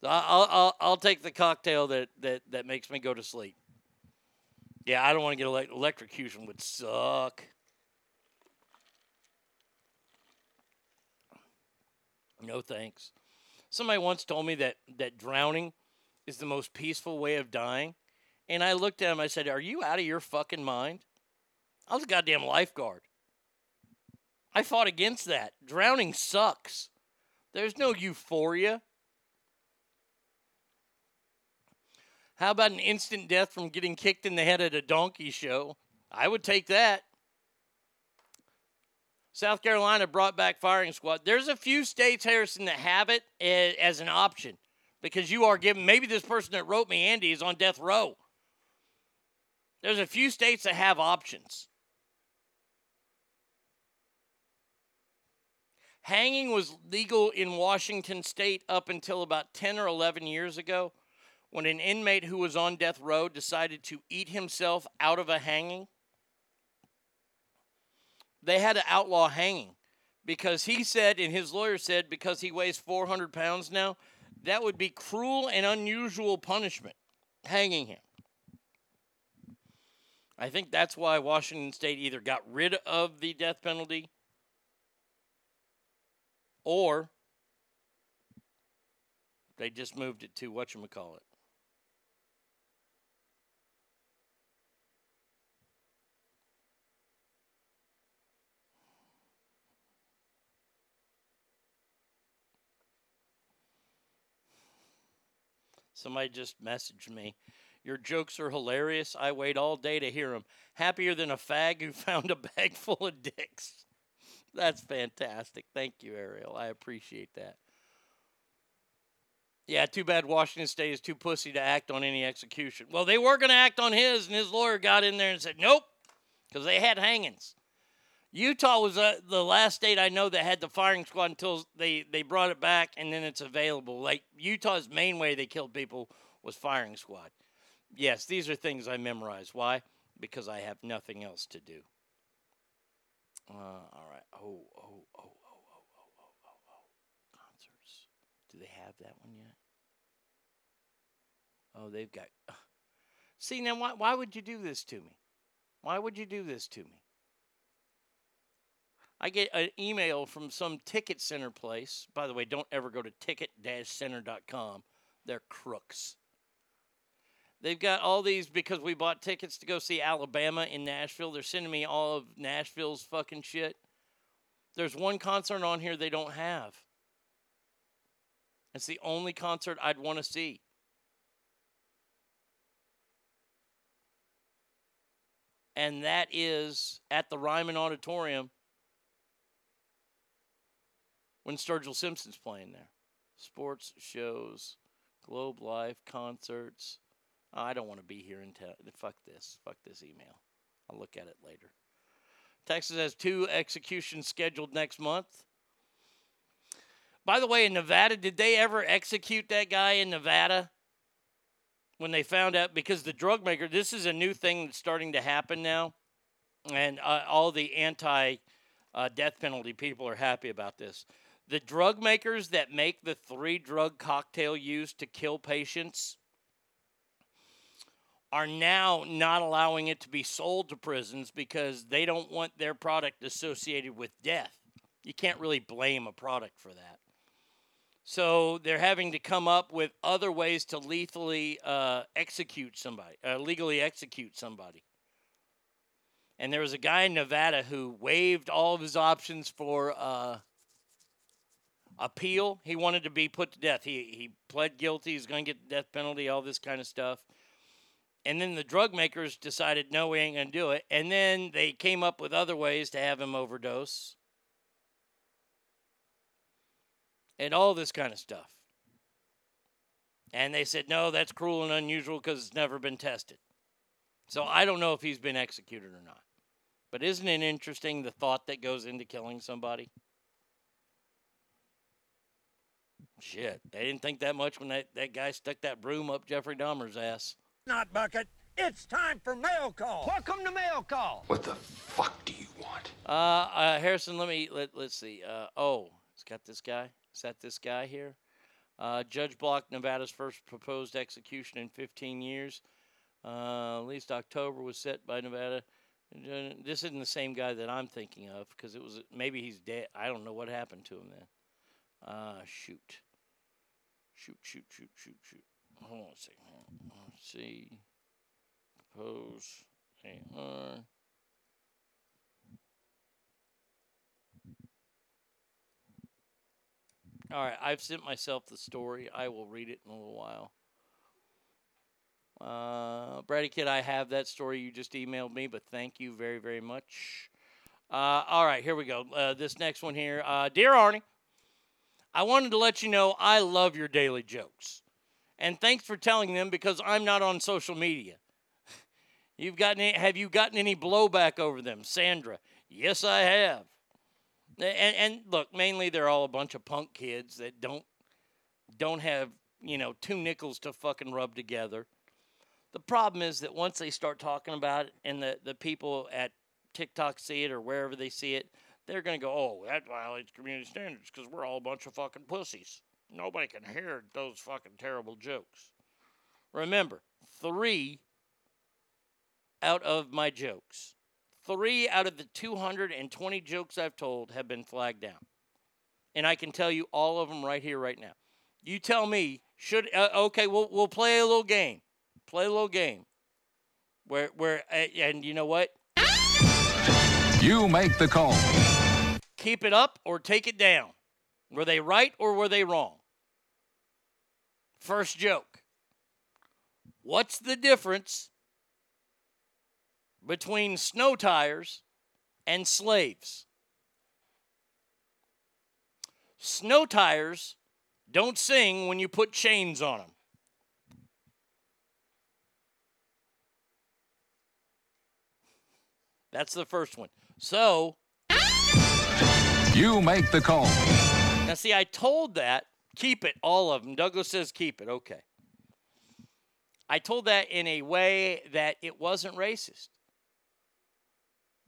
So I'll, I'll, I'll take the cocktail that, that, that makes me go to sleep. Yeah, I don't want to get elect- electrocution would suck. No thanks. Somebody once told me that that drowning is the most peaceful way of dying. And I looked at him, I said, Are you out of your fucking mind? I was a goddamn lifeguard. I fought against that. Drowning sucks. There's no euphoria. How about an instant death from getting kicked in the head at a donkey show? I would take that. South Carolina brought back firing squad. There's a few states, Harrison, that have it as an option because you are given. Maybe this person that wrote me, Andy, is on death row. There's a few states that have options. Hanging was legal in Washington state up until about 10 or 11 years ago when an inmate who was on death row decided to eat himself out of a hanging. They had to outlaw hanging because he said, and his lawyer said, because he weighs 400 pounds now, that would be cruel and unusual punishment, hanging him. I think that's why Washington State either got rid of the death penalty or they just moved it to whatchamacallit. Somebody just messaged me. Your jokes are hilarious. I wait all day to hear them. Happier than a fag who found a bag full of dicks. That's fantastic. Thank you, Ariel. I appreciate that. Yeah, too bad Washington State is too pussy to act on any execution. Well, they were going to act on his, and his lawyer got in there and said, nope, because they had hangings. Utah was uh, the last state I know that had the firing squad until they, they brought it back, and then it's available. Like, Utah's main way they killed people was firing squad. Yes, these are things I memorize. Why? Because I have nothing else to do. Uh, all right. Oh, oh, oh, oh, oh, oh, oh, oh, oh. Concerts. Do they have that one yet? Oh, they've got. See, now, why, why would you do this to me? Why would you do this to me? I get an email from some ticket center place. By the way, don't ever go to ticket center.com. They're crooks. They've got all these because we bought tickets to go see Alabama in Nashville. They're sending me all of Nashville's fucking shit. There's one concert on here they don't have. It's the only concert I'd want to see. And that is at the Ryman Auditorium when Sturgill Simpson's playing there. Sports shows, Globe Life concerts. Oh, I don't want to be here until fuck this. Fuck this email. I'll look at it later. Texas has two executions scheduled next month. By the way, in Nevada, did they ever execute that guy in Nevada? When they found out, because the drug maker, this is a new thing that's starting to happen now. And uh, all the anti uh, death penalty people are happy about this. The drug makers that make the three drug cocktail used to kill patients are now not allowing it to be sold to prisons because they don't want their product associated with death. You can't really blame a product for that. So they're having to come up with other ways to lethally uh, execute somebody, uh, legally execute somebody. And there was a guy in Nevada who waived all of his options for uh, appeal. He wanted to be put to death. He he pled guilty. He's going to get the death penalty. All this kind of stuff. And then the drug makers decided, no, we ain't going to do it. And then they came up with other ways to have him overdose. And all this kind of stuff. And they said, no, that's cruel and unusual because it's never been tested. So I don't know if he's been executed or not. But isn't it interesting the thought that goes into killing somebody? Shit, they didn't think that much when that, that guy stuck that broom up Jeffrey Dahmer's ass. Not bucket. It's time for mail call. Welcome to mail call. What the fuck do you want? Uh, uh Harrison, let me let let's see. Uh, oh, it's got this guy. Is that this guy here? Uh, Judge blocked Nevada's first proposed execution in 15 years. Uh, at least October was set by Nevada. This isn't the same guy that I'm thinking of because it was maybe he's dead. I don't know what happened to him then. Uh, shoot, shoot, shoot, shoot, shoot, shoot. Hold on a second. Let's see. Propose AR. All right, I've sent myself the story. I will read it in a little while. Uh, Brady Kid, I have that story you just emailed me, but thank you very, very much. Uh, all right, here we go. Uh, this next one here. Uh, Dear Arnie, I wanted to let you know I love your daily jokes. And thanks for telling them because I'm not on social media. You've gotten any, have you gotten any blowback over them, Sandra? Yes, I have. And, and look, mainly they're all a bunch of punk kids that don't don't have you know two nickels to fucking rub together. The problem is that once they start talking about it, and the the people at TikTok see it or wherever they see it, they're gonna go, "Oh, that violates community standards because we're all a bunch of fucking pussies." Nobody can hear those fucking terrible jokes. Remember, three out of my jokes, three out of the 220 jokes I've told have been flagged down. And I can tell you all of them right here, right now. You tell me, should, uh, okay, we'll, we'll play a little game. Play a little game. Where, where, uh, and you know what? You make the call. Keep it up or take it down. Were they right or were they wrong? First joke. What's the difference between snow tires and slaves? Snow tires Don't sing when you put chains on them. That's the first one. So, You make the call. now see, I told that, keep it, all of them. Douglas says keep it. Okay. I told that in a way that it wasn't racist.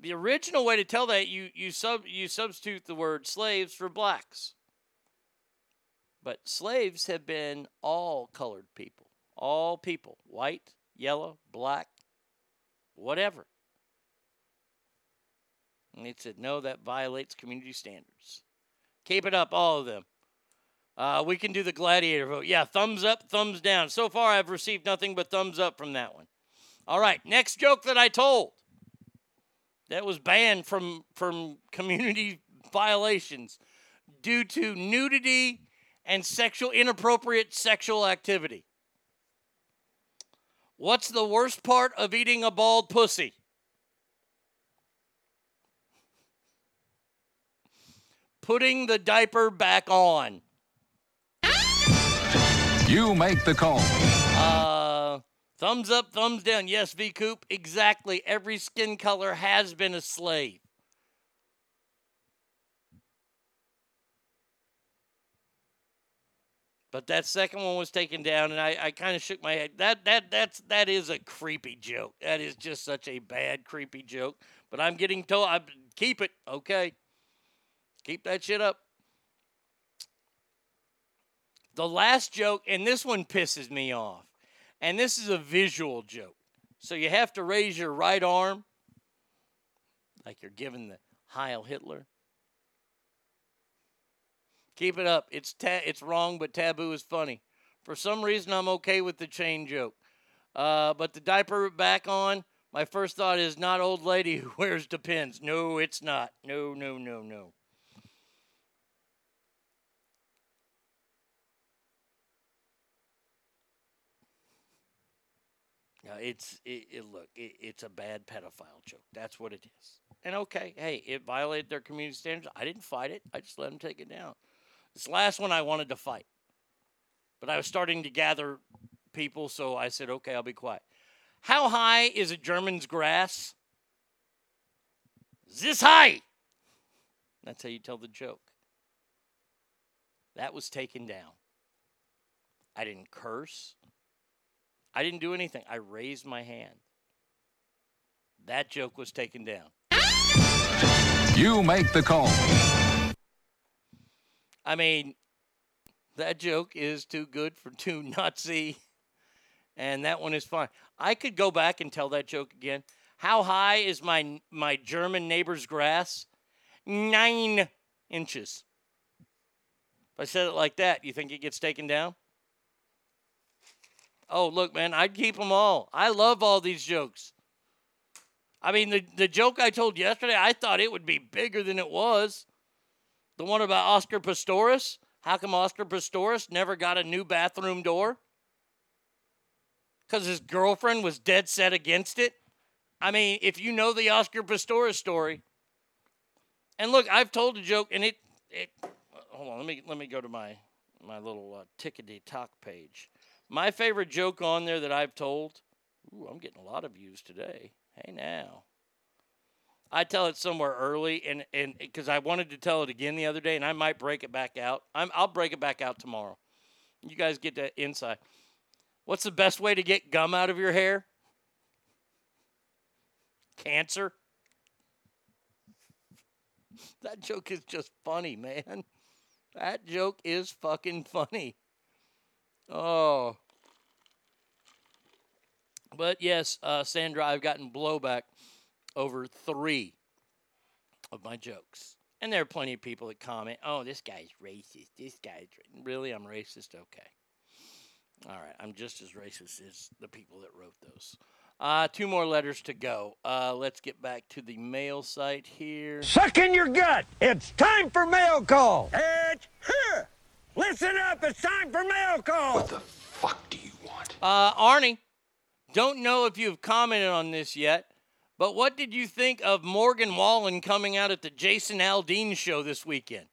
The original way to tell that you you sub you substitute the word slaves for blacks. But slaves have been all colored people, all people, white, yellow, black, whatever. And they said, no, that violates community standards. Keep it up, all of them. Uh, we can do the gladiator vote. Yeah, thumbs up, thumbs down. So far, I've received nothing but thumbs up from that one. All right, next joke that I told that was banned from from community violations due to nudity and sexual inappropriate sexual activity. What's the worst part of eating a bald pussy? Putting the diaper back on. You make the call. Uh, thumbs up, thumbs down. Yes, V Coop. Exactly. Every skin color has been a slave. But that second one was taken down, and I, I kind of shook my head. That that that's that is a creepy joke. That is just such a bad, creepy joke. But I'm getting told I keep it. Okay, keep that shit up. The last joke, and this one pisses me off, and this is a visual joke. So you have to raise your right arm, like you're giving the Heil Hitler. Keep it up. It's ta- it's wrong, but taboo is funny. For some reason, I'm okay with the chain joke. Uh, but the diaper back on, my first thought is not old lady who wears depends. No, it's not. No, no, no, no. It's it, it look it, it's a bad pedophile joke. That's what it is. And okay, hey, it violated their community standards. I didn't fight it. I just let them take it down. This last one I wanted to fight, but I was starting to gather people, so I said, okay, I'll be quiet. How high is a German's grass? This high. That's how you tell the joke. That was taken down. I didn't curse. I didn't do anything. I raised my hand. That joke was taken down. You make the call. I mean, that joke is too good for too Nazi, and that one is fine. I could go back and tell that joke again. How high is my my German neighbor's grass? Nine inches. If I said it like that, you think it gets taken down? Oh, look, man, I'd keep them all. I love all these jokes. I mean, the, the joke I told yesterday, I thought it would be bigger than it was. The one about Oscar Pistorius. How come Oscar Pistorius never got a new bathroom door? Because his girlfriend was dead set against it. I mean, if you know the Oscar Pistorius story, and look, I've told a joke, and it, it hold on, let me let me go to my my little uh, tickety talk page. My favorite joke on there that I've told. Ooh, I'm getting a lot of views today. Hey now. I tell it somewhere early, and and because I wanted to tell it again the other day, and I might break it back out. I'm, I'll break it back out tomorrow. You guys get that insight. What's the best way to get gum out of your hair? Cancer. That joke is just funny, man. That joke is fucking funny. Oh. But yes, uh, Sandra, I've gotten blowback over three of my jokes. And there are plenty of people that comment, oh, this guy's racist. This guy's. ra-" Really? I'm racist? Okay. All right. I'm just as racist as the people that wrote those. Uh, two more letters to go. Uh, let's get back to the mail site here. Suck in your gut. It's time for mail call. Here. Listen up. It's time for mail call. What the? Fuck do you want? Uh, Arnie, don't know if you've commented on this yet, but what did you think of Morgan Wallen coming out at the Jason Aldean show this weekend?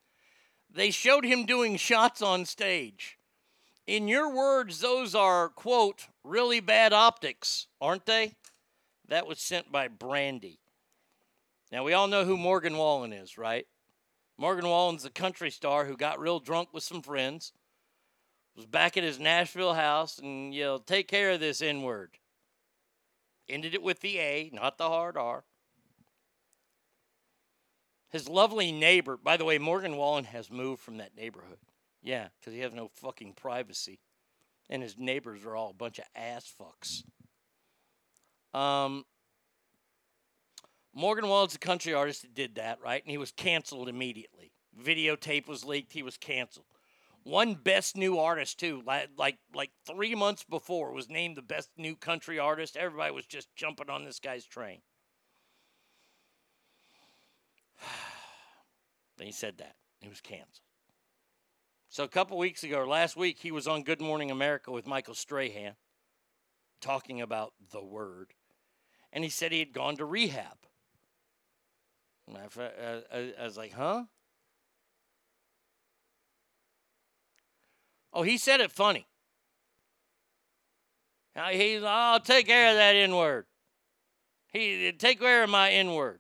They showed him doing shots on stage. In your words, those are, quote, really bad optics, aren't they? That was sent by Brandy. Now, we all know who Morgan Wallen is, right? Morgan Wallen's a country star who got real drunk with some friends, was back at his Nashville house, and yelled, Take care of this N word. Ended it with the A, not the hard R. His lovely neighbor, by the way, Morgan Wallen has moved from that neighborhood. Yeah, because he has no fucking privacy. And his neighbors are all a bunch of ass fucks. Um, Morgan Wallen's a country artist that did that, right? And he was canceled immediately. Videotape was leaked, he was canceled. Won best new artist too, like like like three months before, was named the best new country artist. Everybody was just jumping on this guy's train. then he said that he was canceled. So a couple weeks ago, or last week, he was on Good Morning America with Michael Strahan, talking about the word, and he said he had gone to rehab. I, uh, I, I was like, huh? Oh, he said it funny. Now he's, I'll take care of that N word. He take care of my N word.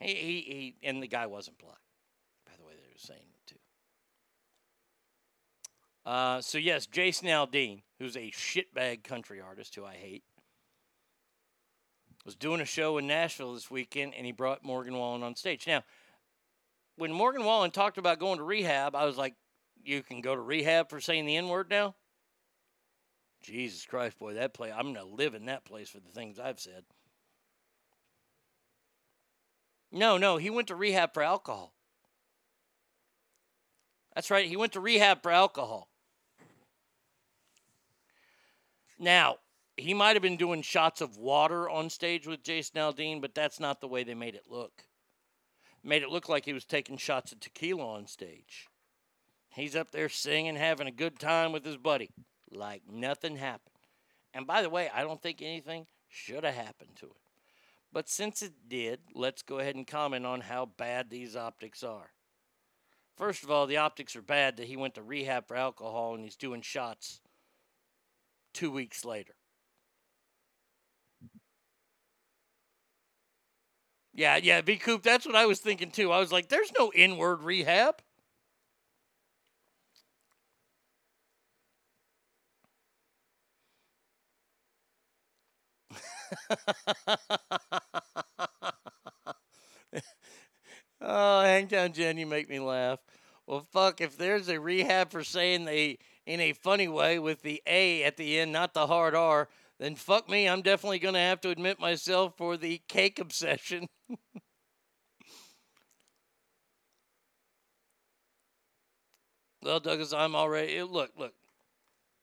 He, he, he, and the guy wasn't black, by the way, they were saying it too. Uh, so, yes, Jason Aldean, who's a shitbag country artist who I hate, was doing a show in Nashville this weekend and he brought Morgan Wallen on stage. Now, when Morgan Wallen talked about going to rehab, I was like, you can go to rehab for saying the N word now? Jesus Christ, boy, that place, I'm to live in that place for the things I've said. No, no, he went to rehab for alcohol. That's right, he went to rehab for alcohol. Now, he might have been doing shots of water on stage with Jason Aldean, but that's not the way they made it look. Made it look like he was taking shots of tequila on stage. He's up there singing, having a good time with his buddy, like nothing happened. And by the way, I don't think anything should have happened to it. But since it did, let's go ahead and comment on how bad these optics are. First of all, the optics are bad that he went to rehab for alcohol and he's doing shots two weeks later. Yeah, yeah, V Coop, that's what I was thinking too. I was like, there's no N word rehab. oh, Hangtown Jen, you make me laugh. Well, fuck, if there's a rehab for saying they in a funny way with the A at the end, not the hard R, then fuck me, I'm definitely going to have to admit myself for the cake obsession. well, Douglas, I'm already. Eh, look, look.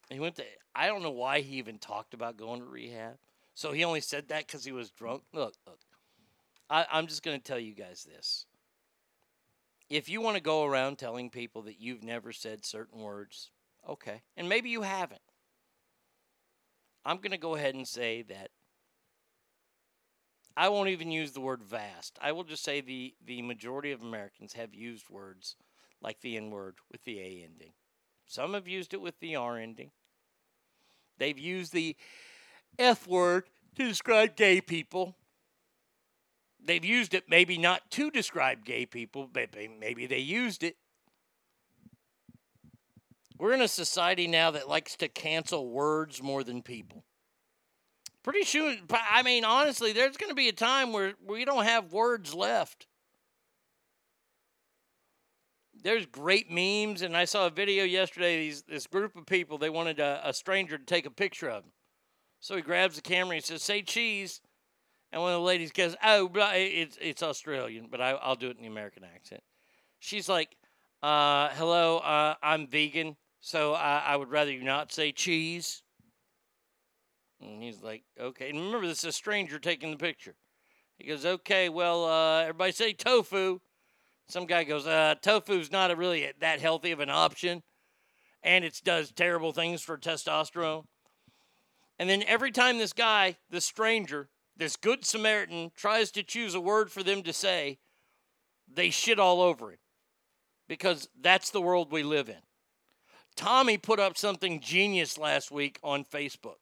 He went to. I don't know why he even talked about going to rehab. So he only said that because he was drunk. Look, look. I, I'm just going to tell you guys this. If you want to go around telling people that you've never said certain words, okay. And maybe you haven't. I'm going to go ahead and say that I won't even use the word vast. I will just say the, the majority of Americans have used words like the N word with the A ending. Some have used it with the R ending. They've used the F word to describe gay people. They've used it maybe not to describe gay people, but maybe they used it. We're in a society now that likes to cancel words more than people. Pretty soon, I mean, honestly, there's going to be a time where we don't have words left. There's great memes, and I saw a video yesterday. These, this group of people, they wanted a, a stranger to take a picture of them. So he grabs the camera and says, Say cheese. And one of the ladies goes, Oh, it's, it's Australian, but I, will do it in the American accent. She's like, uh, Hello, uh, I'm vegan, so I, I would rather you not say cheese. And he's like, Okay. And remember, this is a stranger taking the picture. He goes, Okay, well, uh, everybody say tofu. Some guy goes, uh, Tofu's not really that healthy of an option, and it does terrible things for testosterone. And then every time this guy, this stranger, this good Samaritan tries to choose a word for them to say, they shit all over him because that's the world we live in. Tommy put up something genius last week on Facebook.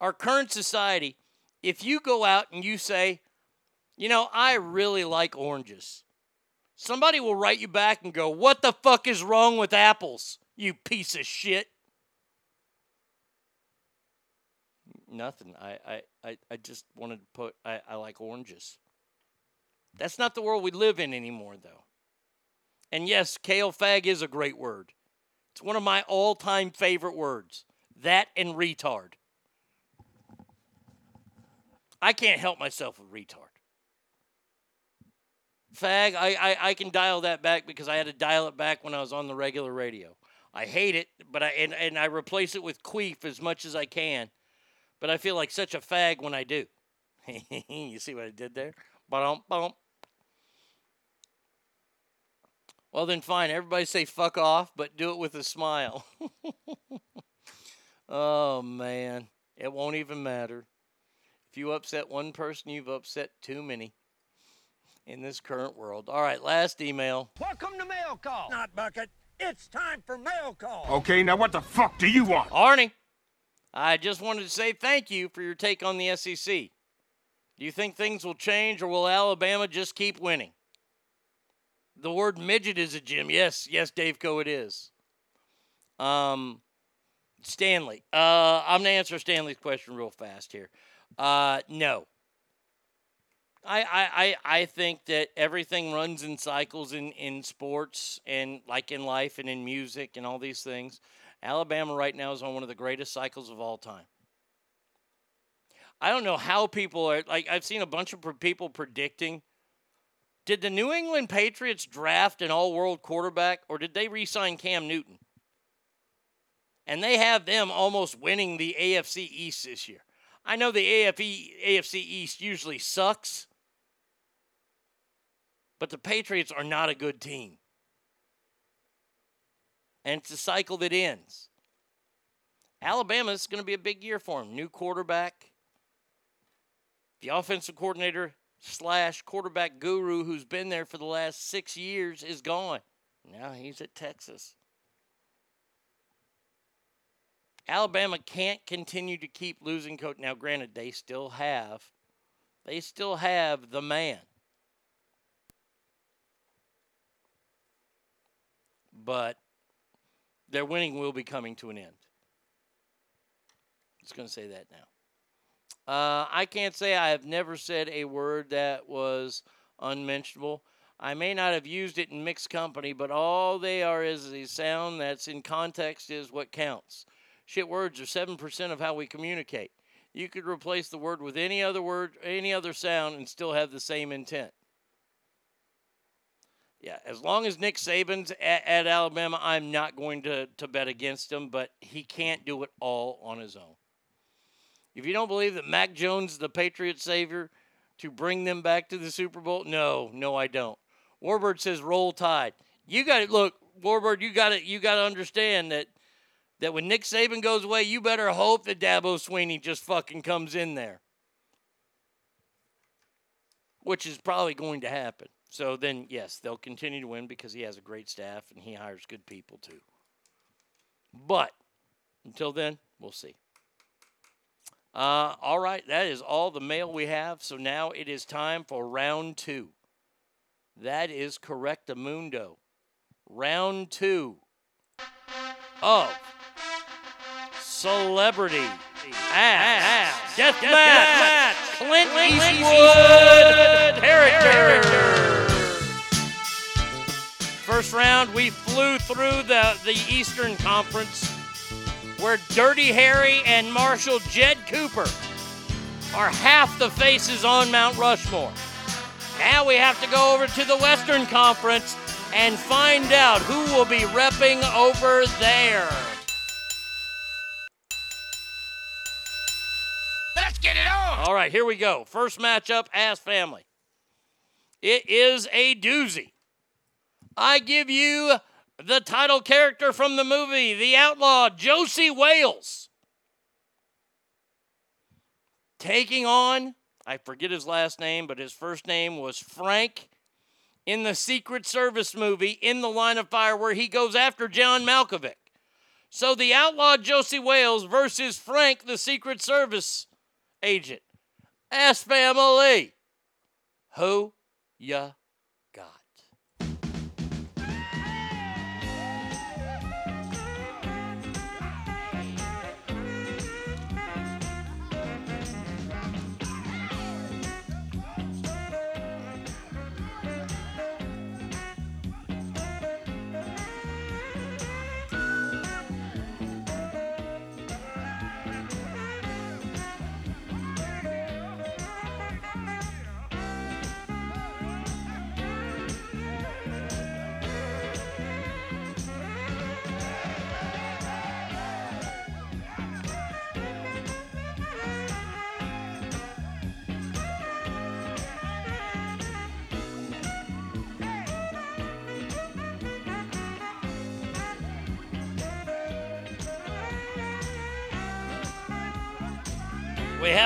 Our current society, if you go out and you say, you know, I really like oranges, somebody will write you back and go, What the fuck is wrong with apples, you piece of shit? Nothing. I, I, I, just wanted to put, I, I like oranges. That's not the world we live in anymore, though. And yes, kale fag is a great word. It's one of my all time favorite words. That and retard. I can't help myself with retard. Fag, I, I, I can dial that back because I had to dial it back when I was on the regular radio. I hate it, but I and, and I replace it with queef as much as I can. But I feel like such a fag when I do. you see what I did there? Bump, bump. Well, then fine. Everybody say fuck off, but do it with a smile. oh, man. It won't even matter. If you upset one person, you've upset too many in this current world. All right, last email. Welcome to Mail Call. Not Bucket. It's time for Mail Call. Okay, now what the fuck do you want? Arnie, I just wanted to say thank you for your take on the SEC. Do you think things will change or will Alabama just keep winning? The word midget is a gym. Yes, yes, Dave Co. It is. Um, Stanley. Uh, I'm gonna answer Stanley's question real fast here. Uh, no. I, I, I I think that everything runs in cycles in, in sports and like in life and in music and all these things. Alabama right now is on one of the greatest cycles of all time. I don't know how people are like I've seen a bunch of people predicting did the New England Patriots draft an all world quarterback or did they re sign Cam Newton? And they have them almost winning the AFC East this year. I know the AFE, AFC East usually sucks, but the Patriots are not a good team. And it's a cycle that ends. Alabama's going to be a big year for them. New quarterback. The offensive coordinator slash quarterback guru who's been there for the last six years is gone. Now he's at Texas. Alabama can't continue to keep losing coach. Now, granted, they still have, they still have the man. But their winning will be coming to an end. Just going to say that now. Uh, I can't say I have never said a word that was unmentionable. I may not have used it in mixed company, but all they are is a sound that's in context is what counts. Shit words are 7% of how we communicate. You could replace the word with any other word, any other sound, and still have the same intent. Yeah, as long as Nick Saban's at, at Alabama, I'm not going to, to bet against him, but he can't do it all on his own. If you don't believe that Mac Jones is the Patriot savior to bring them back to the Super Bowl, no, no, I don't. Warbird says roll tide. You got to look, Warbird. You got to you got to understand that that when Nick Saban goes away, you better hope that Dabo Swinney just fucking comes in there, which is probably going to happen. So then, yes, they'll continue to win because he has a great staff and he hires good people too. But until then, we'll see. Uh, all right, that is all the mail we have. So now it is time for round two. That is Correctamundo. Round two of Celebrity Ass Death Match. Clint Eastwood character. First round, we flew through the, the Eastern Conference where Dirty Harry and Marshall Jed Cooper are half the faces on Mount Rushmore. Now we have to go over to the Western Conference and find out who will be repping over there. Let's get it on. All right, here we go. First matchup, Ass Family. It is a doozy. I give you the title character from the movie, The Outlaw, Josey Wales. Taking on, I forget his last name, but his first name was Frank in the Secret Service movie In the Line of Fire where he goes after John Malkovich. So the outlaw Josey Wales versus Frank, the Secret Service agent. Ask family. Who ya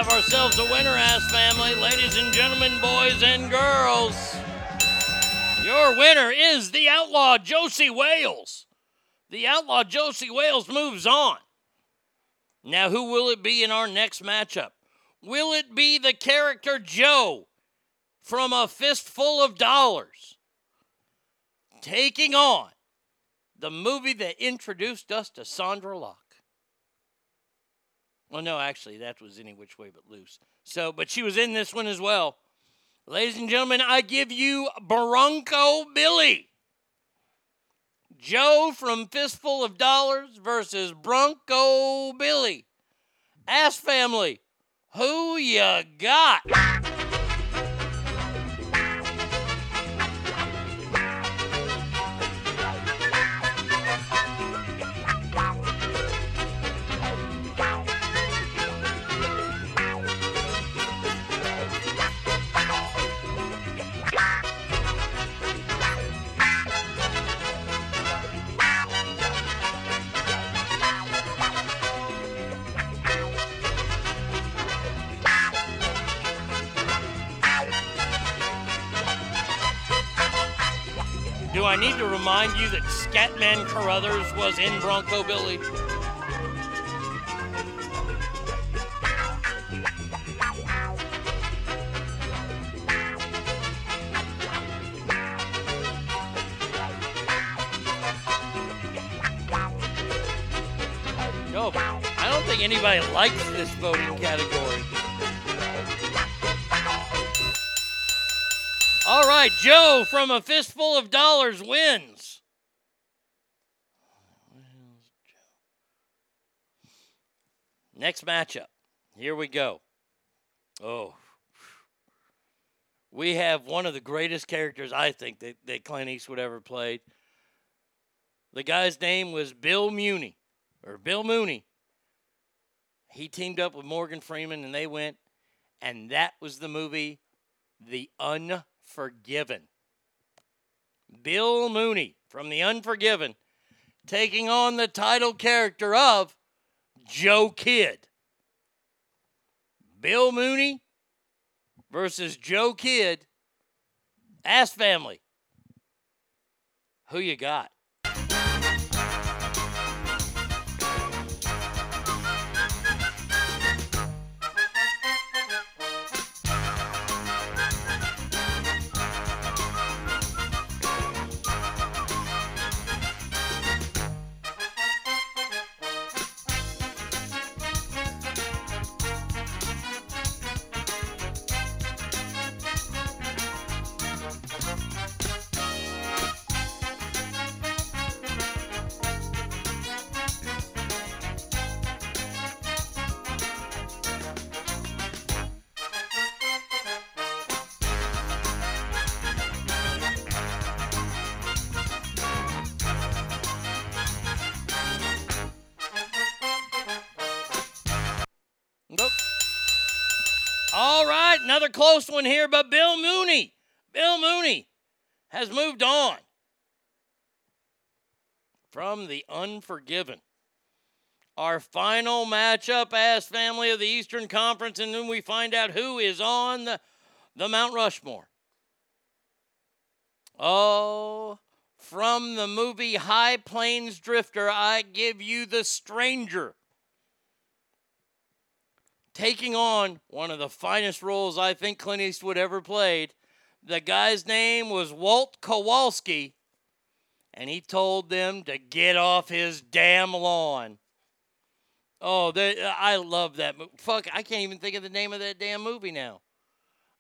have ourselves a winner, ass family, ladies and gentlemen, boys and girls. Your winner is the outlaw Josey Wales. The outlaw Josey Wales moves on. Now, who will it be in our next matchup? Will it be the character Joe from A Fistful of Dollars taking on the movie that introduced us to Sondra Locke? Well, no, actually, that was Any Which Way But Loose. So, but she was in this one as well. Ladies and gentlemen, I give you Bronco Billy. Joe from Fistful of Dollars versus Bronco Billy. Ass family, who you got? Scatman Crothers was in Bronco Billy? No, I don't think anybody likes this voting category. All right, Joe from a fistful of dollars wins. Next matchup. Here we go. Oh. We have one of the greatest characters I think that, that Clint Eastwood ever played. The guy's name was Bill Mooney, or Bill Mooney. He teamed up with Morgan Freeman and they went, and that was the movie The Unforgiven. Bill Mooney from The Unforgiven taking on the title character of Joe Kidd. Bill Mooney versus Joe Kidd. Ass family. Who you got? Unforgiven. Our final matchup as family of the Eastern Conference, and then we find out who is on the, the Mount Rushmore Oh, from the movie High Plains Drifter, I give you The Stranger. Taking on one of the finest roles I think Clint Eastwood ever played. The guy's name was Walt Kowalski, and he told them to get off his damn lawn. Oh, they, I love that movie. Fuck, I can't even think of the name of that damn movie now.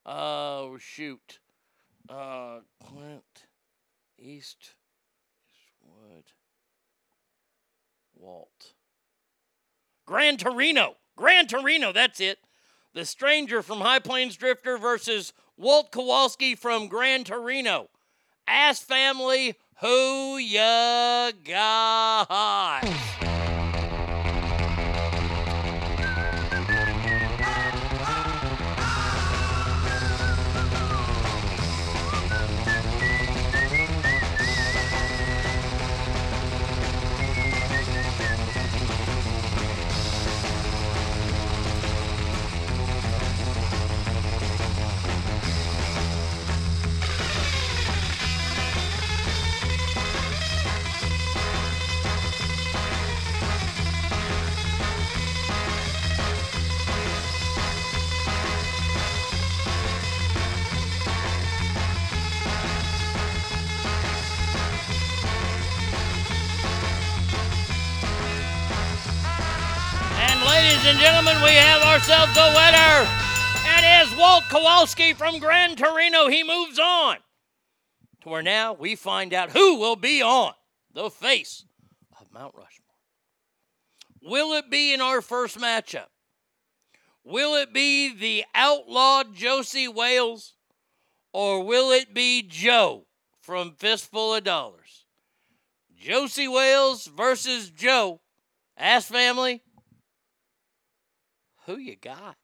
Oh, shoot. Uh, Clint Eastwood. Walt. Gran Torino. Gran Torino, that's it. The Stranger from High Plains Drifter versus Walt Kowalski from Gran Torino. Ass family, who ya got? Ladies and gentlemen, we have ourselves a winner. It is Walt Kowalski from Gran Torino. He moves on to where now we find out who will be on the face of Mount Rushmore. Will it be in our first matchup? Will it be the outlawed Josey Wales or will it be Joe from Fistful of Dollars? Josey Wales versus Joe. Ask family, who you got?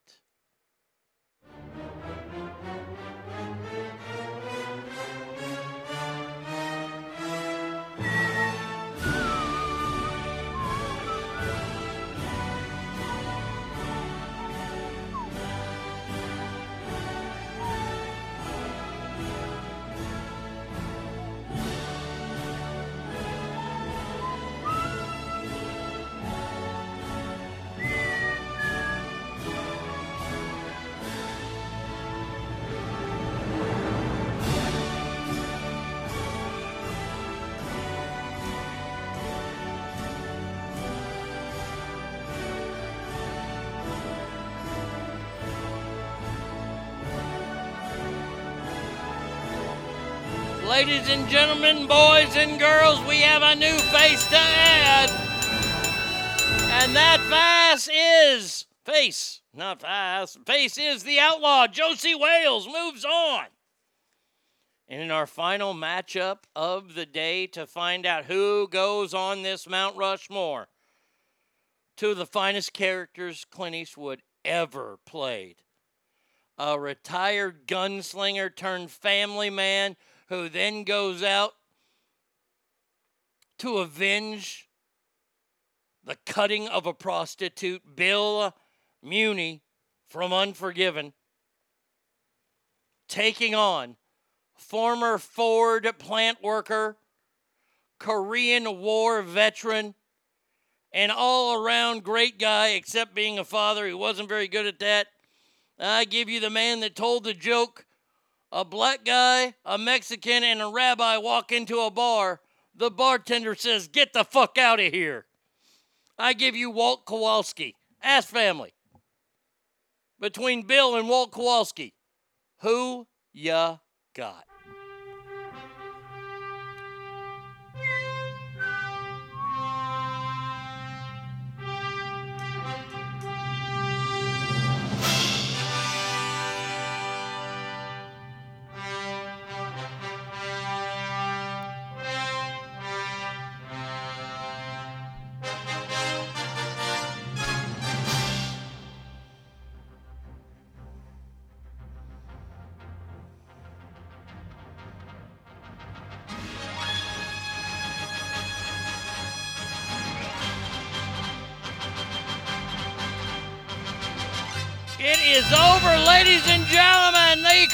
Ladies and gentlemen, boys and girls, we have a new face to add. And that face is face, not face. Face is the outlaw. Josey Wales moves on. And in our final matchup of the day to find out who goes on this Mount Rushmore, two of the finest characters Clint Eastwood ever played. A retired gunslinger turned family man who then goes out to avenge the cutting of a prostitute, Bill Muni from Unforgiven, taking on former Ford plant worker, Korean War veteran, and all around great guy, except being a father. He wasn't very good at that. I give you the man that told the joke a black guy, a Mexican, and a rabbi walk into a bar. The bartender says, Get the fuck out of here. I give you Walt Kowalski. Ask family. Between Bill and Walt Kowalski, who ya got?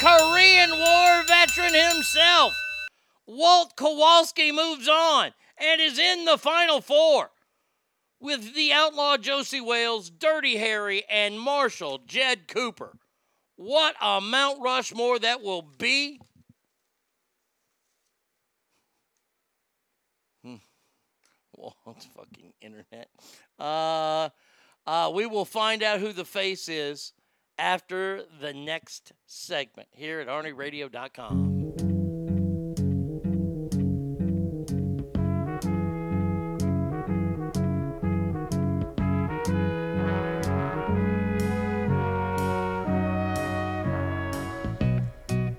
Korean War veteran himself, Walt Kowalski moves on and is in the Final Four with the outlaw Josey Wales, Dirty Harry, and Marshall Jed Cooper. What a Mount Rushmore that will be. Hmm. Walt's fucking internet. Uh, uh, we will find out who the face is after the next segment here at ArnieRadio.com.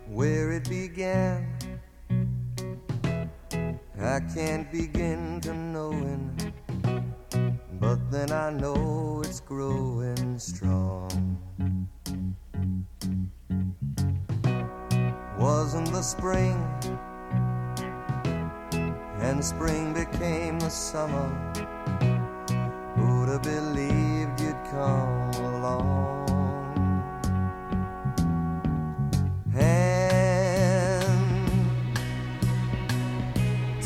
where it began. I can't begin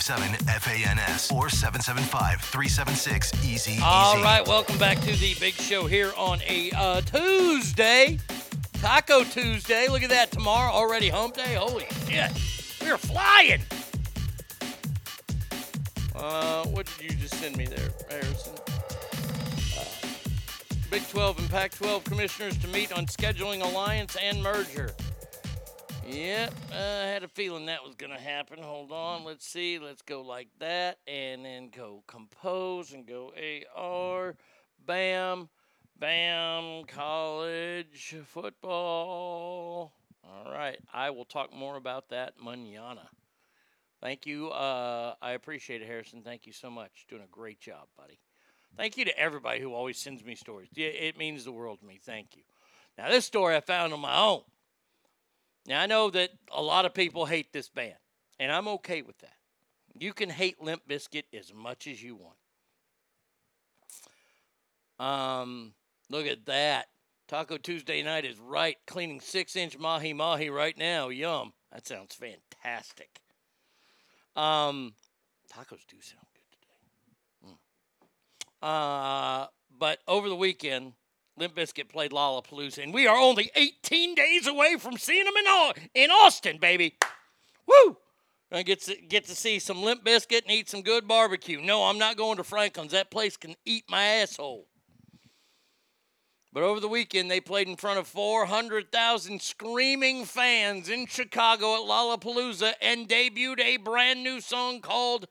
775-357-FANS or 775-376-EASY. All right, welcome back to the big show here on a uh, Tuesday, Taco Tuesday. Look at that, tomorrow already hump day. Holy shit, we're flying. Uh, what did you just send me there, Harrison? Uh, Big 12 and Pac 12 commissioners to meet on scheduling alliance and merger. Yep, I had a feeling that was going to happen. Hold on, let's see. Let's go like that, and then go compose and go AR. Bam, bam, college football. All right, I will talk more about that manana. Thank you. Uh, I appreciate it, Harrison. Thank you so much. Doing a great job, buddy. Thank you to everybody who always sends me stories. It means the world to me. Thank you. Now, this story I found on my own. Now, I know that a lot of people hate this band, and I'm okay with that. You can hate Limp Bizkit as much as you want. Um, look at that. Taco Tuesday night is right. Cleaning six inch mahi mahi right now. Yum. That sounds fantastic. Um, tacos do sound good today. Mm. Uh, but over the weekend, Limp Bizkit played Lollapalooza, and we are only 18 days away from seeing them in, Au- in Austin, baby. Woo! I get to get to see some Limp Bizkit and eat some good barbecue. No, I'm not going to Franklin's. That place can eat my asshole. But over the weekend, they played in front of 400,000 screaming fans in Chicago at Lollapalooza and debuted a brand new song called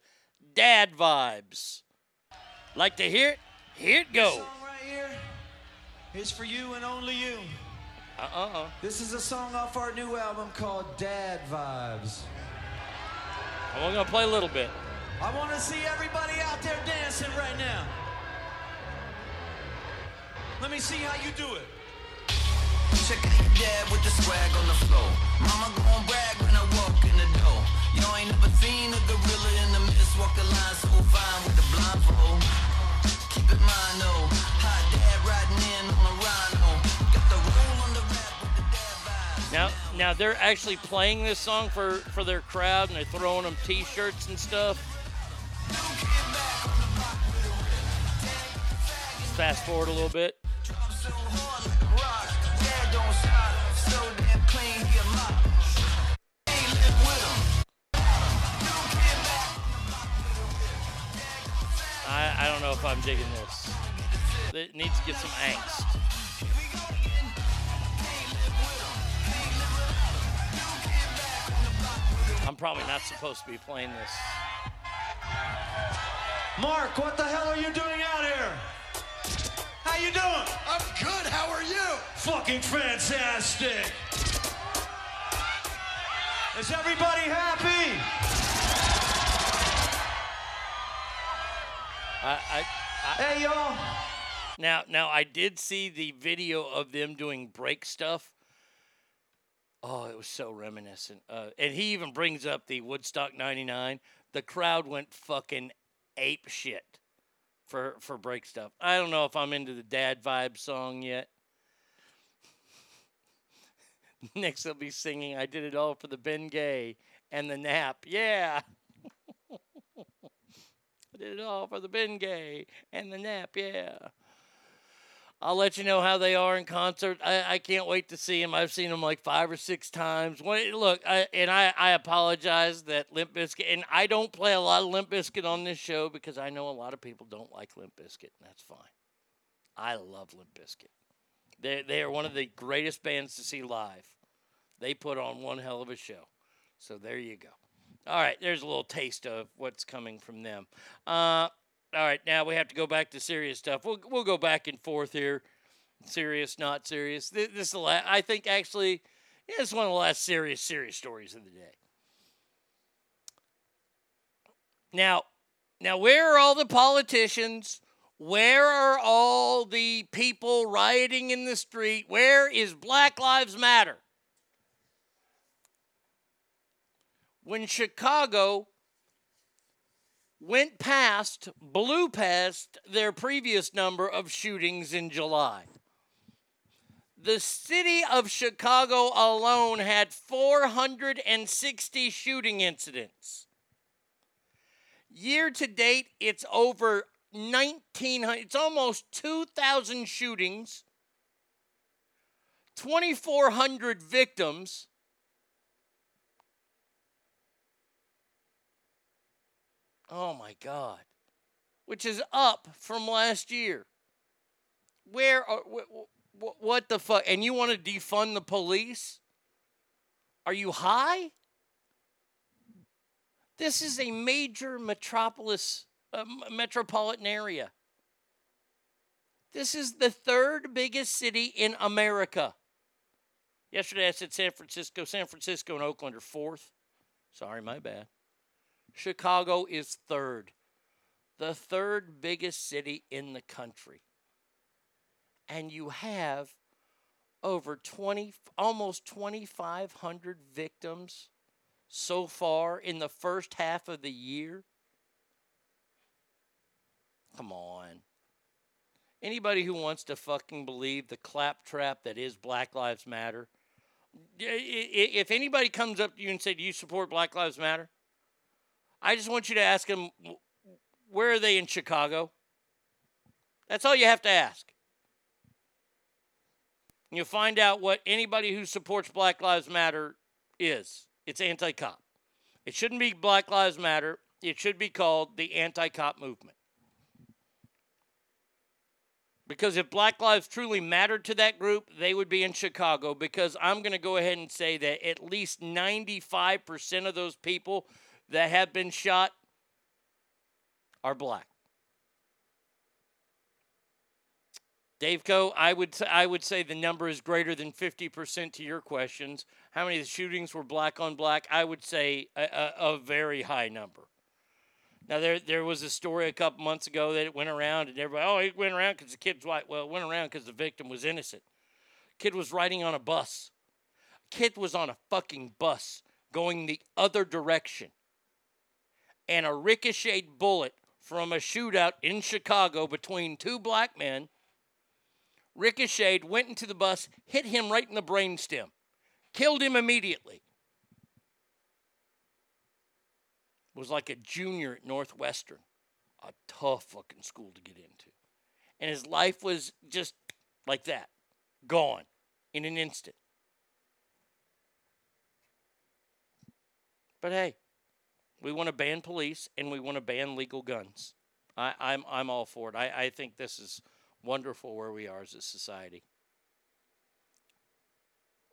Dad Vibes. Like to hear it? Here it goes. Is for you and only you. Uh uh This is a song off our new album called Dad Vibes. I'm only going to play a little bit. I want to see everybody out there dancing right now. Let me see how you do it. Check out your dad with the swag on the floor. Mama gon' brag when I walk in the door. You ain't never seen a gorilla in the mist walk the line so fine with the blindfold. Keep in mind though, Now, now they're actually playing this song for, for their crowd and they're throwing them t shirts and stuff. Let's fast forward a little bit. I, I don't know if I'm digging this. It needs to get some angst. I'm probably not supposed to be playing this. Mark, what the hell are you doing out here? How you doing? I'm good. How are you? Fucking fantastic. Is everybody happy? I, I, I, hey y'all. Now, now I did see the video of them doing break stuff. Oh, it was so reminiscent. Uh, and he even brings up the Woodstock '99. The crowd went fucking ape shit for for break stuff. I don't know if I'm into the dad vibe song yet. Next, they'll be singing "I Did It All for the Ben Gay" and the Nap. Yeah. I did it all for the Ben Gay and the Nap. Yeah. I'll let you know how they are in concert. I, I can't wait to see them. I've seen them like five or six times. When, look, I, and I, I apologize that Limp Bizkit, and I don't play a lot of Limp Bizkit on this show because I know a lot of people don't like Limp Bizkit, and that's fine. I love Limp Bizkit. They, they are one of the greatest bands to see live. They put on one hell of a show. So there you go. All right, there's a little taste of what's coming from them. Uh, all right, now we have to go back to serious stuff. We'll we'll go back and forth here, serious, not serious. This, this is the last, I think actually, yeah, it's one of the last serious, serious stories of the day. Now, now where are all the politicians? Where are all the people rioting in the street? Where is Black Lives Matter? When Chicago went past, blew past their previous number of shootings in July. The city of Chicago alone had 460 shooting incidents. Year to date, it's over 1,900, it's almost 2,000 shootings, 2,400 victims. Oh my God. Which is up from last year. Where are, wh- wh- what the fuck? And you want to defund the police? Are you high? This is a major metropolis, uh, metropolitan area. This is the third biggest city in America. Yesterday I said San Francisco. San Francisco and Oakland are fourth. Sorry, my bad. Chicago is third, the third biggest city in the country. And you have over 20, almost 2,500 victims so far in the first half of the year. Come on. Anybody who wants to fucking believe the claptrap that is Black Lives Matter, if anybody comes up to you and say, Do you support Black Lives Matter? I just want you to ask them, where are they in Chicago? That's all you have to ask. And you'll find out what anybody who supports Black Lives Matter is. It's anti cop. It shouldn't be Black Lives Matter, it should be called the anti cop movement. Because if Black Lives truly mattered to that group, they would be in Chicago. Because I'm going to go ahead and say that at least 95% of those people that have been shot are black. Dave Co, I would I would say the number is greater than 50% to your questions. How many of the shootings were black on black? I would say a, a, a very high number. Now there there was a story a couple months ago that it went around and everybody oh it went around because the kid's white. Well, it went around because the victim was innocent. Kid was riding on a bus. Kid was on a fucking bus going the other direction. And a ricocheted bullet from a shootout in Chicago between two black men ricocheted, went into the bus, hit him right in the brainstem, killed him immediately. Was like a junior at Northwestern, a tough fucking school to get into. And his life was just like that, gone in an instant. But hey, we want to ban police and we want to ban legal guns. I, I'm I'm all for it. I, I think this is wonderful where we are as a society.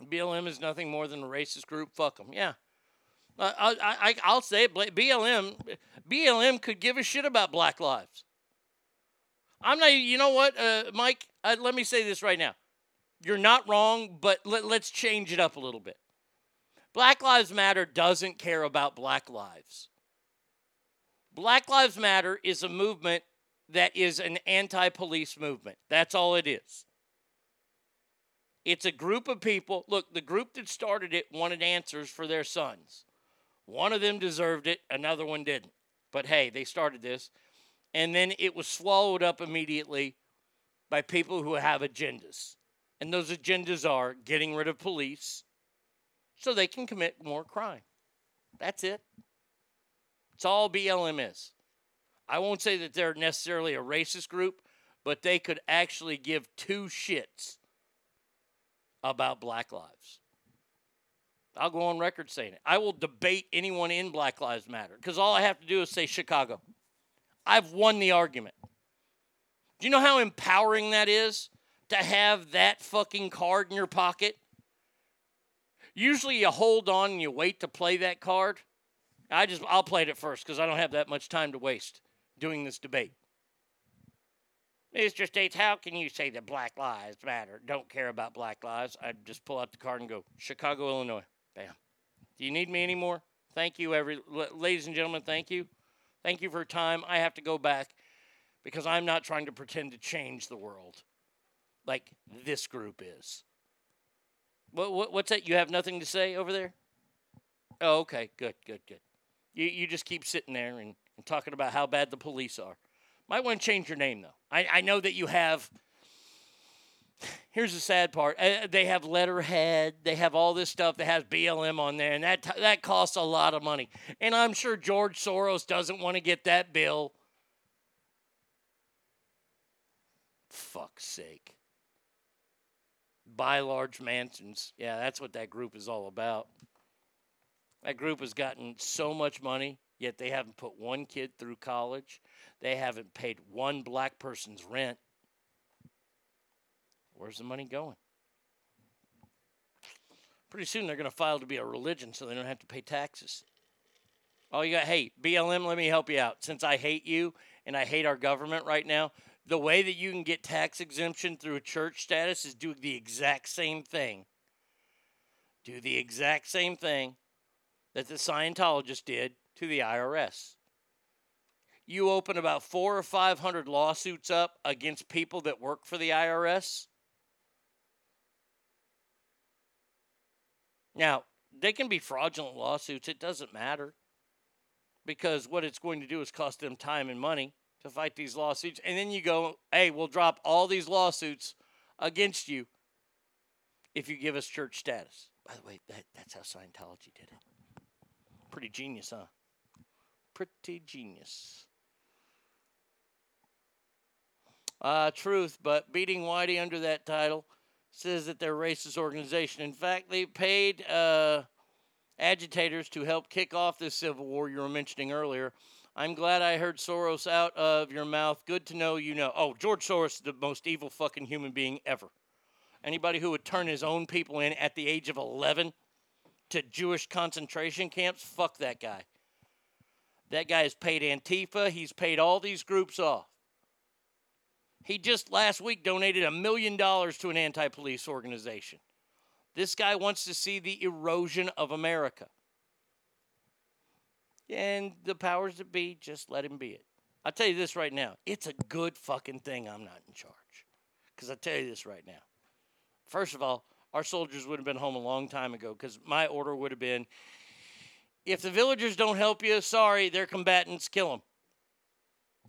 BLM is nothing more than a racist group. Fuck them. Yeah. I, I, I, I'll say it. BLM, BLM could give a shit about black lives. I'm not, you know what, uh, Mike? Uh, let me say this right now. You're not wrong, but let, let's change it up a little bit. Black Lives Matter doesn't care about black lives. Black Lives Matter is a movement that is an anti police movement. That's all it is. It's a group of people. Look, the group that started it wanted answers for their sons. One of them deserved it, another one didn't. But hey, they started this. And then it was swallowed up immediately by people who have agendas. And those agendas are getting rid of police so they can commit more crime. That's it. It's all BLM is. I won't say that they're necessarily a racist group, but they could actually give two shits about black lives. I'll go on record saying it. I will debate anyone in Black Lives Matter because all I have to do is say Chicago. I've won the argument. Do you know how empowering that is to have that fucking card in your pocket? Usually you hold on and you wait to play that card. I just I'll play it first because I don't have that much time to waste doing this debate. Mr. States, how can you say that Black Lives Matter? Don't care about Black Lives. I just pull out the card and go, Chicago, Illinois. Bam. Do you need me anymore? Thank you, every ladies and gentlemen. Thank you, thank you for time. I have to go back because I'm not trying to pretend to change the world like this group is. What, what what's that? You have nothing to say over there? Oh, okay, good, good, good. You you just keep sitting there and, and talking about how bad the police are. Might want to change your name though. I, I know that you have. Here's the sad part. Uh, they have letterhead. They have all this stuff that has BLM on there, and that that costs a lot of money. And I'm sure George Soros doesn't want to get that bill. Fuck's sake. Buy large mansions. Yeah, that's what that group is all about. That group has gotten so much money, yet they haven't put one kid through college. They haven't paid one black person's rent. Where's the money going? Pretty soon they're going to file to be a religion so they don't have to pay taxes. Oh, you got, hey, BLM, let me help you out. Since I hate you and I hate our government right now, the way that you can get tax exemption through a church status is do the exact same thing. Do the exact same thing that the Scientologists did to the IRS you open about four or five hundred lawsuits up against people that work for the IRS. Now, they can be fraudulent lawsuits, it doesn't matter. Because what it's going to do is cost them time and money to fight these lawsuits. And then you go, hey, we'll drop all these lawsuits against you if you give us church status. By the way, that, that's how Scientology did it. Pretty genius, huh? Pretty genius. uh, truth, but beating Whitey under that title says that they're a racist organization. In fact, they paid uh, agitators to help kick off this civil war you were mentioning earlier. I'm glad I heard Soros out of your mouth. Good to know you know. Oh, George Soros is the most evil fucking human being ever. Anybody who would turn his own people in at the age of 11 to Jewish concentration camps, fuck that guy. That guy has paid Antifa, he's paid all these groups off. He just last week donated a million dollars to an anti police organization. This guy wants to see the erosion of America. And the powers that be, just let him be it. I'll tell you this right now it's a good fucking thing I'm not in charge. Because I'll tell you this right now. First of all, our soldiers would have been home a long time ago because my order would have been if the villagers don't help you, sorry, they're combatants, kill them.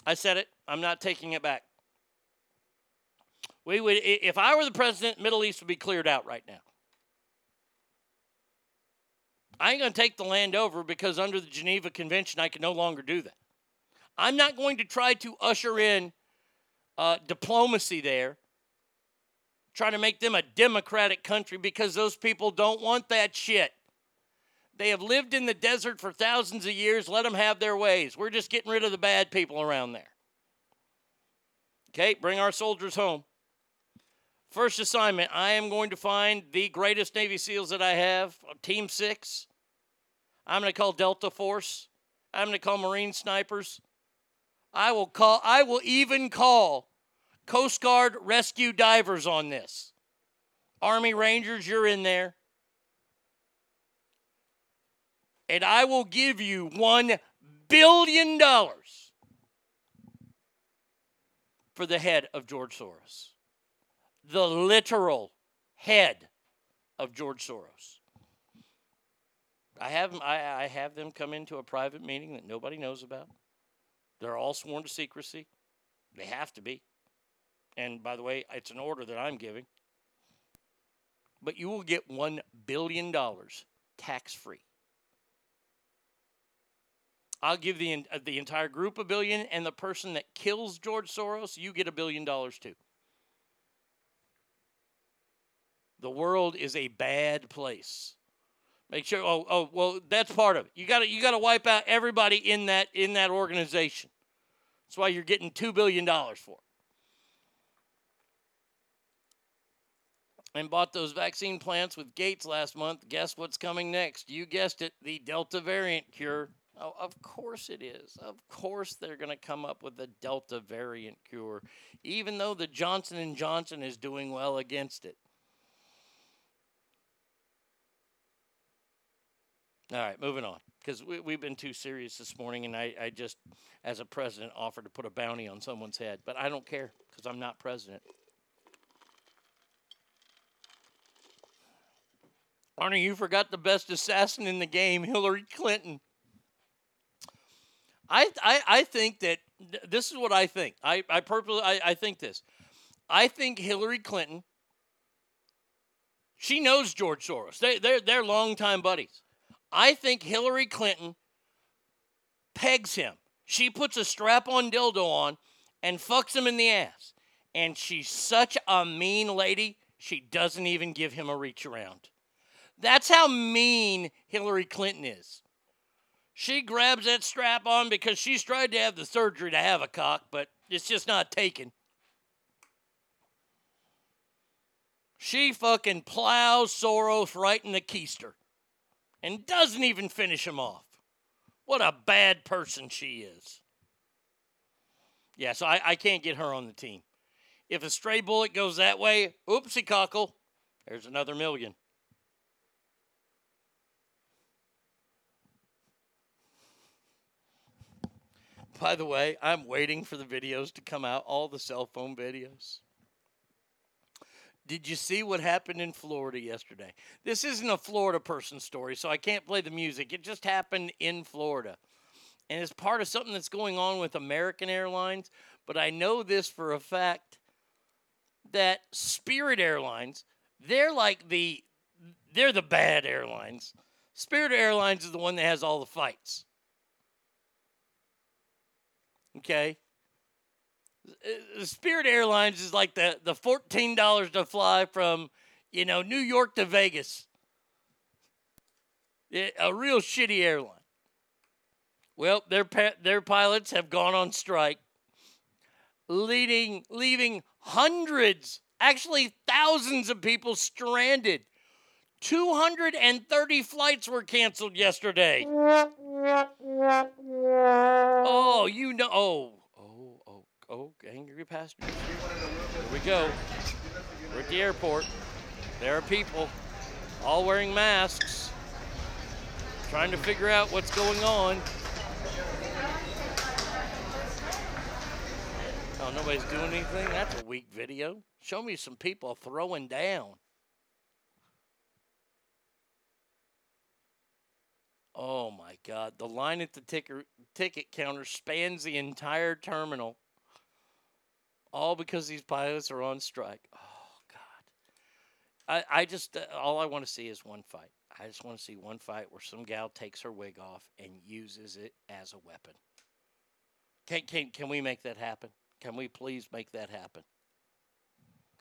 I said it. I'm not taking it back. We would, if I were the president, Middle East would be cleared out right now. I ain't going to take the land over because under the Geneva Convention, I can no longer do that. I'm not going to try to usher in uh, diplomacy there, trying to make them a democratic country because those people don't want that shit. They have lived in the desert for thousands of years. Let them have their ways. We're just getting rid of the bad people around there. Okay, bring our soldiers home. First assignment I am going to find the greatest Navy SEALs that I have, Team 6. I'm going to call Delta Force. I'm going to call Marine snipers. I will call I will even call Coast Guard rescue divers on this. Army Rangers, you're in there. And I will give you 1 billion dollars for the head of George Soros. The literal head of George Soros. I have I, I have them come into a private meeting that nobody knows about. They're all sworn to secrecy. They have to be. And by the way, it's an order that I'm giving. But you will get $1 billion tax free. I'll give the, uh, the entire group a billion, and the person that kills George Soros, you get a billion dollars too. The world is a bad place. Make sure. Oh, oh, well, that's part of it. You got to you got to wipe out everybody in that in that organization. That's why you're getting two billion dollars for it. And bought those vaccine plants with Gates last month. Guess what's coming next? You guessed it, the Delta variant cure. Oh, of course it is. Of course they're going to come up with a Delta variant cure, even though the Johnson and Johnson is doing well against it. All right, moving on. Because we, we've been too serious this morning, and I, I just, as a president, offered to put a bounty on someone's head. But I don't care because I'm not president. Arnie, you forgot the best assassin in the game, Hillary Clinton. I, I, I think that th- this is what I think. I, I purposely I, I think this. I think Hillary Clinton. She knows George Soros. They they're they're longtime buddies. I think Hillary Clinton pegs him. She puts a strap on dildo on and fucks him in the ass. And she's such a mean lady, she doesn't even give him a reach around. That's how mean Hillary Clinton is. She grabs that strap on because she's tried to have the surgery to have a cock, but it's just not taken. She fucking plows Soros right in the keister and doesn't even finish him off. What a bad person she is. Yeah, so I, I can't get her on the team. If a stray bullet goes that way, oopsie cockle, there's another million. By the way, I'm waiting for the videos to come out, all the cell phone videos. Did you see what happened in Florida yesterday? This isn't a Florida person story, so I can't play the music. It just happened in Florida. And it's part of something that's going on with American Airlines. But I know this for a fact that Spirit Airlines, they're like the they're the bad airlines. Spirit Airlines is the one that has all the fights. Okay? Uh, Spirit Airlines is like the the fourteen dollars to fly from you know New York to Vegas. It- a real shitty airline. Well, their pa- their pilots have gone on strike, leading leaving hundreds, actually thousands of people stranded. 230 flights were canceled yesterday. Oh, you know. Oh, oh, angry passengers. Here we go. We're at the airport. There are people all wearing masks, trying to figure out what's going on. Oh, nobody's doing anything? That's a weak video. Show me some people throwing down. Oh my God. The line at the ticker, ticket counter spans the entire terminal. All because these pilots are on strike. Oh God. I, I just, uh, all I want to see is one fight. I just want to see one fight where some gal takes her wig off and uses it as a weapon. Can, can, can we make that happen? Can we please make that happen?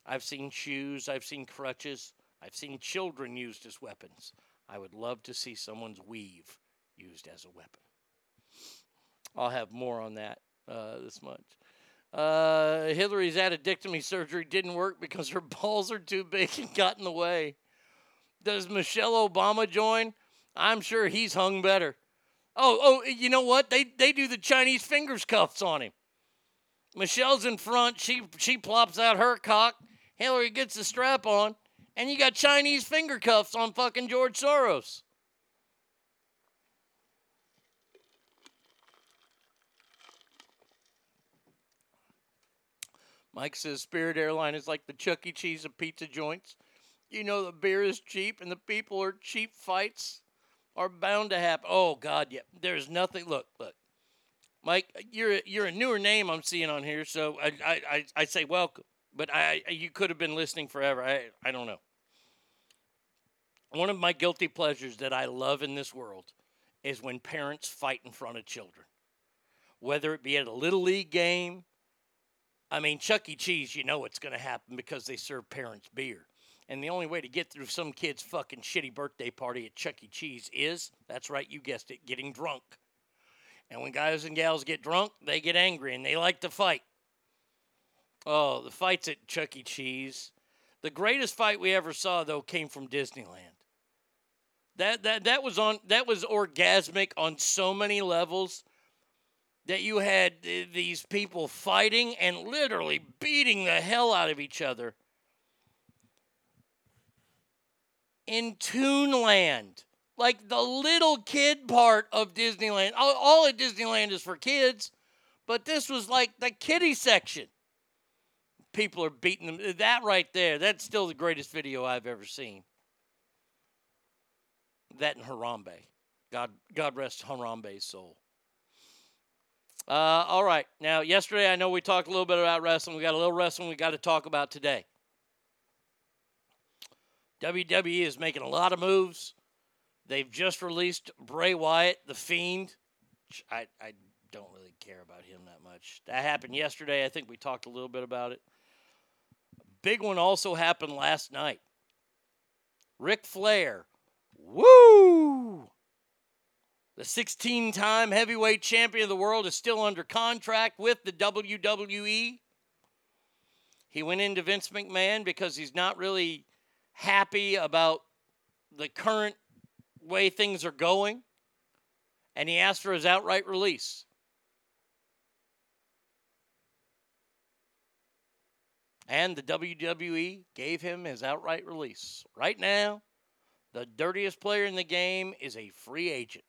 I've seen shoes, I've seen crutches, I've seen children used as weapons. I would love to see someone's weave used as a weapon. I'll have more on that uh, this much. Uh, Hillary's addictomy surgery didn't work because her balls are too big and got in the way. Does Michelle Obama join? I'm sure he's hung better. Oh, oh, you know what? They they do the Chinese fingers cuffs on him. Michelle's in front. She she plops out her cock. Hillary gets the strap on, and you got Chinese finger cuffs on fucking George Soros. Mike says Spirit Airline is like the Chuck E. Cheese of pizza joints. You know the beer is cheap and the people are cheap. Fights are bound to happen. Oh God, yeah. There's nothing. Look, look, Mike. You're you're a newer name I'm seeing on here, so I I I, I say welcome. But I you could have been listening forever. I I don't know. One of my guilty pleasures that I love in this world is when parents fight in front of children, whether it be at a little league game. I mean, Chuck E. Cheese, you know it's going to happen because they serve parents beer. And the only way to get through some kid's fucking shitty birthday party at Chuck E. Cheese is, that's right, you guessed it, getting drunk. And when guys and gals get drunk, they get angry and they like to fight. Oh, the fights at Chuck E. Cheese. The greatest fight we ever saw, though, came from Disneyland. That, that, that was on that was orgasmic on so many levels that you had these people fighting and literally beating the hell out of each other in Toonland. Like the little kid part of Disneyland. All, at Disneyland is for kids, but this was like the kiddie section. People are beating them. That right there, that's still the greatest video I've ever seen. That and Harambe. God, God rest Harambe's soul. Uh, all right. Now, yesterday, I know we talked a little bit about wrestling. We got a little wrestling we got to talk about today. WWE is making a lot of moves. They've just released Bray Wyatt, the Fiend. I, I don't really care about him that much. That happened yesterday. I think we talked a little bit about it. Big one also happened last night. Ric Flair. Woo! The 16 time heavyweight champion of the world is still under contract with the WWE. He went into Vince McMahon because he's not really happy about the current way things are going, and he asked for his outright release. And the WWE gave him his outright release. Right now, the dirtiest player in the game is a free agent.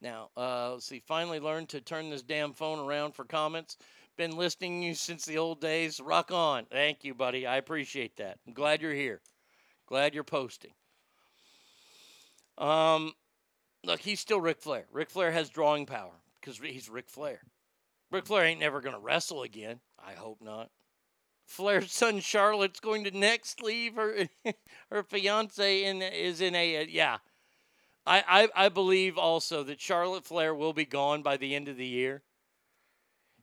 Now, uh, let's see. Finally learned to turn this damn phone around for comments. Been listening you since the old days. Rock on. Thank you, buddy. I appreciate that. I'm glad you're here. Glad you're posting. Um, look, he's still Ric Flair. Ric Flair has drawing power because he's Ric Flair. Ric Flair ain't never going to wrestle again. I hope not. Flair's son Charlotte's going to next leave her her fiance in is in a yeah I, I, I believe also that Charlotte Flair will be gone by the end of the year.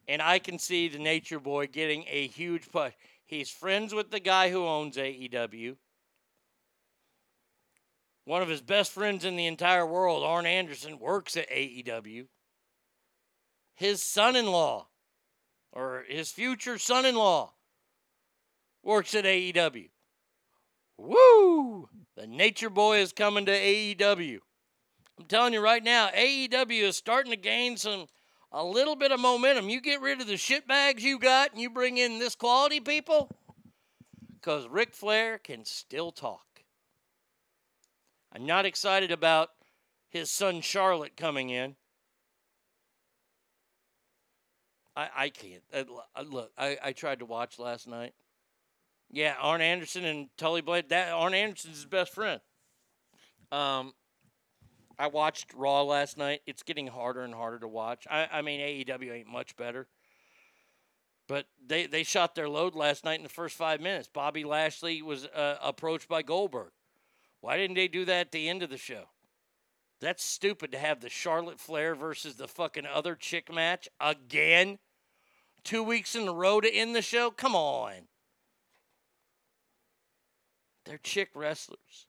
And I can see the Nature Boy getting a huge push. He's friends with the guy who owns AEW. One of his best friends in the entire world, Arn Anderson, works at AEW. His son in law, or his future son in law, works at AEW. Woo! The Nature Boy is coming to AEW. I'm telling you right now, AEW is starting to gain some a little bit of momentum. You get rid of the shit bags you got and you bring in this quality people, because Ric Flair can still talk. I'm not excited about his son Charlotte coming in. I, I can't. Uh, look, I, I tried to watch last night. Yeah, Arn Anderson and Tully Blade. That Arn Anderson's his best friend. Um, I watched Raw last night. It's getting harder and harder to watch. I, I mean, AEW ain't much better. But they, they shot their load last night in the first five minutes. Bobby Lashley was uh, approached by Goldberg. Why didn't they do that at the end of the show? That's stupid to have the Charlotte Flair versus the fucking other chick match again. Two weeks in a row to end the show? Come on. They're chick wrestlers.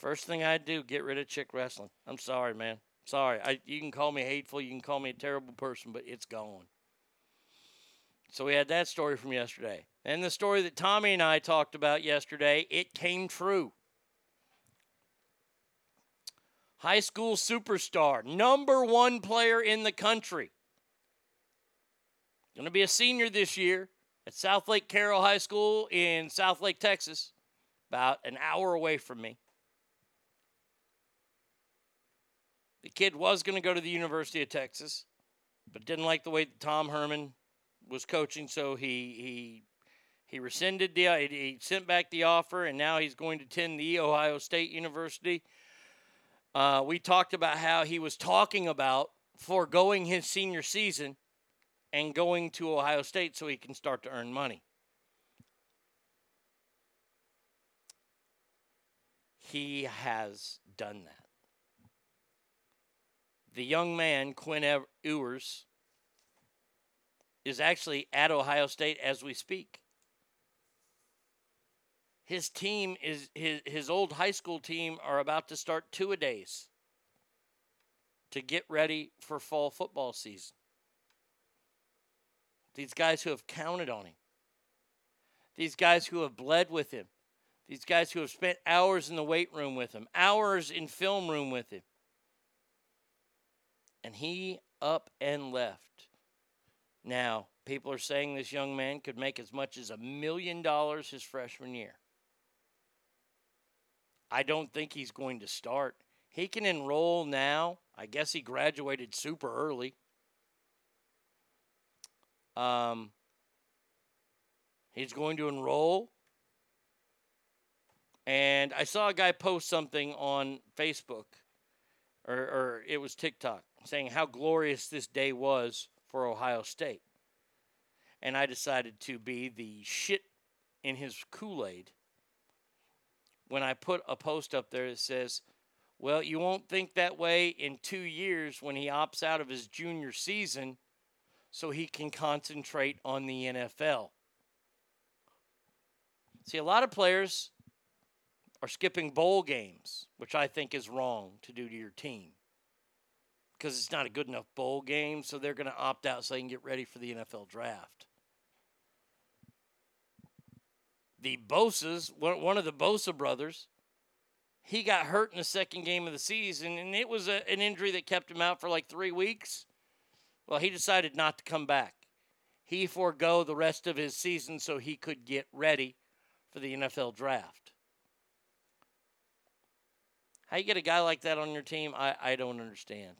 First thing I do, get rid of chick wrestling. I'm sorry, man. Sorry. I, you can call me hateful, you can call me a terrible person, but it's gone. So we had that story from yesterday. And the story that Tommy and I talked about yesterday, it came true. High school superstar, number one player in the country. Going to be a senior this year at South Lake Carroll High School in South Lake, Texas, about an hour away from me. The kid was going to go to the University of Texas, but didn't like the way Tom Herman was coaching, so he he he rescinded the he sent back the offer, and now he's going to attend the Ohio State University. Uh, we talked about how he was talking about foregoing his senior season and going to Ohio State so he can start to earn money. He has done that. The young man, Quinn Ewers, is actually at Ohio State as we speak. His team is his, his old high school team are about to start two a days to get ready for fall football season. These guys who have counted on him. These guys who have bled with him. These guys who have spent hours in the weight room with him, hours in film room with him. And he up and left. Now, people are saying this young man could make as much as a million dollars his freshman year. I don't think he's going to start. He can enroll now. I guess he graduated super early. Um, he's going to enroll. And I saw a guy post something on Facebook, or, or it was TikTok, saying how glorious this day was for Ohio State. And I decided to be the shit in his Kool Aid when I put a post up there that says, Well, you won't think that way in two years when he opts out of his junior season so he can concentrate on the NFL. See, a lot of players are skipping bowl games, which I think is wrong to do to your team because it's not a good enough bowl game, so they're going to opt out so they can get ready for the NFL draft. The Bosa's, one of the Bosa brothers, he got hurt in the second game of the season, and it was a, an injury that kept him out for like three weeks. Well, he decided not to come back. He forego the rest of his season so he could get ready for the NFL draft. How you get a guy like that on your team, I, I don't understand.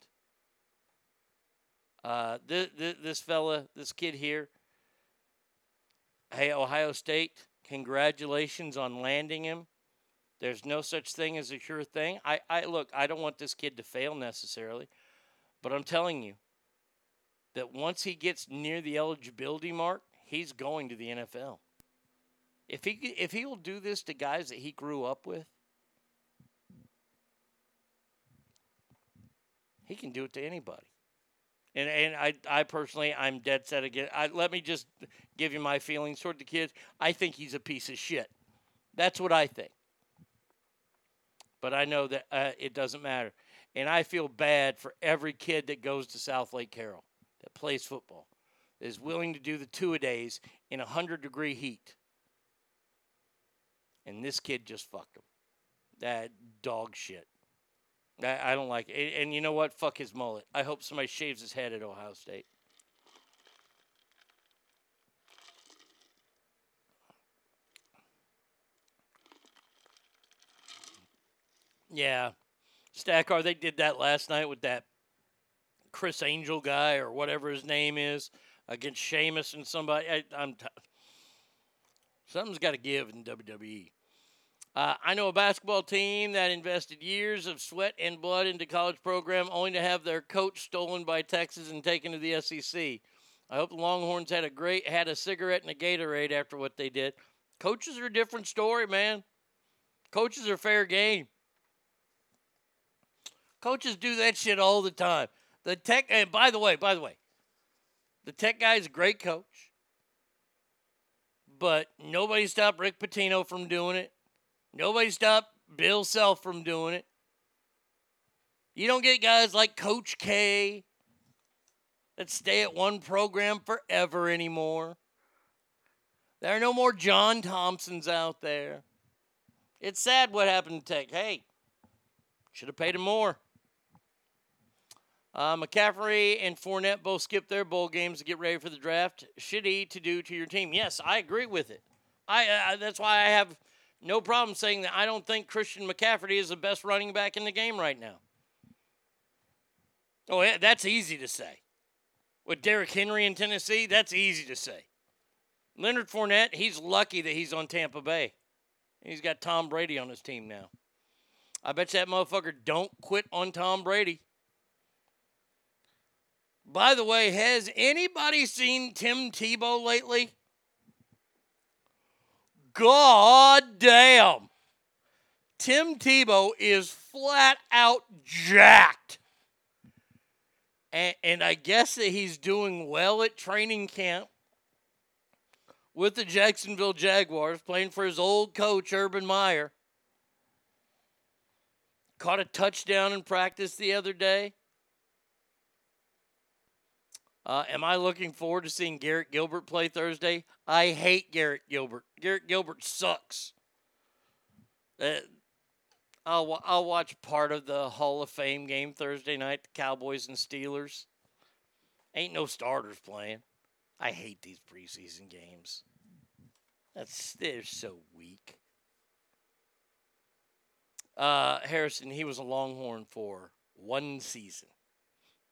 Uh, this, this, this fella, this kid here, hey, Ohio State, congratulations on landing him. There's no such thing as a sure thing. I, I look, I don't want this kid to fail necessarily, but I'm telling you that once he gets near the eligibility mark, he's going to the NFL. If he if he will do this to guys that he grew up with, he can do it to anybody. And and I I personally I'm dead set again. I, let me just give you my feelings toward the kids. I think he's a piece of shit. That's what I think. But I know that uh, it doesn't matter, and I feel bad for every kid that goes to South Lake Carroll that plays football, that is willing to do the two a days in hundred degree heat. And this kid just fucked him. That dog shit. I, I don't like it. And you know what? Fuck his mullet. I hope somebody shaves his head at Ohio State. Yeah. Stackar, they did that last night with that Chris Angel guy or whatever his name is against Sheamus and somebody. I, am t- something's got to give in WWE. Uh, I know a basketball team that invested years of sweat and blood into college program only to have their coach stolen by Texas and taken to the SEC. I hope the Longhorns had a great had a cigarette and a Gatorade after what they did. Coaches are a different story, man. Coaches are fair game. Coaches do that shit all the time. The tech, and by the way, by the way, the tech guy is a great coach, but nobody stopped Rick Pitino from doing it. Nobody stopped Bill Self from doing it. You don't get guys like Coach K that stay at one program forever anymore. There are no more John Thompsons out there. It's sad what happened to Tech. Hey, should have paid him more. Uh, McCaffrey and Fournette both skipped their bowl games to get ready for the draft. Shitty to do to your team. Yes, I agree with it. I that's why I have no problem saying that I don't think Christian McCaffrey is the best running back in the game right now. Oh, that's easy to say. With Derrick Henry in Tennessee, that's easy to say. Leonard Fournette, he's lucky that he's on Tampa Bay. He's got Tom Brady on his team now. I bet that motherfucker don't quit on Tom Brady. By the way, has anybody seen Tim Tebow lately? God damn. Tim Tebow is flat out jacked. And, and I guess that he's doing well at training camp with the Jacksonville Jaguars, playing for his old coach, Urban Meyer. Caught a touchdown in practice the other day. Uh, am I looking forward to seeing Garrett Gilbert play Thursday? I hate Garrett Gilbert. Garrett Gilbert sucks. Uh, I'll, I'll watch part of the Hall of Fame game Thursday night, the Cowboys and Steelers. Ain't no starters playing. I hate these preseason games. That's they're so weak. Uh, Harrison, he was a Longhorn for one season.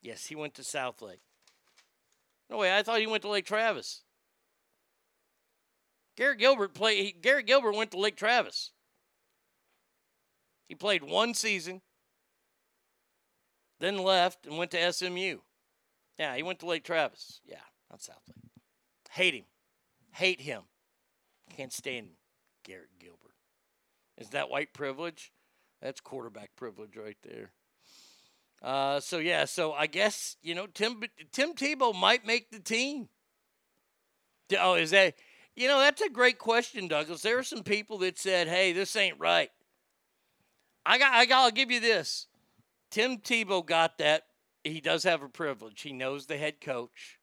Yes, he went to South Lake. No way, I thought he went to Lake Travis. Garrett Gilbert played. Garrett Gilbert went to Lake Travis. He played one season, then left and went to SMU. Yeah, he went to Lake Travis. Yeah, not South Lake. Hate him. Hate him. Can't stand him. Garrett Gilbert. Is that white privilege? That's quarterback privilege right there. Uh, so yeah, so I guess you know Tim Tim Tebow might make the team. Oh, is that? You know, that's a great question, Douglas. There are some people that said, "Hey, this ain't right." I got, I got. I'll give you this. Tim Tebow got that. He does have a privilege. He knows the head coach.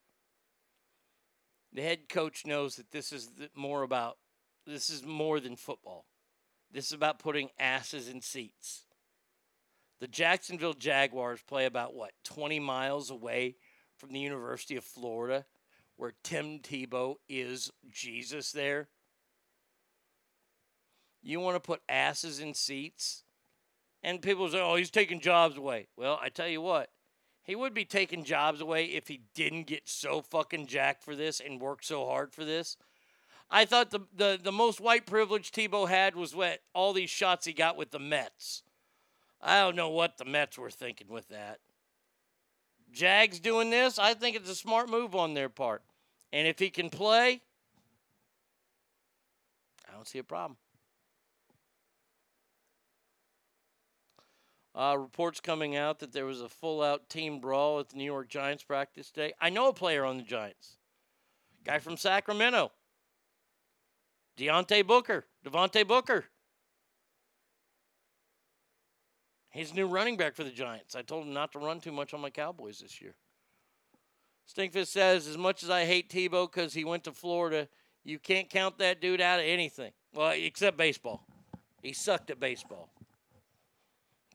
The head coach knows that this is more about. This is more than football. This is about putting asses in seats. The Jacksonville Jaguars play about what, 20 miles away from the University of Florida, where Tim Tebow is Jesus there? You want to put asses in seats? And people say, oh, he's taking jobs away. Well, I tell you what, he would be taking jobs away if he didn't get so fucking jacked for this and work so hard for this. I thought the, the, the most white privilege Tebow had was what all these shots he got with the Mets. I don't know what the Mets were thinking with that. Jags doing this, I think it's a smart move on their part. And if he can play, I don't see a problem. Uh, reports coming out that there was a full out team brawl at the New York Giants practice day. I know a player on the Giants, guy from Sacramento, Deontay Booker, Devontae Booker. He's new running back for the Giants. I told him not to run too much on my Cowboys this year. Stinkfist says, as much as I hate Tebow because he went to Florida, you can't count that dude out of anything. Well, except baseball. He sucked at baseball.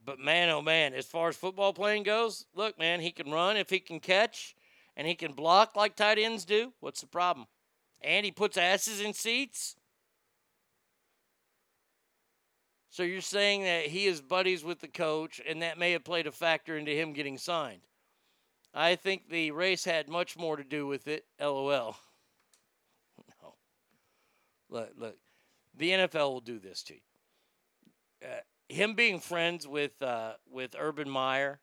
But man, oh man, as far as football playing goes, look, man, he can run if he can catch and he can block like tight ends do. What's the problem? And he puts asses in seats. So you're saying that he is buddies with the coach, and that may have played a factor into him getting signed. I think the race had much more to do with it. LOL. No. Look, look. The NFL will do this to you. Uh, him being friends with uh, with Urban Meyer,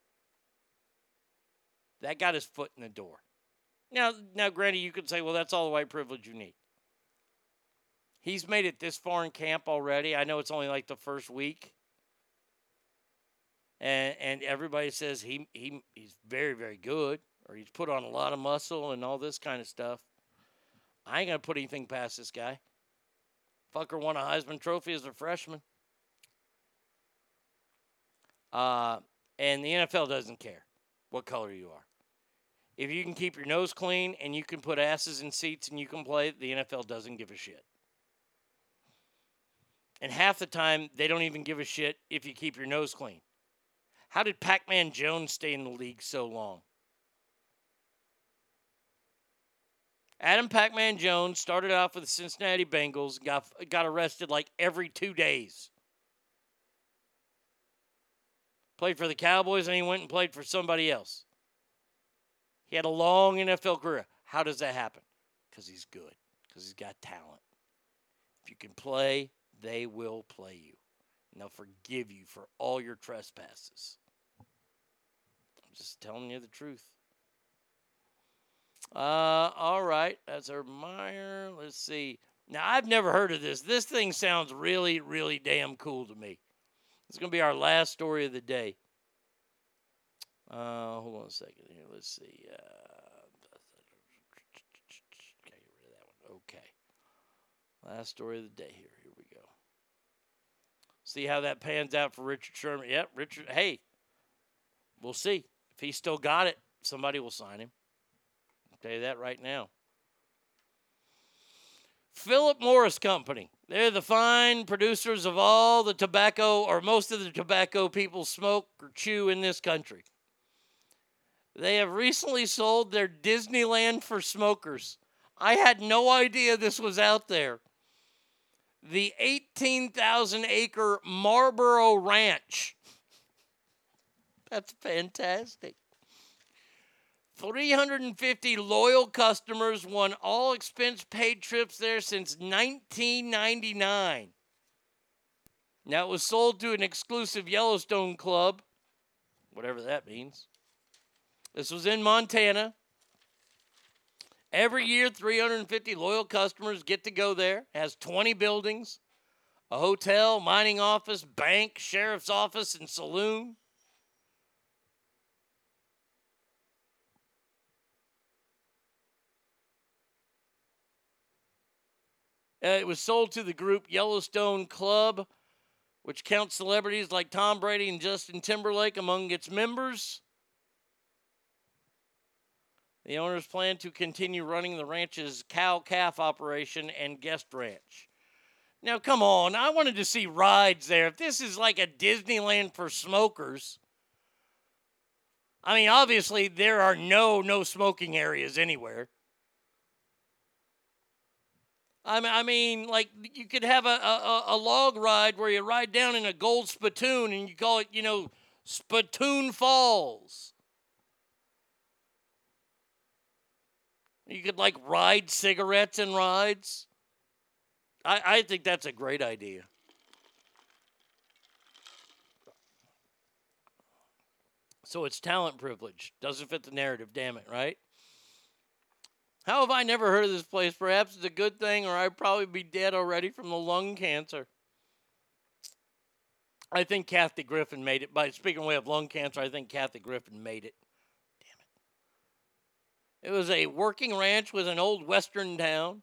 that got his foot in the door. Now, now, granted, you could say, well, that's all the white privilege you need. He's made it this far in camp already. I know it's only like the first week. and and everybody says he he he's very very good, or he's put on a lot of muscle and all this kind of stuff. I ain't gonna put anything past this guy. Fucker won a Heisman Trophy as a freshman. Uh, and the NFL doesn't care what color you are. If you can keep your nose clean and you can put asses in seats and you can play, the NFL doesn't give a shit. And half the time, they don't even give a shit if you keep your nose clean. How did Pac Man Jones stay in the league so long? Adam Pac Man Jones started off with the Cincinnati Bengals, got, got arrested like every two days. Played for the Cowboys, and he went and played for somebody else. He had a long NFL career. How does that happen? Because he's good, because he's got talent. If you can play, they will play you. And they'll forgive you for all your trespasses. I'm just telling you the truth. Uh, all right. That's our Meyer. Let's see. Now, I've never heard of this. This thing sounds really, really damn cool to me. It's to be our last story of the day. Uh, hold on a second here. Let's see. Uh. Okay. Last story of the day here. See how that pans out for Richard Sherman. Yep, Richard. Hey, we'll see. If he's still got it, somebody will sign him. I'll tell you that right now. Philip Morris Company. They're the fine producers of all the tobacco, or most of the tobacco people smoke or chew in this country. They have recently sold their Disneyland for smokers. I had no idea this was out there. The 18,000 acre Marlboro Ranch. That's fantastic. 350 loyal customers won all expense paid trips there since 1999. Now it was sold to an exclusive Yellowstone club, whatever that means. This was in Montana. Every year, 350 loyal customers get to go there. It has 20 buildings, a hotel, mining office, bank, sheriff's office, and saloon. Uh, it was sold to the group Yellowstone Club, which counts celebrities like Tom Brady and Justin Timberlake among its members. The owners plan to continue running the ranch's cow calf operation and guest ranch. Now, come on, I wanted to see rides there. If this is like a Disneyland for smokers, I mean, obviously there are no no smoking areas anywhere. I mean, like you could have a, a, a log ride where you ride down in a gold spittoon and you call it, you know, Spittoon Falls. You could like ride cigarettes and rides. I, I think that's a great idea. So it's talent privilege. Doesn't fit the narrative, damn it, right? How have I never heard of this place? Perhaps it's a good thing, or I'd probably be dead already from the lung cancer. I think Kathy Griffin made it. By speaking away of lung cancer, I think Kathy Griffin made it. It. Was a working ranch with an old western town.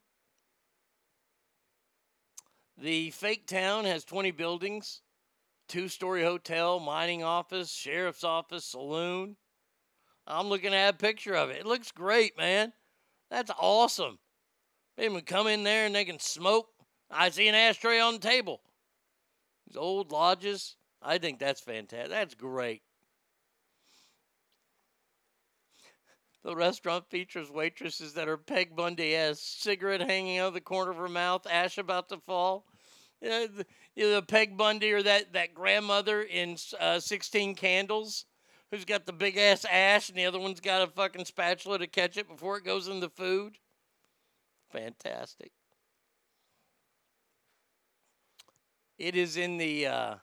The fake town has 20 buildings, two story hotel, mining office, sheriff's office, saloon. I'm looking at a picture of it. It looks great, man. That's awesome. They can come in there and they can smoke. I see an ashtray on the table. These old lodges. I think that's fantastic. That's great. The restaurant features waitresses that are Peg Bundy as cigarette hanging out of the corner of her mouth, ash about to fall. Know, the, you know, Peg Bundy or that, that grandmother in uh, 16 Candles who's got the big ass ash and the other one's got a fucking spatula to catch it before it goes in the food. Fantastic. It is in the uh,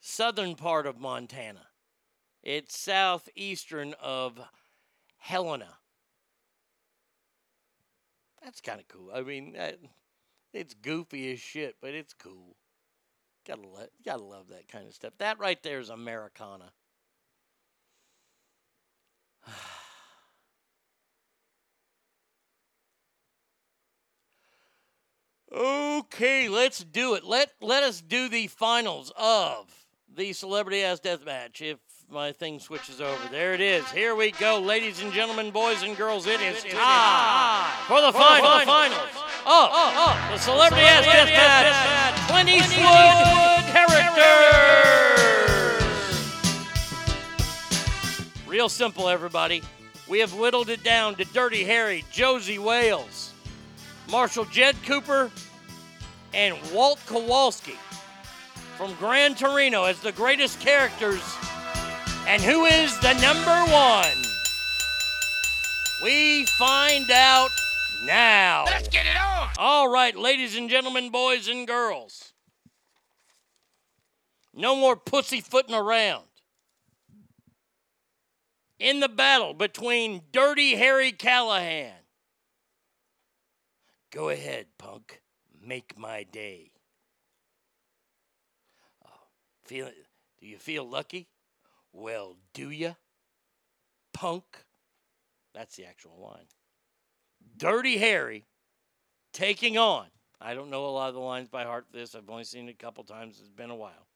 southern part of Montana. It's southeastern of Helena. That's kind of cool. I mean, it's goofy as shit, but it's cool. Gotta let, gotta love that kind of stuff. That right there is Americana. Okay, let's do it. Let let us do the finals of the Celebrity Ass Death Match. If my thing switches over, there it is. Here we go, ladies and gentlemen, boys and girls. It is time for the final finals. Oh, oh, oh, oh. the Celebrity Ass Death Match. Clint Eastwood characters. Real simple, everybody. We have whittled it down to Dirty Harry, Josey Wales, Marshall Jed Cooper, and Walt Kowalski from Gran Torino as the greatest characters. And who is the number one? We find out now. Let's get it on! All right, ladies and gentlemen, boys and girls. No more pussyfooting around. In the battle between Dirty Harry Callahan. Go ahead, punk. Make my day. Oh, feel Do you feel lucky? Well, do ya? Punk. That's the actual line. Dirty Harry taking on. I don't know a lot of the lines by heart for this. I've only seen it a couple times. It's been a while.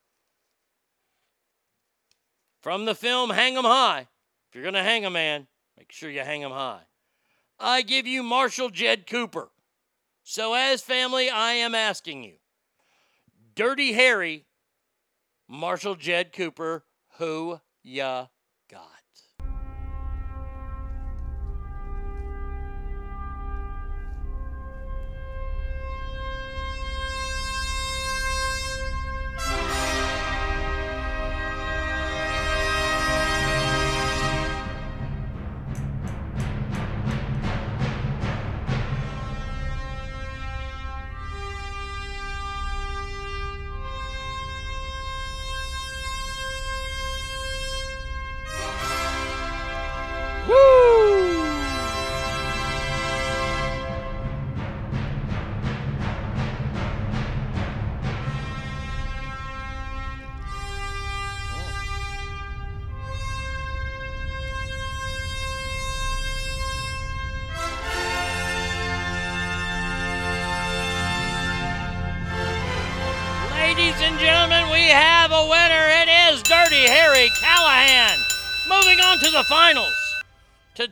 From the film Hang 'em High. If you're going to hang a man, make sure you hang him high. I give you Marshall Jed Cooper. So, as family, I am asking you Dirty Harry, Marshall Jed Cooper, who ya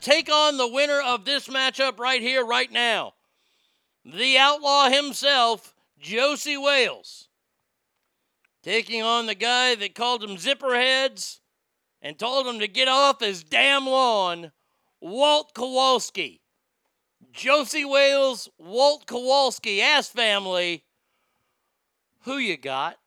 take on the winner of this matchup right here, right now. The outlaw himself, Josey Wales. Taking on the guy that called him zipperheads and told him to get off his damn lawn, Walt Kowalski. Josey Wales, Walt Kowalski, ass family. Who you got?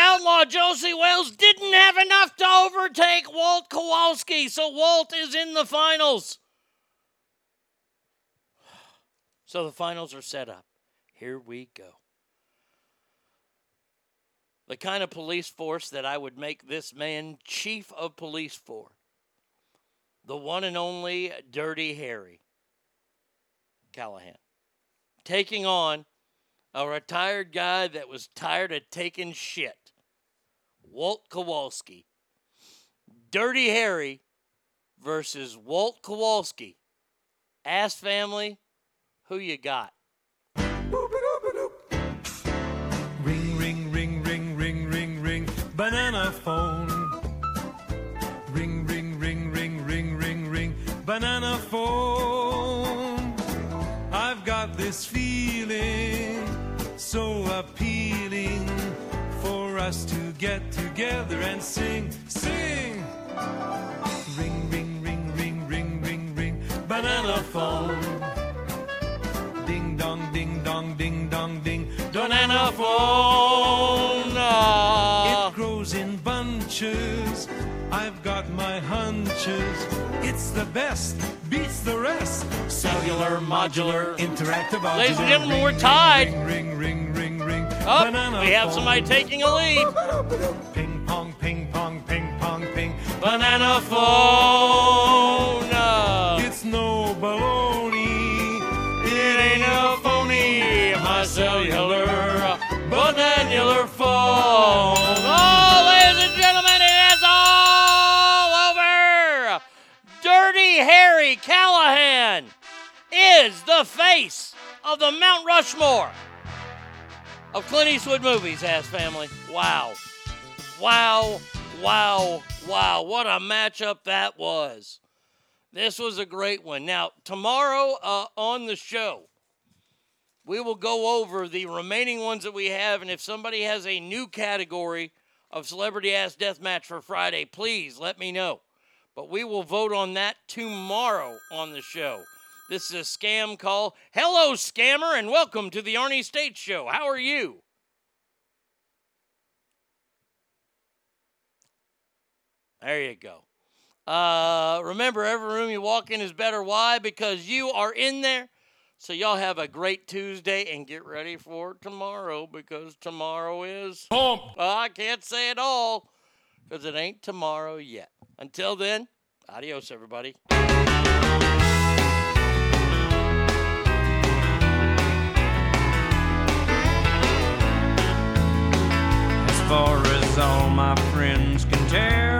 Outlaw Josey Wales didn't have enough to overtake Walt Kowalski, so Walt is in the finals. So the finals are set up. Here we go. The kind of police force that I would make this man chief of police for. The one and only Dirty Harry Callahan taking on a retired guy that was tired of taking shit. Walt Kowalski. Dirty Harry versus Walt Kowalski. Ass family, who you got? Ring, ring, ring, ring, ring, ring, ring. Banana phone. Ring, ring, ring, ring, ring, ring, ring, banana phone. I've got this feeling so appealing us to get together and sing, sing. Ring, ring, ring, ring, ring, ring, ring, banana phone. Ding dong, ding dong, ding dong, ding, Banana phone. Ah. It grows in bunches. I've got my hunches. It's the best, beats the rest. Cellular, modular, interactive. Ladies and gentlemen, we're ring, tied. Ring, ring, ring, Banana we have somebody taking a lead. Ping pong, ping pong, ping pong, ping. Banana phone. It's no baloney. It ain't a phony. My cellular, bananular phone. Oh, ladies and gentlemen, it is all over. Dirty Harry Callahan is the face of the Mount Rushmore of Clint Eastwood movies, Ass Family. Wow. Wow, wow, wow. What a matchup that was. This was a great one. Now, tomorrow uh, on the show, we will go over the remaining ones that we have. And if somebody has a new category of celebrity ass death match for Friday, please let me know. But we will vote on that tomorrow on the show. This is a scam call. Hello, scammer, and welcome to the Arnie State Show. How are you? There you go. Uh, remember, every room you walk in is better. Why? Because you are in there. So y'all have a great Tuesday and get ready for tomorrow because tomorrow is Hump. I can't say it all because it ain't tomorrow yet. Until then, adios, everybody. Far as all my friends can tell,